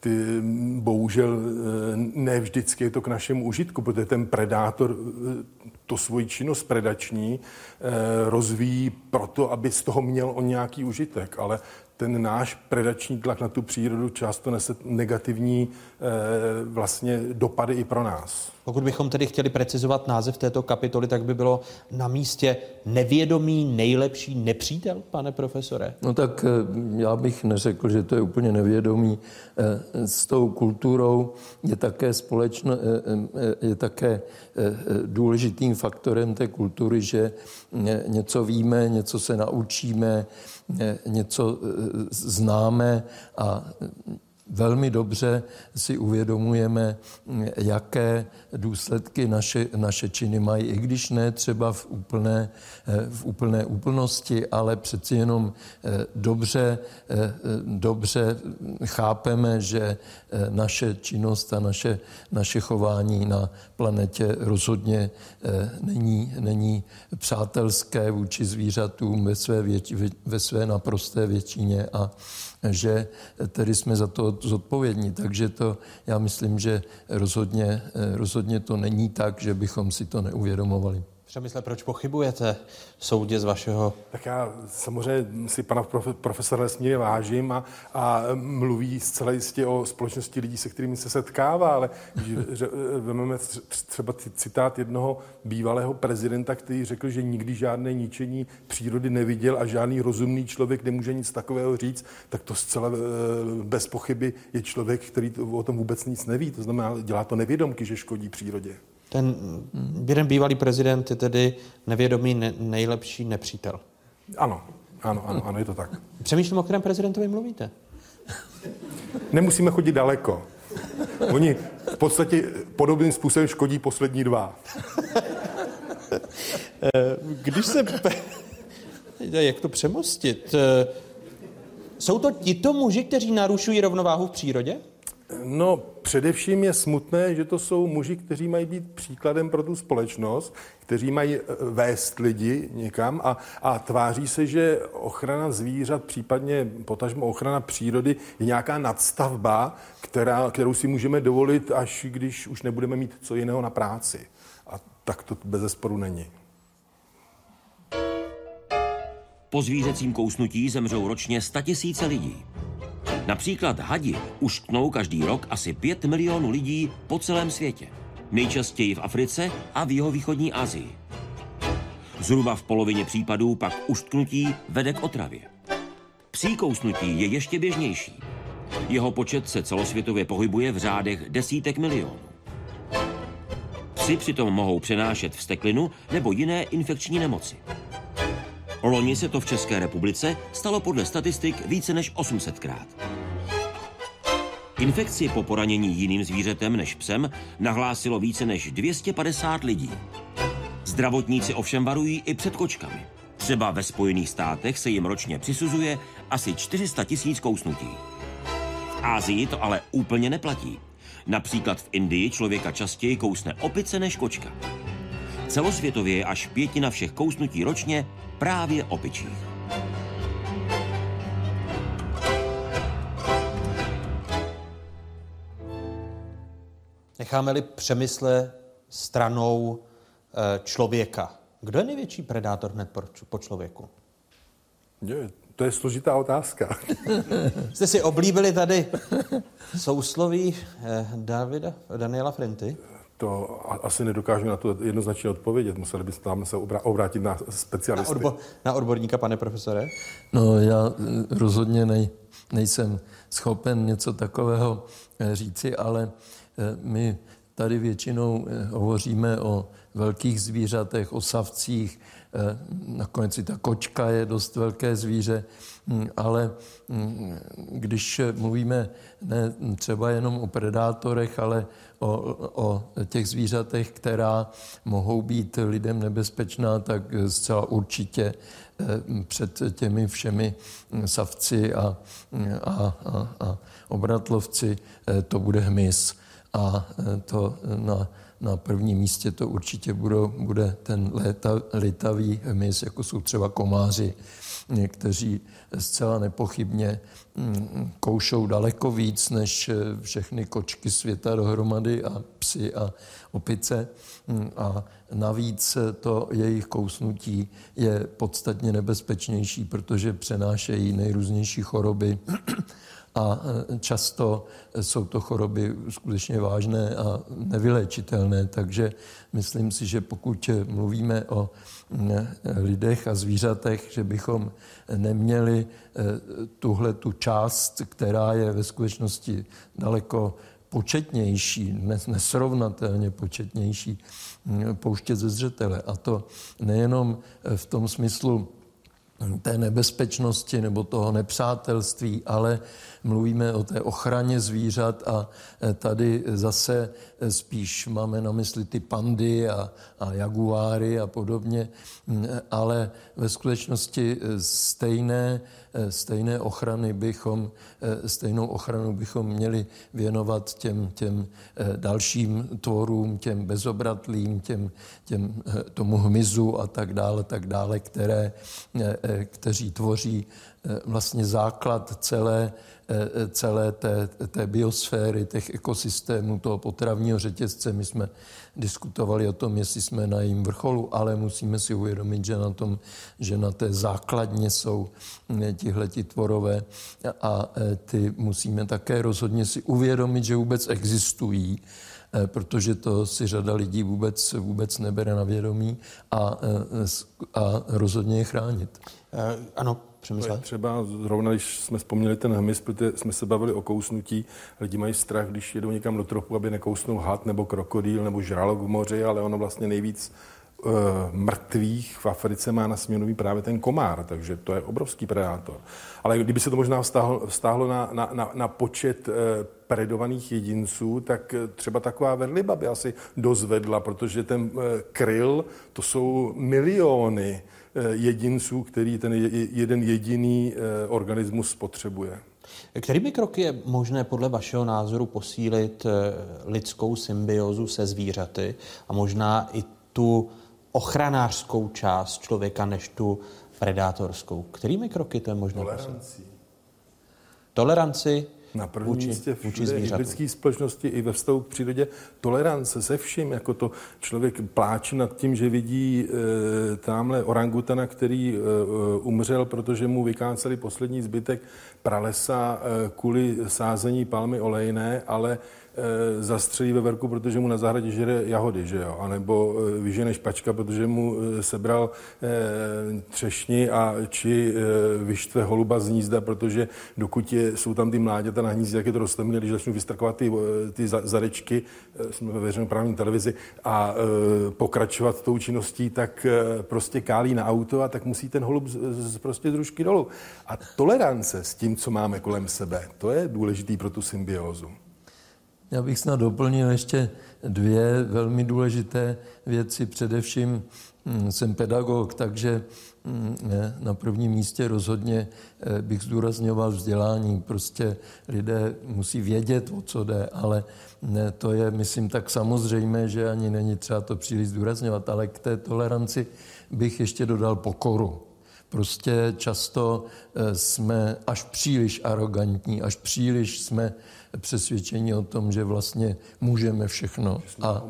ty bohužel eh, ne vždycky je to k našemu užitku, protože ten predátor eh, to svoji činnost predační eh, rozvíjí proto, aby z toho měl on nějaký užitek, ale ten náš predační tlak na tu přírodu často nese negativní vlastně dopady i pro nás. Pokud bychom tedy chtěli precizovat název této kapitoly, tak by bylo na místě nevědomý nejlepší nepřítel, pane profesore? No tak eh, já bych neřekl, že to je úplně nevědomý. Eh, s tou kulturou je také společno, je také důležitým faktorem té kultury, že něco víme, něco se naučíme, něco známe a velmi dobře si uvědomujeme, jaké důsledky naše, naše činy mají, i když ne třeba v úplné, v úplné úplnosti, ale přeci jenom eh, dobře, eh, dobře chápeme, že eh, naše činnost a naše, naše chování na planetě rozhodně není, není přátelské vůči zvířatům ve své, věč, ve své naprosté většině a že tedy jsme za to zodpovědní. Takže to já myslím, že rozhodně, rozhodně to není tak, že bychom si to neuvědomovali. Přemysle, proč pochybujete soudě z vašeho... Tak já samozřejmě si pana prof, profesora nesmírně vážím a, a mluví zcela jistě o společnosti lidí, se kterými se setkává, ale že, že, vezmeme třeba citát jednoho bývalého prezidenta, který řekl, že nikdy žádné ničení přírody neviděl a žádný rozumný člověk nemůže nic takového říct, tak to zcela eh, bez pochyby je člověk, který o tom vůbec nic neví. To znamená, dělá to nevědomky, že škodí přírodě. Ten jeden bývalý prezident je tedy nevědomý ne, nejlepší nepřítel. Ano, ano, ano, ano, je to tak. Přemýšlím, o kterém prezidentovi mluvíte. Nemusíme chodit daleko. Oni v podstatě podobným způsobem škodí poslední dva. Eh, když se... Jak to přemostit? Eh, jsou to tito muži, kteří narušují rovnováhu v přírodě? No, především je smutné, že to jsou muži, kteří mají být příkladem pro tu společnost, kteří mají e, vést lidi někam a, a tváří se, že ochrana zvířat, případně potažmo ochrana přírody, je nějaká nadstavba, která, kterou si můžeme dovolit, až když už nebudeme mít co jiného na práci. A tak to bez zesporu není. Po zvířecím kousnutí zemřou ročně tisíce lidí. Například hadi ušknou každý rok asi 5 milionů lidí po celém světě. Nejčastěji v Africe a v jihovýchodní Asii. Zhruba v polovině případů pak uštknutí vede k otravě. Psí kousnutí je ještě běžnější. Jeho počet se celosvětově pohybuje v řádech desítek milionů. Psi přitom mohou přenášet vsteklinu nebo jiné infekční nemoci. Loni se to v České republice stalo podle statistik více než 800krát. Infekci po poranění jiným zvířetem než psem nahlásilo více než 250 lidí. Zdravotníci ovšem varují i před kočkami. Třeba ve Spojených státech se jim ročně přisuzuje asi 400 tisíc kousnutí. V Ázii to ale úplně neplatí. Například v Indii člověka častěji kousne opice než kočka. Celosvětově je až pětina všech kousnutí ročně právě opičích. Necháme-li přemysle stranou eh, člověka. Kdo je největší predátor hned po člověku? Je, to je složitá otázka. Jste si oblíbili tady sousloví eh, Davida, Daniela Flinty? To asi nedokážu na to jednoznačně odpovědět. Museli bychom se obrátit na specialisty. Na, odbo- na odborníka, pane profesore? No, já eh, rozhodně nej, nejsem schopen něco takového říci, ale my tady většinou hovoříme o velkých zvířatech, o savcích, nakonec i ta kočka je dost velké zvíře, hm, ale hm, když mluvíme ne třeba jenom o predátorech, ale o, o těch zvířatech, která mohou být lidem nebezpečná, tak zcela určitě před těmi všemi savci a, a, a, a obratlovci to bude hmyz. A to na, na prvním místě to určitě bude, bude ten léta, litavý hmyz, jako jsou třeba komáři, kteří zcela nepochybně mm, koušou daleko víc než e, všechny kočky světa dohromady a psy a opice. Mm, a navíc to jejich kousnutí je podstatně nebezpečnější, protože přenášejí nejrůznější choroby a e, často jsou to choroby skutečně vážné a nevyléčitelné, takže myslím si, že pokud mluvíme o lidech a zvířatech, že bychom neměli e, tuhle tu část, která je ve skutečnosti daleko početnější, nesrovnatelně početnější, pouštět ze zřetele. A to nejenom v tom smyslu, té nebezpečnosti nebo toho nepřátelství, ale mluvíme o té ochraně zvířat a e, tady zase e, spíš máme na mysli ty pandy a, a jaguáry a podobně, ale ve skutečnosti e, stejné, stejné ochrany bychom, stejnou ochranu bychom měli věnovat těm, těm dalším tvorům, těm bezobratlým, těm, těm, tomu hmyzu a tak dále, tak dále, které, kteří tvoří vlastně základ celé, celé té, té biosféry, těch ekosystémů, toho potravního řetězce. My jsme diskutovali o tom, jestli jsme na jejím vrcholu, ale musíme si uvědomit, že na, tom, že na té základně jsou tihleti tvorové a ty musíme také rozhodně si uvědomit, že vůbec existují Eh, protože to si řada lidí vůbec, vůbec nebere na vědomí a, eh, a rozhodně je chránit. Eh, ano, Přemysle? Třeba zrovna, když jsme vzpomněli ten hmyz, protože jsme se bavili o kousnutí, lidi mají strach, když jedou někam do tropu, aby nekousnul had nebo krokodýl nebo žralok v moři, ale ono vlastně nejvíc uh, mrtvých v Africe má na směnový právě ten komár, takže to je obrovský predátor. Ale kdyby se to možná vztáhlo, vztáhlo na, na, na, na počet uh, predovaných jedinců, tak třeba taková vedliba by asi dozvedla, protože ten uh, kryl, to jsou miliony jedinců, který ten jeden jediný organismus potřebuje. Kterými kroky je možné podle vašeho názoru posílit lidskou symbiozu se zvířaty a možná i tu ochranářskou část člověka než tu predátorskou. Kterými kroky to je možné Tolerancí. Toleranci na prvním vůči, místě vůči v lidské společnosti, i ve vztahu k přírodě, tolerance se vším, jako to člověk pláče nad tím, že vidí e, tamhle orangutana, který e, umřel, protože mu vykáceli poslední zbytek pralesa e, kvůli sázení palmy olejné, ale e, zastřelí ve verku, protože mu na zahradě žere jahody, že jo? A nebo e, vyžene špačka, protože mu e, sebral třešni a či vyštve holuba z hnízda, protože dokud je, jsou tam ty mláďata na hnízdě, jak je to rostliny, když začnou vystrkovat ty, ty zadečky, jsme ve veřejnoprávní televizi, a pokračovat tou činností, tak prostě kálí na auto a tak musí ten holub z, z, prostě z rušky dolů. A tolerance s tím, co máme kolem sebe, to je důležitý pro tu symbiózu. Já bych snad doplnil ještě dvě velmi důležité věci. Především hm, jsem pedagog, takže hm, na prvním místě rozhodně eh, bych zdůrazňoval vzdělání. Prostě lidé musí vědět, o co jde, ale ne, to je, myslím, tak samozřejmé, že ani není třeba to příliš zdůrazňovat, ale k té toleranci bych ještě dodal pokoru. Prostě často eh, jsme až příliš arrogantní, až příliš jsme přesvědčení o tom, že vlastně můžeme všechno a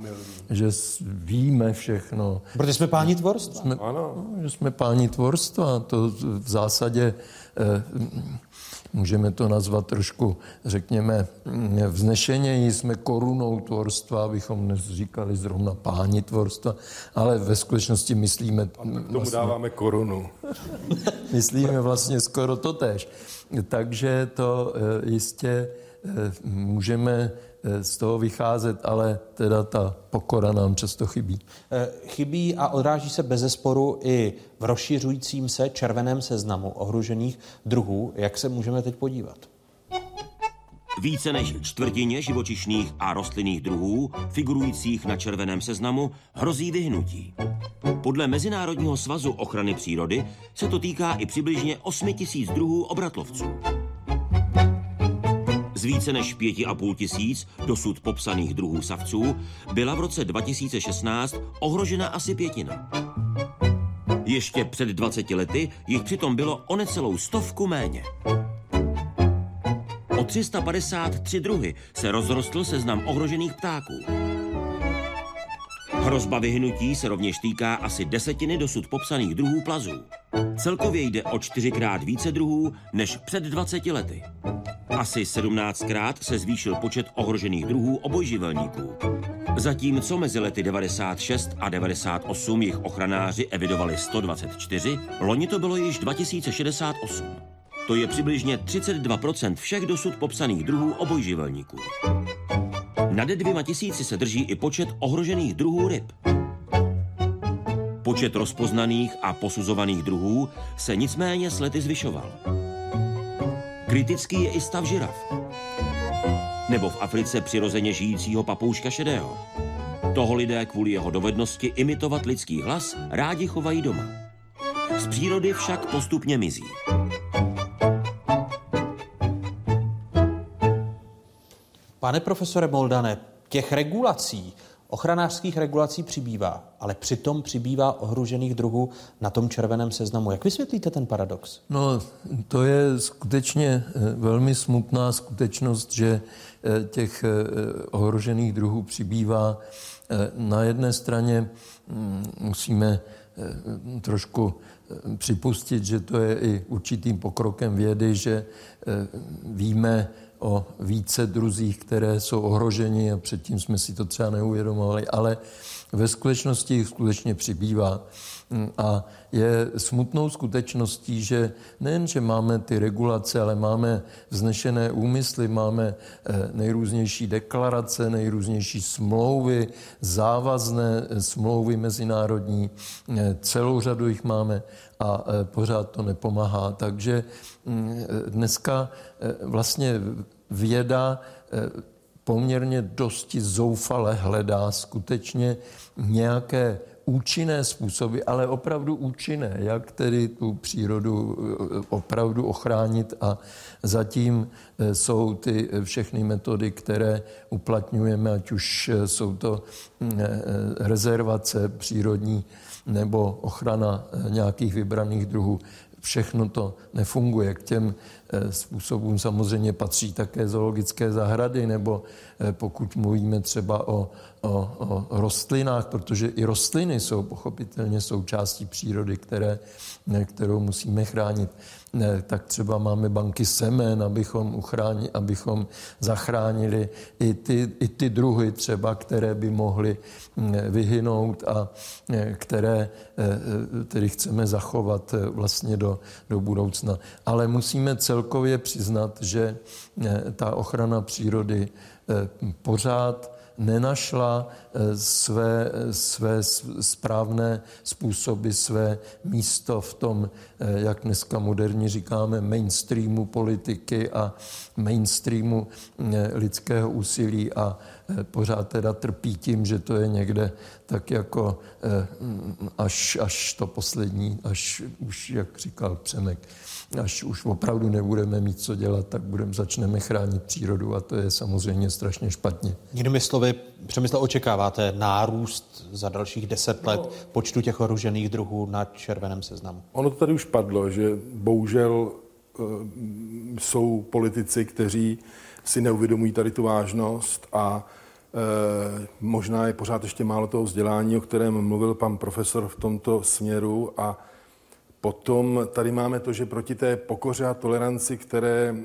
že víme všechno. Protože jsme páni tvorstva. Jsme, ano. No, že jsme páni tvorstva. To v zásadě eh, můžeme to nazvat trošku, řekněme, vznešeněji, jsme korunou tvorstva, abychom dnes říkali zrovna páni tvorstva, ale ve skutečnosti myslíme... A tomu vlastně, dáváme korunu. myslíme vlastně skoro to tež. Takže to eh, jistě můžeme eh, z toho vycházet, ale teda ta pokora nám často chybí. Eh, chybí a odráží se bez zesporu i v rozšiřujícím se červeném seznamu ohrožených druhů. Jak se můžeme teď podívat? Více než čtvrtině živočišných a rostlinných druhů, figurujících na červeném seznamu, hrozí vyhnutí. Podle Mezinárodního svazu ochrany přírody se to týká i přibližně 8 tisíc druhů obratlovců. Z více než pěti a půl tisíc dosud popsaných druhů savců byla v roce 2016 ohrožena asi pětina. Ještě před 20 lety jich přitom bylo o necelou stovku méně. O 353 druhy se rozrostl seznam ohrožených ptáků. Hrozba vyhnutí se rovněž týká asi desetiny dosud popsaných druhů plazů. Celkově jde o čtyřikrát více druhů než před 20 lety. Asi 17krát se zvýšil počet ohrožených druhů obojživelníků. Zatímco mezi lety 96 a 98 jich ochranáři evidovali 124, loni to bylo již 2068. To je přibližně 32% všech dosud popsaných druhů obojživelníků. Nad dvěma tisíci se drží i počet ohrožených druhů ryb. Počet rozpoznaných a posuzovaných druhů se nicméně s lety zvyšoval. Kritický je i stav žiraf. Nebo v Africe přirozeně žijícího papouška šedého. Toho lidé kvůli jeho dovednosti imitovat lidský hlas rádi chovají doma. Z přírody však postupně mizí. Pane profesore Moldane, těch regulací Ochranářských regulací přibývá, ale přitom přibývá ohrožených druhů na tom červeném seznamu. Jak vysvětlíte ten paradox? No, to je skutečně eh, velmi smutná skutečnost, že eh, těch eh, ohrožených druhů přibývá. Na jedné straně mm, musíme trošku připustit, že to je i určitým pokrokem vědy, že víme o více druzích, které jsou ohroženi a předtím jsme si to třeba neuvědomovali, ale ve skutečnosti jich skutečně přibývá. A je smutnou skutečností, že nejen, že máme ty regulace, ale máme vznešené úmysly, máme eh, nejrůznější deklarace, nejrůznější smlouvy, závazné eh, smlouvy mezinárodní, eh, celou řadu jich máme a pořád to nepomáhá. Takže mm, dneska vlastně věda poměrně dosti zoufale hledá skutečně nějaké účinné způsoby, ale opravdu účinné, jak tedy tu přírodu eh, opravdu ochránit a zatím eh, jsou ty všechny metody, které uplatňujeme, ať už eh, jsou to mm, rezervace přírodní nebo ochrana nějakých vybraných druhů, všechno to nefunguje. K těm Eh, způsobům samozřejmě patří také zoologické zahrady, nebo eh, pokud mluvíme třeba o, o, o rostlinách, protože i rostliny jsou pochopitelně součástí přírody, které, eh, kterou musíme chránit tak třeba máme banky semen, abychom, uchráni, abychom zachránili i ty, i ty druhy třeba, které by mohly mm, vyhynout a e, které e, e, tedy chceme zachovat vlastně do, do budoucna. Ale musíme celkově přiznat, že ta ochrana přírody pořád nenašla eh, své, své správné způsoby, své místo v tom, eh, jak dneska moderně říkáme, mainstreamu politiky a mainstreamu eh, lidského úsilí a pořád teda trpí tím, že to je někde tak jako až, až to poslední, až už, jak říkal Přemek, až už opravdu nebudeme mít co dělat, tak budeme, začneme chránit přírodu a to je samozřejmě strašně špatně. Jinými slovy, Přemysl, očekáváte nárůst za dalších deset let no. počtu těch ohrožených druhů na červeném seznamu? Ono to tady už padlo, že bohužel e, jsou politici, kteří si neuvědomují tady tu vážnost a e, možná je pořád ještě málo toho vzdělání, o kterém mluvil pan profesor v tomto směru a Potom tady máme to, že proti té pokoře a toleranci, které e,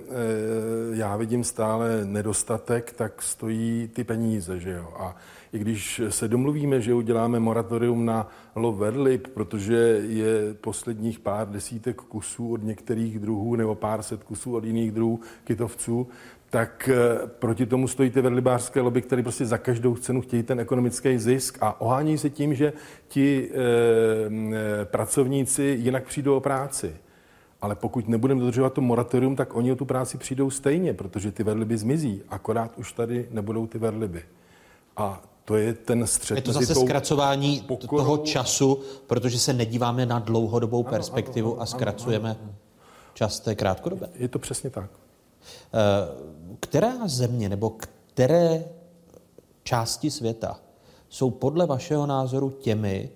já vidím stále nedostatek, tak stojí ty peníze. Že jo? A i když se domluvíme, že uděláme moratorium na lov verlip, protože je posledních pár desítek kusů od některých druhů nebo pár set kusů od jiných druhů kytovců, tak eh, proti tomu stojí ty vedlibářské lobby, které prostě za každou cenu chtějí ten ekonomický zisk a ohání se tím, že ti e, pracovníci jinak přijdou o práci. Ale pokud nebudeme dodržovat to moratorium, tak oni o tu práci přijdou stejně, protože ty vedliby zmizí, akorát už tady nebudou ty vedliby. A to je ten střed. Je to zase zkracování pokorou... toho času, protože se nedíváme na dlouhodobou perspektivu ano, ano, ano, a zkracujeme ano, ano. čas té krátkodobé. Je to přesně tak. Uh, která země nebo které části světa jsou podle vašeho názoru těmi,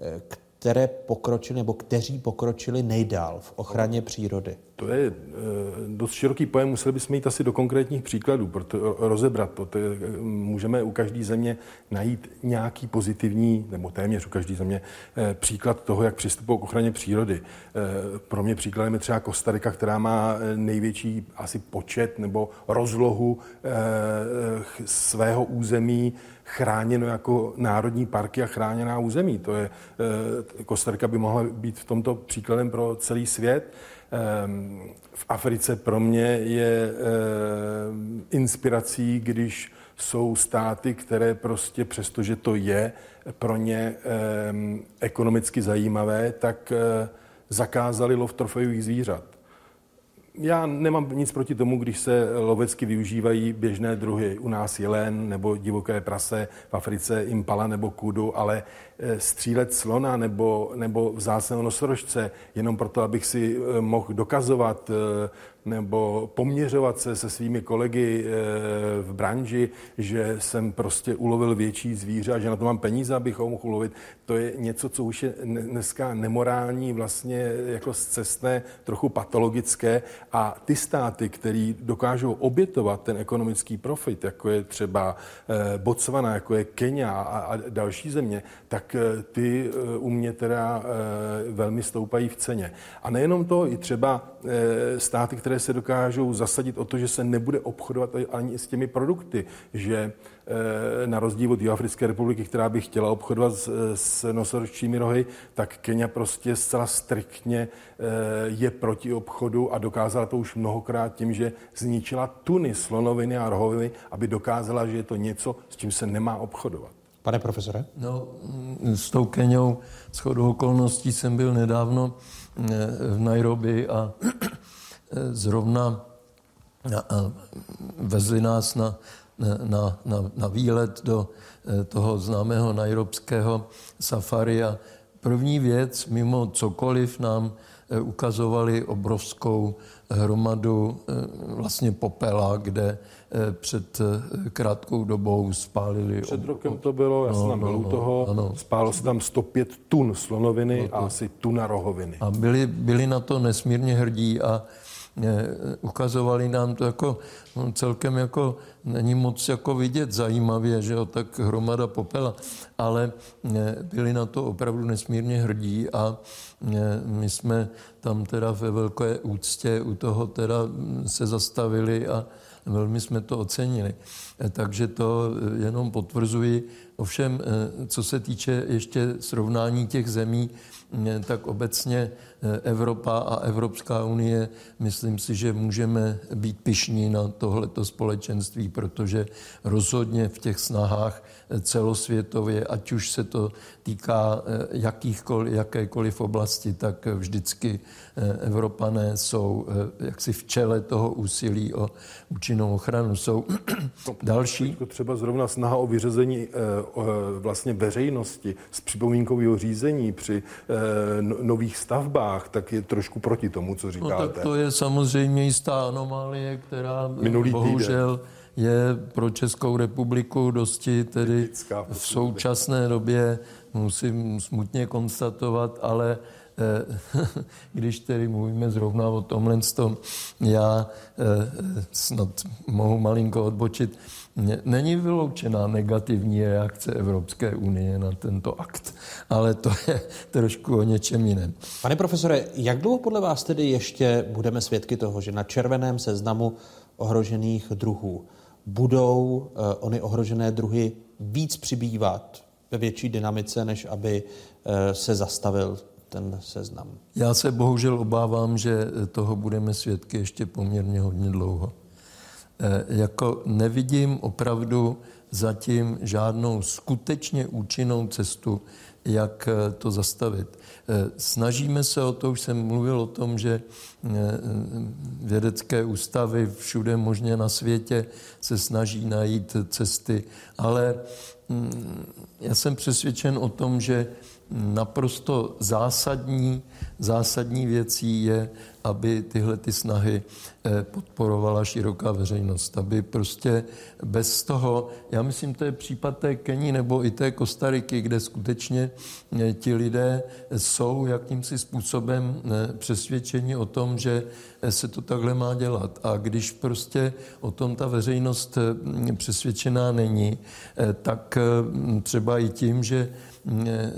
eh, které pokročili nebo kteří pokročili nejdál v ochraně přírody? To je e, dost široký pojem, museli bychom jít asi do konkrétních příkladů, proto rozebrat to. to je, můžeme u každé země najít nějaký pozitivní, nebo téměř u každé země, příklad toho, jak přistupují k ochraně přírody. Pro mě příkladem je třeba Kostarika, která má největší asi počet nebo rozlohu svého území chráněno jako národní parky a chráněná území. To je, Kostarika by mohla být v tomto příkladem pro celý svět. Ehm, v Africe pro mě je ehm, inspirací, když jsou státy, které prostě, přestože to je pro ně ehm, ekonomicky zajímavé, tak eh, zakázali lov trofejových zvířat. Já nemám nic proti tomu, když se lovecky využívají běžné druhy. U nás jelen nebo divoké prase, v Africe impala nebo kudu, ale střílet slona nebo, nebo vzácného nosorožce jenom proto, abych si eh, mohl dokazovat nebo poměřovat se se svými kolegy v branži, že jsem prostě ulovil větší zvíře a že na to mám peníze, abych ho mohl ulovit. To je něco, co už je dneska nemorální, vlastně jako cestné, trochu patologické a ty státy, které dokážou obětovat ten ekonomický profit, jako je třeba Botswana, jako je Kenia a další země, tak eh, ty eh, u mě teda eh, velmi stoupají v ceně. A nejenom to, i třeba státy, které se dokážou zasadit o to, že se nebude obchodovat ani s těmi produkty, že na rozdíl od Jihoafrické republiky, která by chtěla obchodovat s, s nosoročními rohy, tak Kenia prostě zcela striktně je proti obchodu a dokázala to už mnohokrát tím, že zničila tuny slonoviny a rohoviny, aby dokázala, že je to něco, s čím se nemá obchodovat. Pane profesore? No, s tou Keniou s chodou okolností jsem byl nedávno eh, v Nairobi a zrovna vezli nás na, na, na, na výlet do eh, toho známého nairobského safari a první věc, mimo cokoliv, nám eh, ukazovali obrovskou hromadu vlastně popela, kde Eh, před eh, krátkou dobou spálili. Před rokem to bylo, já no, jsem tam byl no, u toho, ano. spálo se tam 105 tun slonoviny no to... a asi tuna rohoviny. A byli, byli na to nesmírně hrdí a eh, ukazovali nám to jako no, celkem jako není moc jako vidět zajímavě, že jo, tak hromada popela, ale byli na to opravdu nesmírně hrdí a my jsme tam teda ve velké úctě u toho teda se zastavili a velmi jsme to ocenili. Eh, takže to eh, jenom potvrzuji. Ovšem, eh, co se týče ještě srovnání těch zemí, tak obecně Evropa a Evropská unie, myslím si, že můžeme být pišní na tohleto společenství, protože rozhodně v těch snahách celosvětově, ať už se to týká jakýchkoliv, jakékoliv oblasti, tak vždycky Evropané jsou jaksi v čele toho úsilí o účinnou ochranu. Jsou další. Třeba zrovna snaha o vyřazení vlastně veřejnosti z připomínkového řízení při no, nových stavbách, tak je trošku proti tomu, co říkáte. No, tak to je samozřejmě jistá anomálie, která Minulý bohužel týden je pro Českou republiku dosti tedy v současné době, musím smutně konstatovat, ale když tedy mluvíme zrovna o tomhle tom, já eh, snad mohu malinko odbočit, Není vyloučená negativní reakce Evropské unie na tento akt, ale to je trošku o něčem jiném. Pane profesore, jak dlouho podle vás tedy ještě budeme svědky toho, že na červeném seznamu ohrožených druhů budou uh, ony ohrožené druhy víc přibývat ve větší dynamice, než aby uh, se zastavil ten seznam? Já se bohužel obávám, že toho budeme svědky ještě poměrně hodně dlouho. Eh, jako nevidím opravdu zatím žádnou skutečně účinnou cestu, jak eh, to zastavit. Eh, snažíme se o to, už jsem mluvil o tom, že vědecké ústavy všude možně na světě se snaží najít cesty, ale mm, já jsem přesvědčen o tom, že naprosto zásadní, zásadní věcí je, aby tyhle ty snahy eh, podporovala široká veřejnost, aby prostě bez toho, já myslím, to je případ té Keni nebo i té Kostariky, kde skutečně eh, ti lidé jsou jakýmsi způsobem eh, přesvědčeni o tom, že se to takhle má dělat. A když prostě o tom ta veřejnost přesvědčená není, tak třeba i tím, že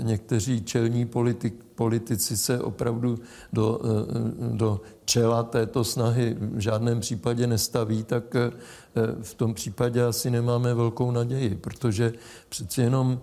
někteří čelní politik, politici se opravdu do, do čela této snahy v žádném případě nestaví, tak eh, v tom případě asi nemáme velkou naději, protože přeci jenom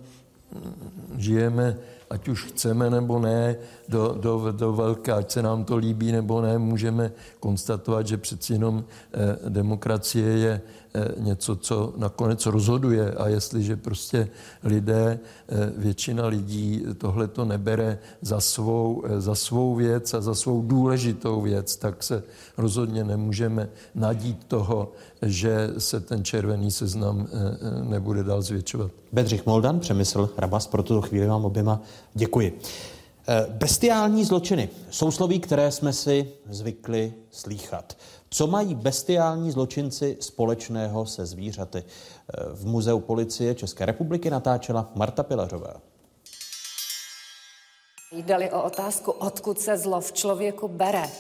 hm, žijeme ať už chceme nebo ne, do, do, do velké, ať se nám to líbí nebo ne, můžeme konstatovat, že přeci jenom eh, demokracie je eh, něco, co nakonec rozhoduje a jestliže prostě lidé, eh, většina lidí tohle to nebere za svou, eh, za svou věc a za svou důležitou věc, tak se rozhodně nemůžeme nadít toho, že se ten červený seznam eh, eh, nebude dál zvětšovat. Bedřich Moldan, Přemysl Rabas, pro tuto chvíli vám oběma děkuji. Eh, Bestiální zločiny jsou sloví, které jsme si zvykli slýchat. Co mají bestiální zločinci společného se zvířaty? V Muzeu policie České republiky natáčela Marta Pilařová. Jde-li o otázku, odkud se zlo v člověku bere,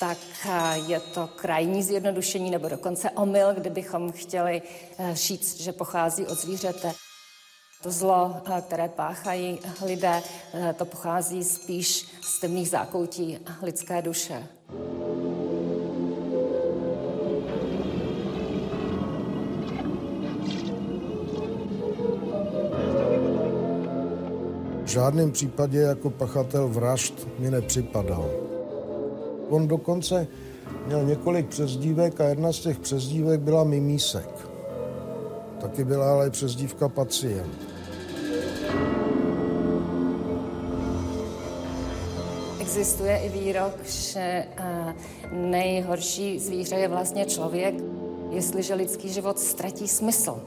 tak eh, je to krajní zjednodušení nebo dokonce omyl, kdybychom chtěli eh, říct, že pochází od zvířete. To zlo, eh, které páchají lidé, to pochází spíš z temných zákoutí lidské duše. V žádném případě jako pachatel vražd mi nepřipadal. On dokonce měl několik přezdívek a jedna z těch přezdívek byla Mimísek. Taky byla ale přezdívka pacient. Existuje i výrok, že eh, nejhorší zvíře je vlastně člověk, jestliže lidský život ztratí smysl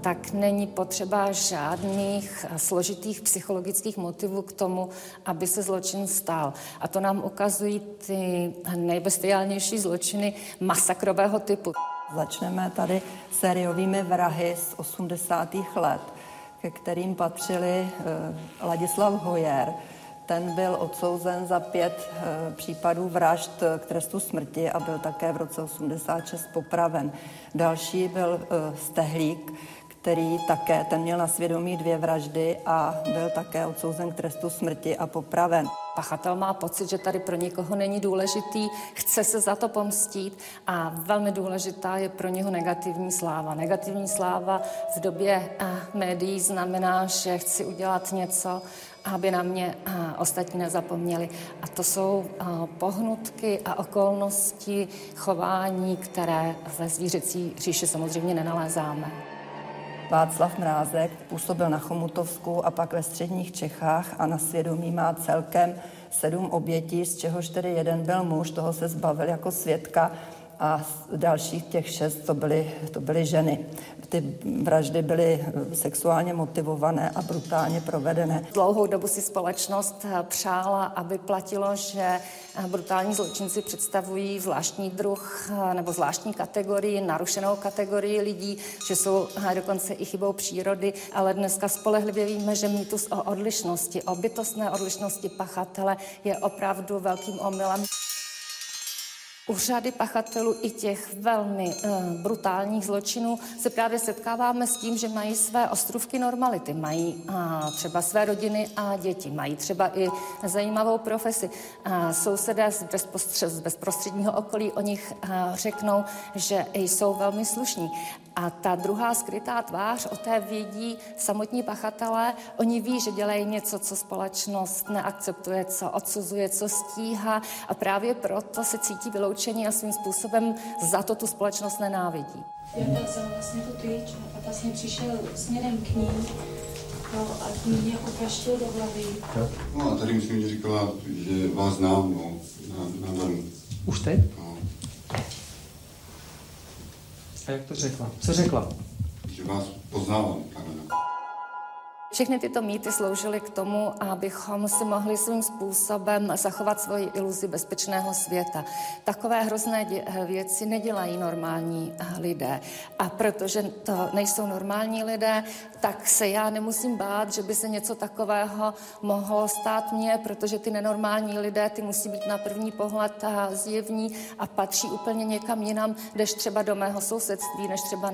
tak není potřeba žádných složitých psychologických motivů k tomu, aby se zločin stal. A to nám ukazují ty nejbestiálnější zločiny masakrového typu. Začneme tady sériovými vrahy z 80. let, ke kterým patřili eh, Ladislav Hojer, ten byl odsouzen za pět e, případů vražd k trestu smrti a byl také v roce 86 popraven. Další byl e, Stehlík, který také, ten měl na svědomí dvě vraždy a byl také odsouzen k trestu smrti a popraven. Pachatel má pocit, že tady pro někoho není důležitý, chce se za to pomstít a velmi důležitá je pro něho negativní sláva. Negativní sláva v době médií znamená, že chci udělat něco, aby na mě ostatní nezapomněli. A to jsou pohnutky a okolnosti chování, které ve zvířecí říši samozřejmě nenalézáme. Václav Mrázek působil na Chomutovsku a pak ve středních Čechách a na svědomí má celkem sedm obětí, z čehož tedy jeden byl muž, toho se zbavil jako svědka a dalších těch šest to byly, to byly ženy. Ty vraždy byly sexuálně motivované a brutálně provedené. Dlouhou dobu si společnost eh, přála, aby platilo, že eh, brutální zločinci představují zvláštní druh eh, nebo zvláštní kategorii, narušenou kategorii lidí, že jsou dokonce i chybou přírody, ale dneska spolehlivě víme, že mýtus o odlišnosti, o bytostné odlišnosti pachatele je opravdu velkým omylem. U řady pachatelů i těch velmi uh, brutálních zločinů se právě setkáváme s tím, že mají své ostrovky normality, mají uh, třeba své rodiny a děti, mají třeba i zajímavou profesi. Uh, sousedé z, bezpostřed, z bezprostředního okolí o nich uh, řeknou, že jsou velmi slušní. A ta druhá skrytá tvář, o té vědí samotní pachatelé, oni ví, že dělají něco, co společnost neakceptuje, co odsuzuje, co stíhá a právě proto se cítí vyloučení a svým způsobem za to tu společnost nenávidí. Já vzal vlastně tu tyč a vlastně přišel směrem k ní no, a mě jako praštil do hlavy. No a tady myslím, že říkala, že vás znám, no, na, na Už teď? No. A jak to řekla? Co řekla? Že vás poznávám, všechny tyto mýty sloužily k tomu, abychom si mohli svým způsobem zachovat svoji iluzi bezpečného světa. Takové hrozné věci nedělají normální lidé. A protože to nejsou normální lidé, tak se já nemusím bát, že by se něco takového mohlo stát mně, protože ty nenormální lidé, ty musí být na první pohled zjevní a patří úplně někam jinam, než třeba do mého sousedství, než třeba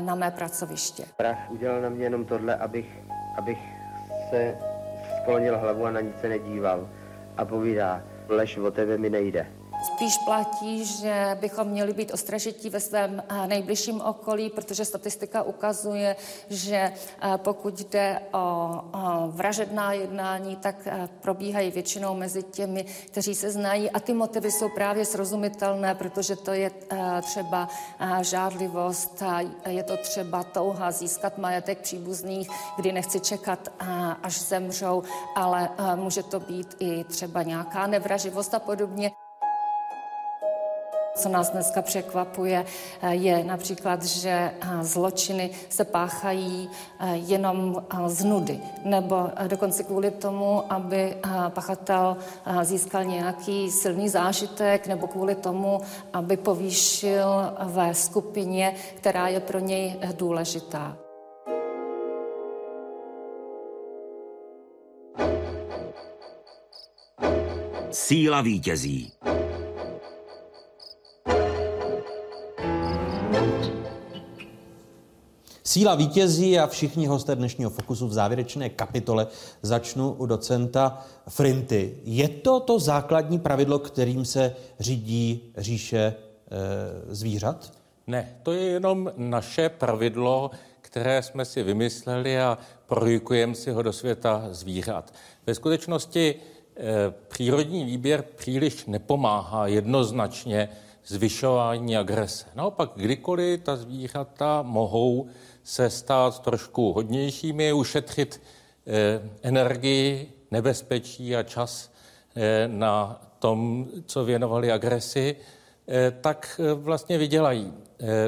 na mé pracoviště. Prach udělal na mě jenom tohle, abych abych se sklonil hlavu a na nic se nedíval. A povídá, lež o tebe mi nejde. Spíš platí, že bychom měli být ostražití ve svém eh, nejbližším okolí, protože statistika ukazuje, že eh, pokud jde o vražedná jednání, tak eh, probíhají většinou mezi těmi, kteří se znají a ty motivy jsou právě srozumitelné, protože to je třeba žádlivost, je to třeba touha získat majetek příbuzných, kdy nechci čekat, až zemřou, ale může to být i třeba nějaká nevraživost a podobně. Co nás dneska překvapuje, je například, že zločiny se páchají jenom z nudy, nebo dokonce kvůli tomu, aby pachatel získal nějaký silný zážitek, nebo kvůli tomu, aby povýšil ve skupině, která je pro něj důležitá. Síla vítězí. Síla vítězí a všichni hosté dnešního Fokusu v závěrečné kapitole začnu u docenta Frinty. Je to to základní pravidlo, kterým se řídí říše e, zvířat? Ne, to je jenom naše pravidlo, které jsme si vymysleli a projikujeme si ho do světa zvířat. Ve skutečnosti e, přírodní výběr příliš nepomáhá jednoznačně zvyšování agrese. Naopak, kdykoliv ta zvířata mohou se stát trošku hodnějšími, ušetřit eh, energii, nebezpečí a čas eh, na tom, co věnovali agresi, eh, tak vlastně vydělají.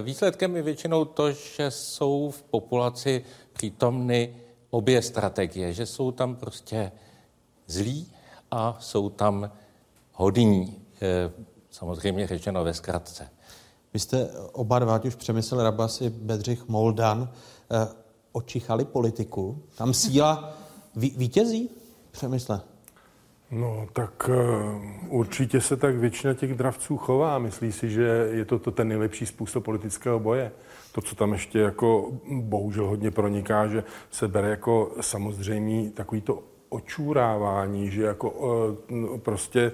Výsledkem je většinou to, že jsou v populaci přítomny obě strategie, že jsou tam prostě zlí a jsou tam hodní, samozřejmě řečeno ve zkratce. Vy jste oba dva, už Přemysl Rabas i Bedřich Moldan, eh, očichali politiku. Tam síla vítězí? Přemysle. No, tak uh, určitě se tak většina těch dravců chová. Myslí si, že je to, to ten nejlepší způsob politického boje. To, co tam ještě jako bohužel hodně proniká, že se bere jako samozřejmý takový to očůrávání, že jako uh, prostě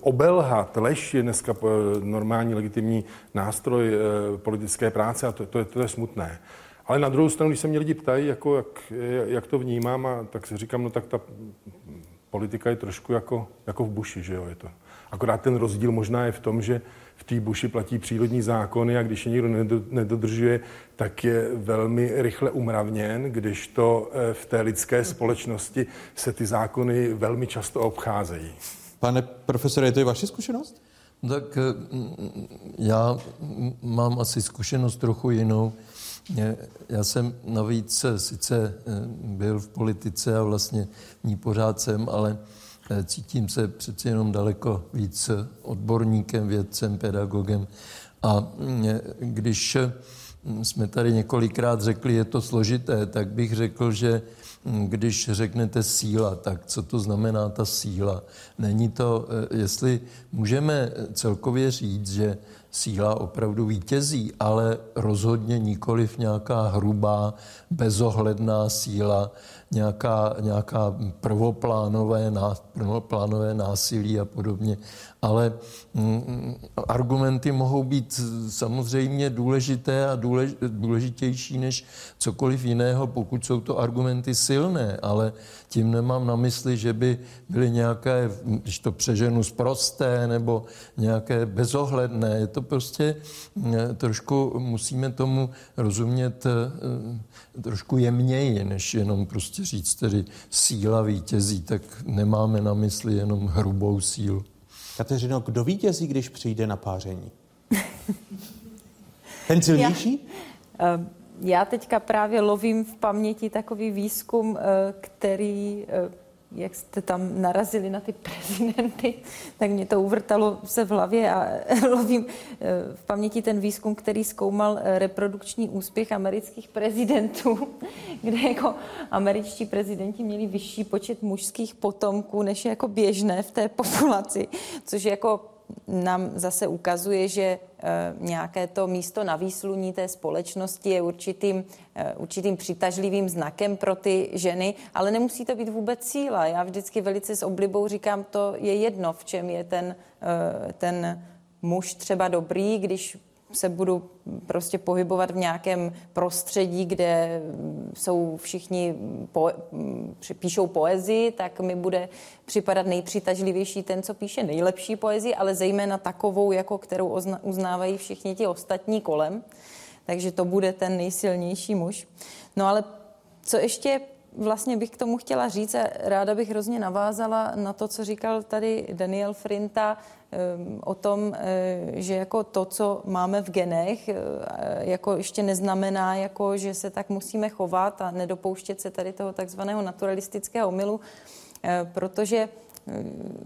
obelhat, lež je dneska eh, normální legitimní nástroj eh, politické práce a to, to, je, to je smutné. Ale na druhou stranu, když se mě lidi ptají, jako jak, jak to vnímám, a tak si říkám, no tak ta politika je trošku jako, jako v buši, že jo, je to. Akorát ten rozdíl možná je v tom, že v té buši platí přírodní zákony a když je někdo nedodržuje, tak je velmi rychle umravněn, když to eh, v té lidské společnosti se ty zákony velmi často obcházejí. Pane profesore, je to i vaše zkušenost? Tak eh, já mám asi zkušenost trochu jinou. Já jsem navíc sice eh, byl v politice a vlastně ní pořád jsem, ale eh, cítím se přeci jenom daleko víc odborníkem, vědcem, pedagogem. A mm, když jsme tady několikrát řekli, je to složité, tak bych řekl, že když řeknete síla, tak co to znamená ta síla? Není to, eh, jestli můžeme celkově říct, že síla opravdu vítězí, ale rozhodně nikoliv nějaká hrubá, bezohledná síla, nějaká, nějaká prvoplánové, prvoplánové násilí a podobně. Ale mm, argumenty mohou být samozřejmě důležité a důlež, důležitější než cokoliv jiného, pokud jsou to argumenty silné, ale tím nemám na mysli, že by byly nějaké, když to přeženu, zprosté nebo nějaké bezohledné. Je to prostě mm, trošku, musíme tomu rozumět eh, trošku jemněji, než jenom prostě říct tedy síla vítězí, tak nemáme na mysli jenom hrubou sílu. Kateřino, kdo vítězí, když přijde na páření? Ten silnější? Já, eh, já teďka právě lovím v paměti takový výzkum, eh, který eh, jak jste tam narazili na ty prezidenty, tak mě to uvrtalo se v hlavě a lovím eh, v paměti ten výzkum, který zkoumal eh, reprodukční úspěch amerických prezidentů, kde jako američtí prezidenti měli vyšší počet mužských potomků, než je jako běžné v té populaci, což je jako nám zase ukazuje, že eh, nějaké to místo na výsluní té společnosti je určitým, eh, určitým přitažlivým znakem pro ty ženy, ale nemusí to být vůbec síla. Já vždycky velice s oblibou říkám, to je jedno, v čem je ten, eh, ten muž třeba dobrý, když se budu prostě pohybovat v nějakém prostředí, kde jsou všichni, po, píšou poezii, tak mi bude připadat nejpřitažlivější ten, co píše nejlepší poezii, ale zejména takovou, jako kterou uznávají všichni ti ostatní kolem. Takže to bude ten nejsilnější muž. No ale co ještě vlastně bych k tomu chtěla říct a ráda bych hrozně navázala na to, co říkal tady Daniel Frinta ehm, o tom, eh, že jako to, co máme v genech, eh, jako ještě neznamená, jako že se tak musíme chovat a nedopouštět se tady toho takzvaného naturalistického omylu, eh, protože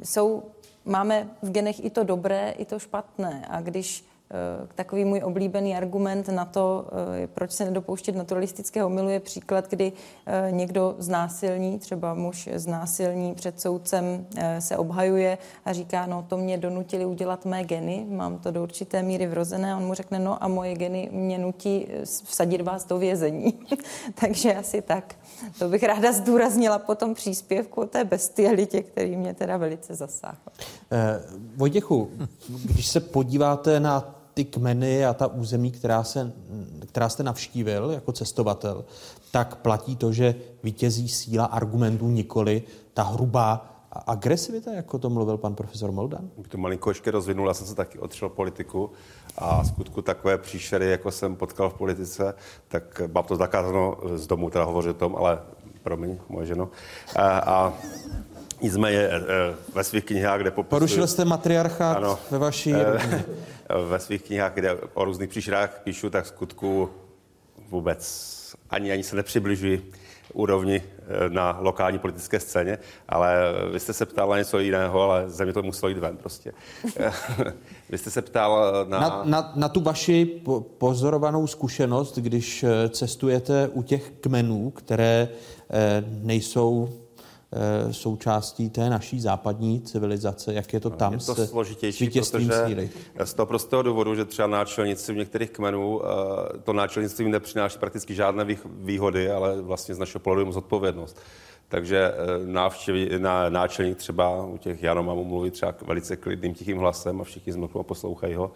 jsou, máme v genech i to dobré, i to špatné. A když takový můj oblíbený argument na to, eh, proč se nedopouštět naturalistického milu, je příklad, kdy eh, někdo znásilní, třeba muž znásilní před soudcem, se obhajuje a říká, no to mě donutili udělat mé geny, mám to do určité míry vrozené. A on mu řekne, no a moje geny mě nutí vsadit vás do vězení. Takže asi tak. To bych ráda zdůraznila po tom příspěvku o té bestialitě, který mě teda velice zasáhl. Eh, Vojtěchu, když se podíváte na ty kmeny a ta území, která, se, která jste navštívil jako cestovatel, tak platí to, že vítězí síla argumentů nikoli ta hrubá agresivita, jako to mluvil pan profesor Moldan? Bych to malinko ještě rozvinul, já jsem se taky odšel politiku a skutku takové příšery, jako jsem potkal v politice, tak mám to zakázáno z domu, teda hovořit o tom, ale promiň, moje ženo. A, a Nicméně eh, ve svých knihách, kde popisuji... Porušil jste matriarchát ano, ve vaší rodině. Ve svých knihách, kde o různých příšerách píšu, tak skutku vůbec ani, ani se nepřibližuji úrovni eh, na lokální politické scéně, ale vy jste se ptal na něco jiného, ale ze mě to muselo jít ven prostě. vy jste se ptal na... Na, na, na tu vaši pozorovanou zkušenost, když eh, cestujete u těch kmenů, které nejsou Eh, součástí té naší západní civilizace, jak je to tam je to s složitější, protože síly. z toho prostého důvodu, že třeba náčelníci v některých kmenů eh, to náčelnictví nepřináší prakticky žádné výhody, ale vlastně z našeho pohledu zodpovědnost. Takže eh, návštěvy, na, náčelník třeba u těch Janomamů mluví třeba velice klidným, tichým hlasem a všichni zmlknou a poslouchají ho.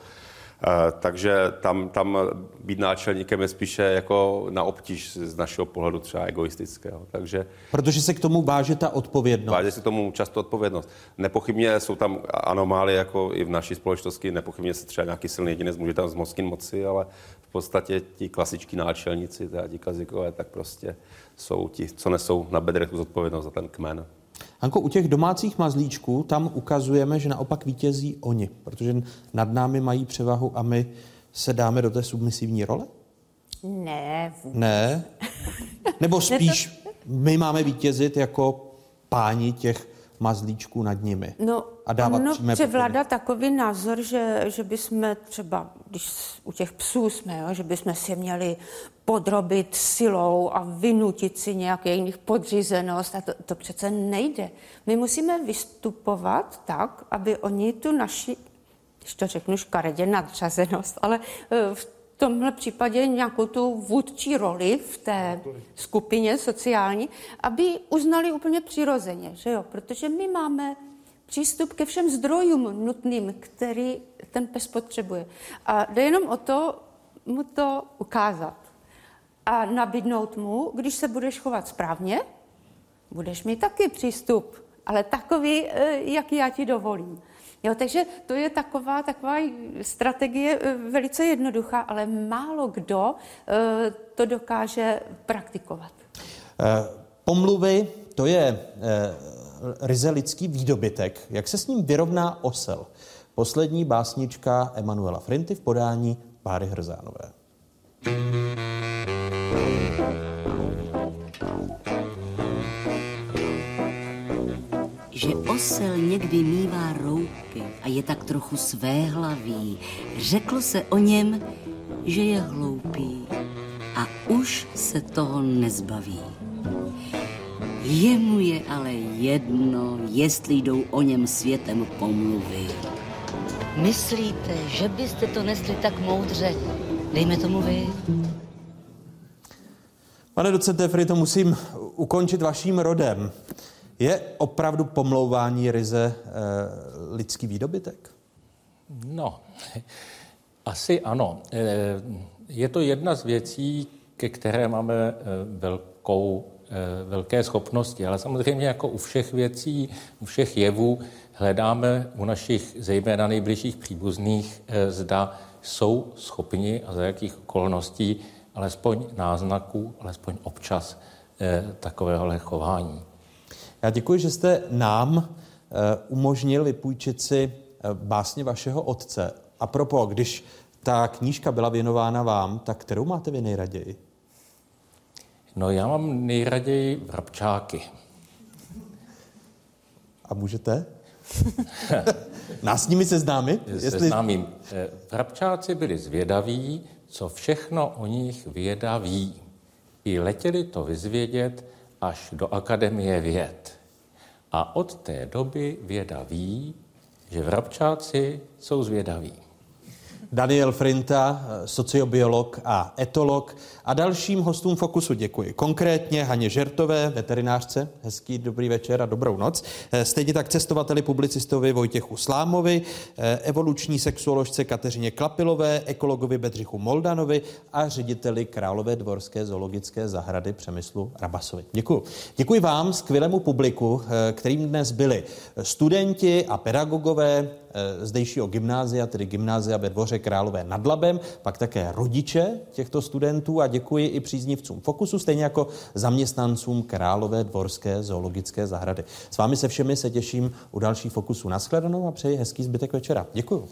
Eh, takže tam, tam být náčelníkem je spíše jako na obtíž z našeho pohledu třeba egoistického. Takže, Protože se k tomu váže ta odpovědnost. Váže se k tomu často odpovědnost. Nepochybně jsou tam anomálie, jako i v naší společnosti, nepochybně se třeba nějaký silný jedinec může tam zmocnit moci, ale v podstatě ti klasičtí náčelníci, teda ti kazikové, tak prostě jsou ti, co nesou na bedrech tu zodpovědnost za ten kmen. Hanko, u těch domácích mazlíčků tam ukazujeme, že naopak vítězí oni, protože nad námi mají převahu a my se dáme do té submisivní role? Ne. Vůbec. Ne? Nebo spíš my máme vítězit jako páni těch mazlíčků nad nimi. No, a dávat ono převládá takový názor, že, že bychom třeba, když u těch psů jsme, jo, že bychom si měli podrobit silou a vynutit si nějaký jejich podřízenost. A to, to přece nejde. My musíme vystupovat tak, aby oni tu naši, když to řeknu škaredě, nadřazenost, ale e, v tomhle případě nějakou tu vůdčí roli v té skupině sociální, aby uznali úplně přirozeně, že jo? Protože my máme přístup ke všem zdrojům nutným, který ten pes potřebuje. A jde jenom o to, mu to ukázat a nabídnout mu, když se budeš chovat správně, budeš mít taky přístup, ale takový, eh, jak já ti dovolím. Jo, takže to je taková, taková strategie eh, velice jednoduchá, ale málo kdo eh, to dokáže praktikovat. Pomluvy, to je ryze lidský výdobytek. Jak se s ním vyrovná osel? Poslední básnička Emanuela Frinty v podání Báry Hrzánové. Že osel někdy mívá rouky a je tak trochu své hlaví, řeklo se o něm, že je hloupý a už se toho nezbaví. Jemu je ale jedno, jestli jdou o něm světem pomluvy. myslíte, že byste to nesli tak moudře? Dejme tomu vy. Pane docente Fry, to musím ukončit vaším rodem. Je opravdu pomlouvání ryze e, lidský výdobytek? No, asi ano. Eh, je to jedna z věcí, ke které máme eh, velkou, velké schopnosti, ale samozřejmě jako u všech věcí, u všech jevů hledáme u našich zejména nejbližších příbuzných, zda jsou schopni a za jakých okolností alespoň náznaků, alespoň občas takového chování. Já děkuji, že jste nám eh, umožnil vypůjčit si eh, básně vašeho otce. A propo, když ta knížka byla věnována vám, tak kterou máte vy nejraději? No já mám nejraději vrabčáky. A můžete? Nás s nimi seznámit? Seznámím. Eh, vrabčáci byli zvědaví, co všechno o nich vědaví. I letěli to vyzvědět, až do Akademie věd. A od té doby věda ví, že vrabčáci jsou zvědaví. Daniel Frinta, sociobiolog a etolog. A dalším hostům Fokusu děkuji. Konkrétně Haně Žertové, veterinářce. Hezký dobrý večer a dobrou noc. Stejně tak cestovateli publicistovi Vojtěchu Slámovi, evoluční sexuoložce Kateřině Klapilové, ekologovi Bedřichu Moldanovi a řediteli Králové dvorské zoologické zahrady Přemyslu Rabasovi. Děkuji. Děkuji vám, skvělému publiku, kterým dnes byli studenti a pedagogové zdejšího gymnázia, tedy gymnázia ve dvoře Králové nad Labem, pak také rodiče těchto studentů a děkuji i příznivcům Fokusu, stejně jako zaměstnancům Králové dvorské zoologické zahrady. S vámi se všemi se těším u dalších Fokusů. Naschledanou a přeji hezký zbytek večera. Děkuji.